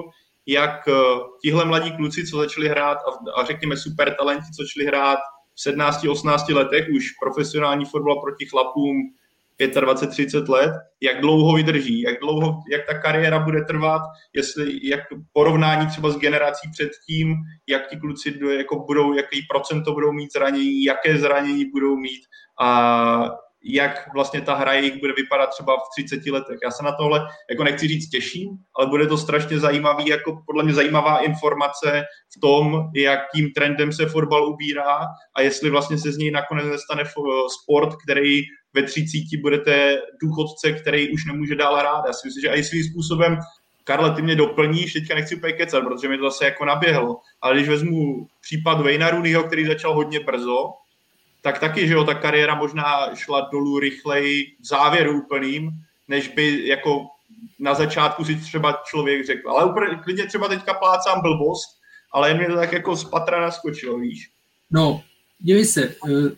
jak eh, tihle mladí kluci, co začali hrát a, a řekněme super talenti, co začali hrát v 17-18 letech, už profesionální fotbal proti chlapům 25-30 let, jak dlouho vydrží, jak dlouho, jak ta kariéra bude trvat, jestli, jak porovnání třeba s generací předtím, jak ti kluci jako budou, jaký procento budou mít zranění, jaké zranění budou mít a jak vlastně ta hra jich bude vypadat třeba v 30 letech. Já se na tohle, jako nechci říct, těším, ale bude to strašně zajímavý, jako podle mě zajímavá informace v tom, jakým trendem se fotbal ubírá a jestli vlastně se z něj nakonec nestane sport, který ve 30 budete důchodce, který už nemůže dál hrát. Já si myslím, že i svým způsobem Karle, ty mě doplníš, teďka nechci úplně kecat, protože mi to zase jako naběhlo, ale když vezmu případ Vejna Rooneyho, který začal hodně brzo, tak taky, že jo, ta kariéra možná šla dolů rychleji v závěru úplným, než by jako na začátku si třeba člověk řekl. Ale úplně, klidně třeba teďka plácám blbost, ale jen mi to tak jako z patra naskočilo, víš. No, dívej se, eh,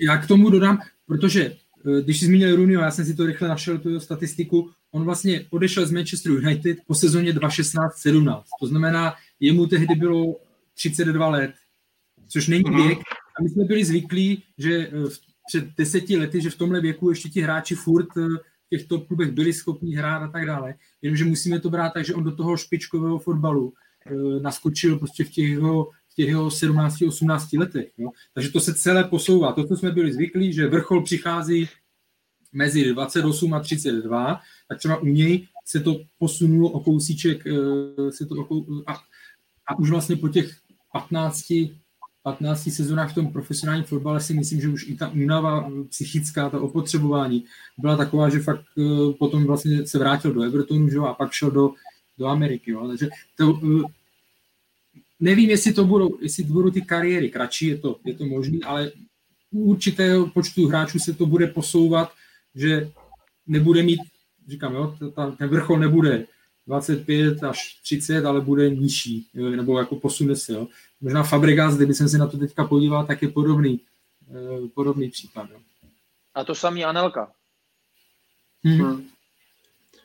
já k tomu dodám, protože eh, když jsi zmínil Rooneyho, já jsem si to rychle našel, tu statistiku, on vlastně odešel z Manchester United po sezóně 2016-17. To znamená, jemu tehdy bylo 32 let, což není mhm. věk. A my jsme byli zvyklí, že eh, před deseti lety, že v tomhle věku ještě ti hráči furt eh, v těchto klubech byli schopni hrát a tak dále. Jenomže musíme to brát tak, že on do toho špičkového fotbalu eh, naskočil prostě v těch jeho, v těch jeho 17-18 letech. Jo. Takže to se celé posouvá. To, co jsme byli zvyklí, že vrchol přichází mezi 28 a 32, tak třeba u něj se to posunulo o kousíček se to o a, a už vlastně po těch 15, 15 sezónách v tom profesionálním fotbale si myslím, že už i ta únava psychická, ta opotřebování byla taková, že fakt potom vlastně se vrátil do Evertonu že, a pak šel do, do Ameriky. Jo. Takže to, nevím, jestli to budou, jestli budou ty kariéry kratší, je to, je to možné, ale u určitého počtu hráčů se to bude posouvat, že nebude mít říkám, jo, ta, ten vrchol nebude 25 až 30, ale bude nižší, jo, nebo jako posune se. Jo. Možná Fabregas, kdyby jsem se na to teďka podíval, tak je podobný, eh, podobný případ. Jo. A to samý Anelka. Hmm. Hmm.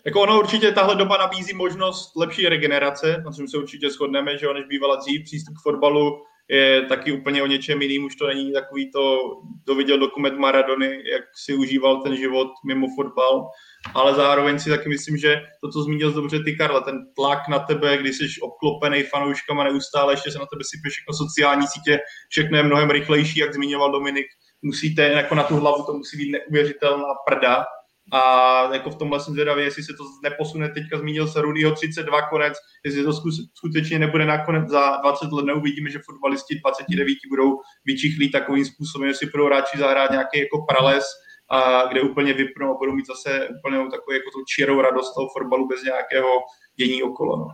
Jako ono určitě tahle doba nabízí možnost lepší regenerace, na čem se určitě shodneme, že on než bývala dřív, přístup k fotbalu je taky úplně o něčem jiným, už to není takový to, to viděl dokument Maradony, jak si užíval ten život mimo fotbal, ale zároveň si taky myslím, že to, co zmínil dobře ty, Karla, ten tlak na tebe, když jsi obklopený fanouškama neustále, ještě se na tebe sype všechno sociální sítě, všechno je mnohem rychlejší, jak zmiňoval Dominik, musíte jako na tu hlavu, to musí být neuvěřitelná prda, a jako v tomhle jsem zvědavý, jestli se to neposune, teďka zmínil se Rudyho 32 konec, jestli to skutečně nebude nakonec za 20 let, neuvidíme, že fotbalisti 29 budou vyčichlí takovým způsobem, jestli budou radši zahrát nějaký jako prales, a kde úplně vypnou a budou mít zase úplně takovou jako tu čirou radost toho fotbalu bez nějakého dění okolo. No.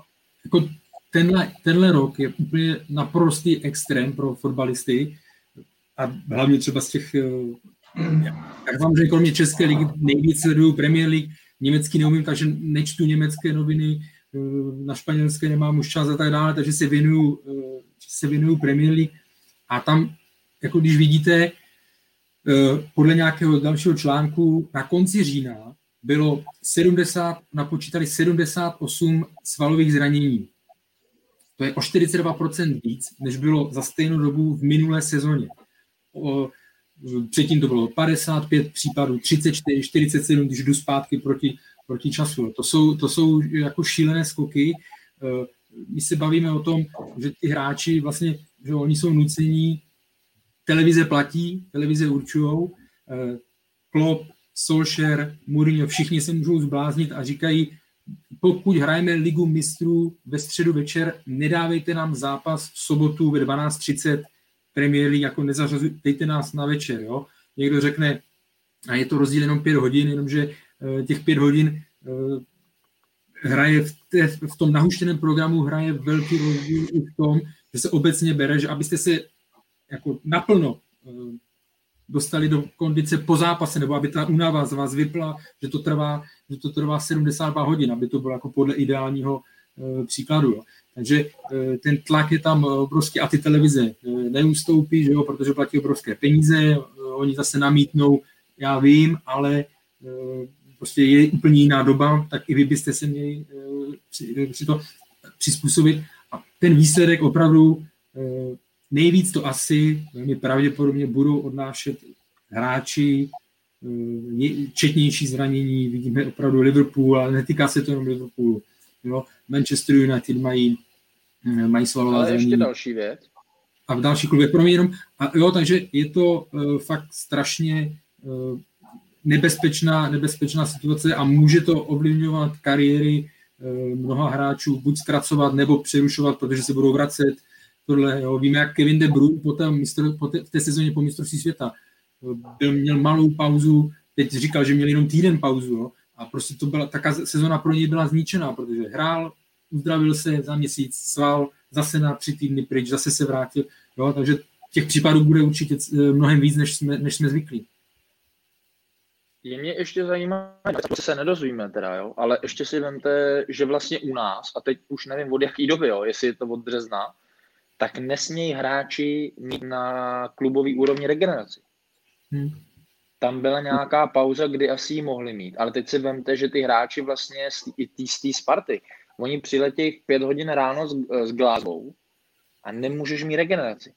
Jako tenhle, tenhle rok je úplně naprostý extrém pro fotbalisty a hlavně třeba z těch tak vám, že kromě České ligy nejvíc sleduju Premier League, německy neumím, takže nečtu německé noviny, eh, na španělské nemám už čas a tak dále, takže se věnuju, eh, se věnuju Premier League a tam, jako když vidíte, eh, podle nějakého dalšího článku na konci října bylo 70, napočítali 78 svalových zranění. To je o 42% víc, než bylo za stejnou dobu v minulé sezóně. Předtím to bylo 55 případů, 34, 47, když jdu zpátky proti, proti času. To jsou, to jsou jako šílené skoky. Eh, my se bavíme o tom, že ty hráči vlastně, že oni jsou nucení, televize platí, televize určují, eh, Klopp, Solskjaer, Mourinho, všichni se můžou zbláznit a říkají, pokud hrajeme ligu mistrů ve středu večer, nedávejte nám zápas v sobotu ve 12.30 Premier League jako nezařazujte nás na večer, jo. Někdo řekne, a je to rozdíl jenom pět hodin, jenomže eh, těch pět hodin eh, hraje v, té, v tom nahuštěném programu hraje velký rozdíl i v tom, že se obecně bere, že abyste se jako naplno eh, dostali do kondice po zápase, nebo aby ta únava z vás vypla, že to trvá, že to trvá 72 hodin, aby to bylo jako podle ideálního příkladu. Jo. Takže eh, ten tlak je tam obrovský a ty televize eh, neustoupí, že jo, protože platí obrovské peníze, eh, oni zase namítnou, já vím, ale prostě je úplně jiná doba, tak i vy byste se měli při, při to přizpůsobit. A ten výsledek opravdu nejvíc to asi velmi pravděpodobně budou odnášet hráči, četnější zranění, vidíme opravdu Liverpool, ale netýká se to jenom Liverpoolu. Jo. Manchester United mají Eh, mají svalová Ale ještě další věc. A v další klubě. Pro mě jenom, a jo, takže je to uh, fakt strašně uh, nebezpečná, nebezpečná situace a může to ovlivňovat kariéry eh, mnoha hráčů, buď zkracovat nebo přerušovat, protože se budou vracet. Tohle, jo. Víme, jak Kevin De Bruyne po, té, po té, v té sezóně po mistrovství světa byl, měl malou pauzu, teď říkal, že měl jenom týden pauzu jo. A prostě to byla, taká sezona pro něj byla zničená, protože hrál, uzdravil se za měsíc, sval, zase na tři týdny pryč, zase se vrátil, jo, takže těch případů bude určitě mnohem víc, než jsme, než jsme zvyklí. Je mě ještě zajímavé, to se nedozvíme teda, jo, ale ještě si vemte, že vlastně u nás, a teď už nevím od jaký doby, jo, jestli je to od března, tak nesmějí hráči mít na klubový úrovni regeneraci. Hmm. Tam byla nějaká pauza, kdy asi ji mohli mít, ale teď si vemte, že ty hráči vlastně z té Sparty, oni přiletějí pět hodin ráno z, z Glasgow a nemůžeš mít regeneraci.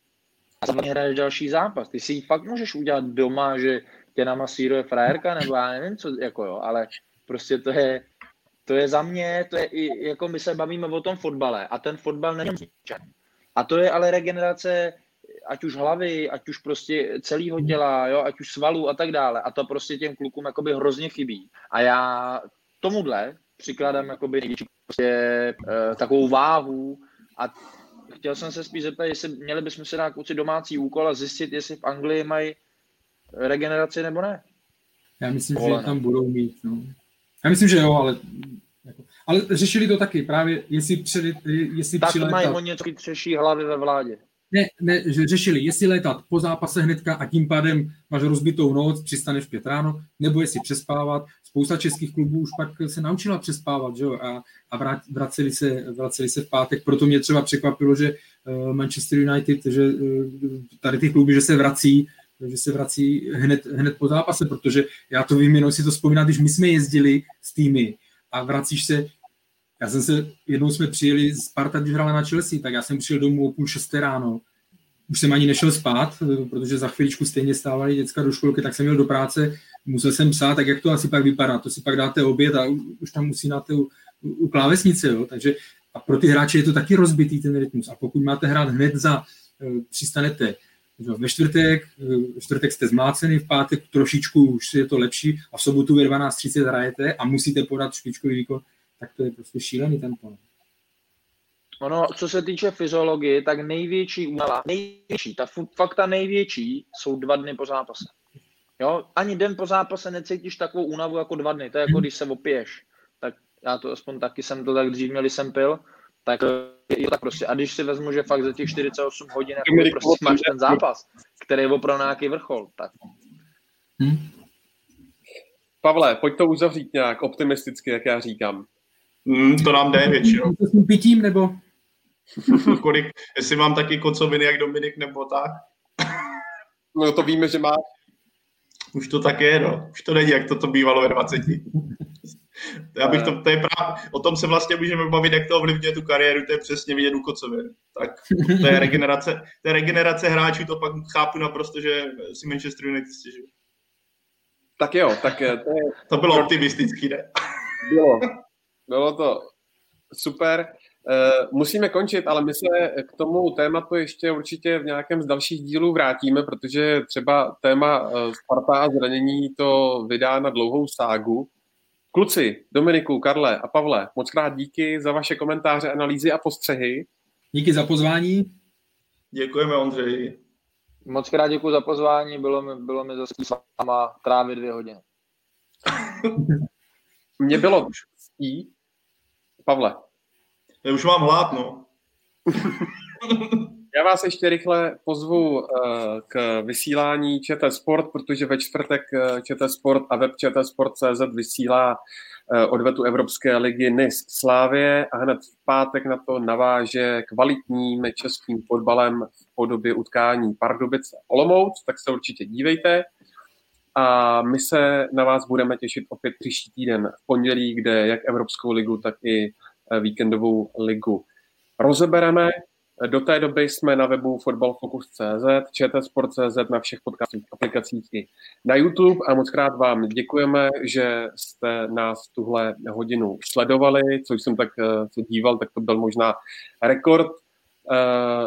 A za hraješ další zápas. Ty si ji fakt můžeš udělat doma, že tě namasíruje frajerka, nebo já nevím, co, jako jo, ale prostě to je, to je za mě, to je i, jako my se bavíme o tom fotbale a ten fotbal není A to je ale regenerace ať už hlavy, ať už prostě celého těla, jo, ať už svalů a tak dále. A to prostě těm klukům jakoby hrozně chybí. A já tomuhle přikladám jakoby největší prostě, e, takovou váhu a chtěl jsem se spíš zeptat, jestli měli bychom si dát kluci domácí úkol a zjistit, jestli v Anglii mají regeneraci nebo ne. Já myslím, Pole, že tam budou mít. No. Já myslím, že jo, ale jako, ale řešili to taky, právě jestli, před, jestli tak přilétat... mají o něco třeší hlavy ve vládě. Ne, ne, že řešili, jestli létat po zápase hnedka a tím pádem máš rozbitou noc, přistaneš v pět ráno, nebo jestli přespávat. Spousta českých klubů už pak se naučila přespávat, že jo, a, a vraceli, se, vraceli se v pátek. Proto mě třeba překvapilo, že uh, Manchester United, že uh, tady ty kluby, že se vrací, že se vrací hned, hned po zápase, protože já to vím, jenom si to vzpomínám, když my jsme jezdili s týmy a vracíš se já jsem se, jednou jsme přijeli, Sparta, když hrála na Chelsea, tak já jsem přijel domů o půl šesté ráno. Už jsem ani nešel spát, protože za chviličku stejně stávali děcka do školky, tak jsem měl do práce, musel jsem psát, tak jak to asi pak vypadá. To si pak dáte oběd a už tam musí na u, u klávesnice, jo. Takže a pro ty hráče je to taky rozbitý ten rytmus. A pokud máte hrát hned za, e, přistanete ve čtvrtek, ve čtvrtek jste zmlácený, v pátek trošičku už je to lepší a v sobotu ve 12.30 hrajete a musíte podat špičkový výkon, tak to je prostě šílený tempo. Ono, co se týče fyziologie, tak největší únava, největší, ta fakt ta největší, jsou dva dny po zápase. Jo, ani den po zápase necítíš takovou únavu jako dva dny, to je jako když se opiješ. Tak já to aspoň taky jsem to tak dřív měli jsem pil, tak je to tak prostě. A když si vezmu, že fakt za těch 48 hodin jako prostě máš ten zápas, který je opravdu nějaký vrchol, tak. Hmm. Pavle, pojď to uzavřít nějak optimisticky, jak já říkám. Mm, to nám jde většinou. S tím pitím, nebo? Kolik, jestli mám taky kocoviny jak Dominik, nebo tak? no to víme, že má. Už to tak je, no. Už to není, jak to, to bývalo ve 20. Já bych to, to je právě, o tom se vlastně můžeme bavit, jak to ovlivňuje tu kariéru, to je přesně vidět u kocovin. Tak to je regenerace, to je regenerace hráčů, to pak chápu naprosto, že si Manchester United stěžuje. Tak jo, tak eh, to, je... to bylo optimistický, ne? Bylo. Bylo to super. Eh, musíme končit, ale my se k tomu tématu ještě určitě v nějakém z dalších dílů vrátíme, protože třeba téma eh, Sparta a zranění to vydá na dlouhou ságu. Kluci, Dominiku, Karle a Pavle, moc krát díky za vaše komentáře, analýzy a postřehy. Díky za pozvání. Děkujeme, Ondřej. Moc krát děkuji za pozvání, bylo mi, bylo mi zase s váma trávit dvě hodiny. Mně bylo ctí, Pavle. Já už mám hlad, no. Já vás ještě rychle pozvu uh, k vysílání ČT Sport, protože ve čtvrtek uh, ČT Sport a web ČT Sport.cz vysílá uh, odvetu Evropské ligy NIS Slávě a hned v pátek na to naváže kvalitním českým fotbalem v podobě utkání Pardubice Olomouc, tak se určitě dívejte. A my se na vás budeme těšit opět příští týden v pondělí, kde jak Evropskou ligu, tak i eh, víkendovou ligu rozebereme. Do té doby jsme na webu fotbalfocus.cz, čtsport.cz na všech podcastových aplikacích i na YouTube. A moc krát vám děkujeme, že jste nás tuhle hodinu sledovali, co jsem tak eh, se díval, tak to byl možná rekord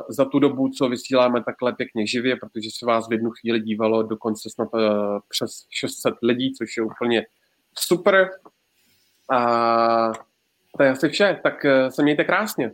za tu dobu, co vysíláme takhle pěkně živě, protože se vás v jednu chvíli dívalo dokonce snad uh, přes 600 lidí, což je úplně super. A to je asi vše, tak uh, se mějte krásně.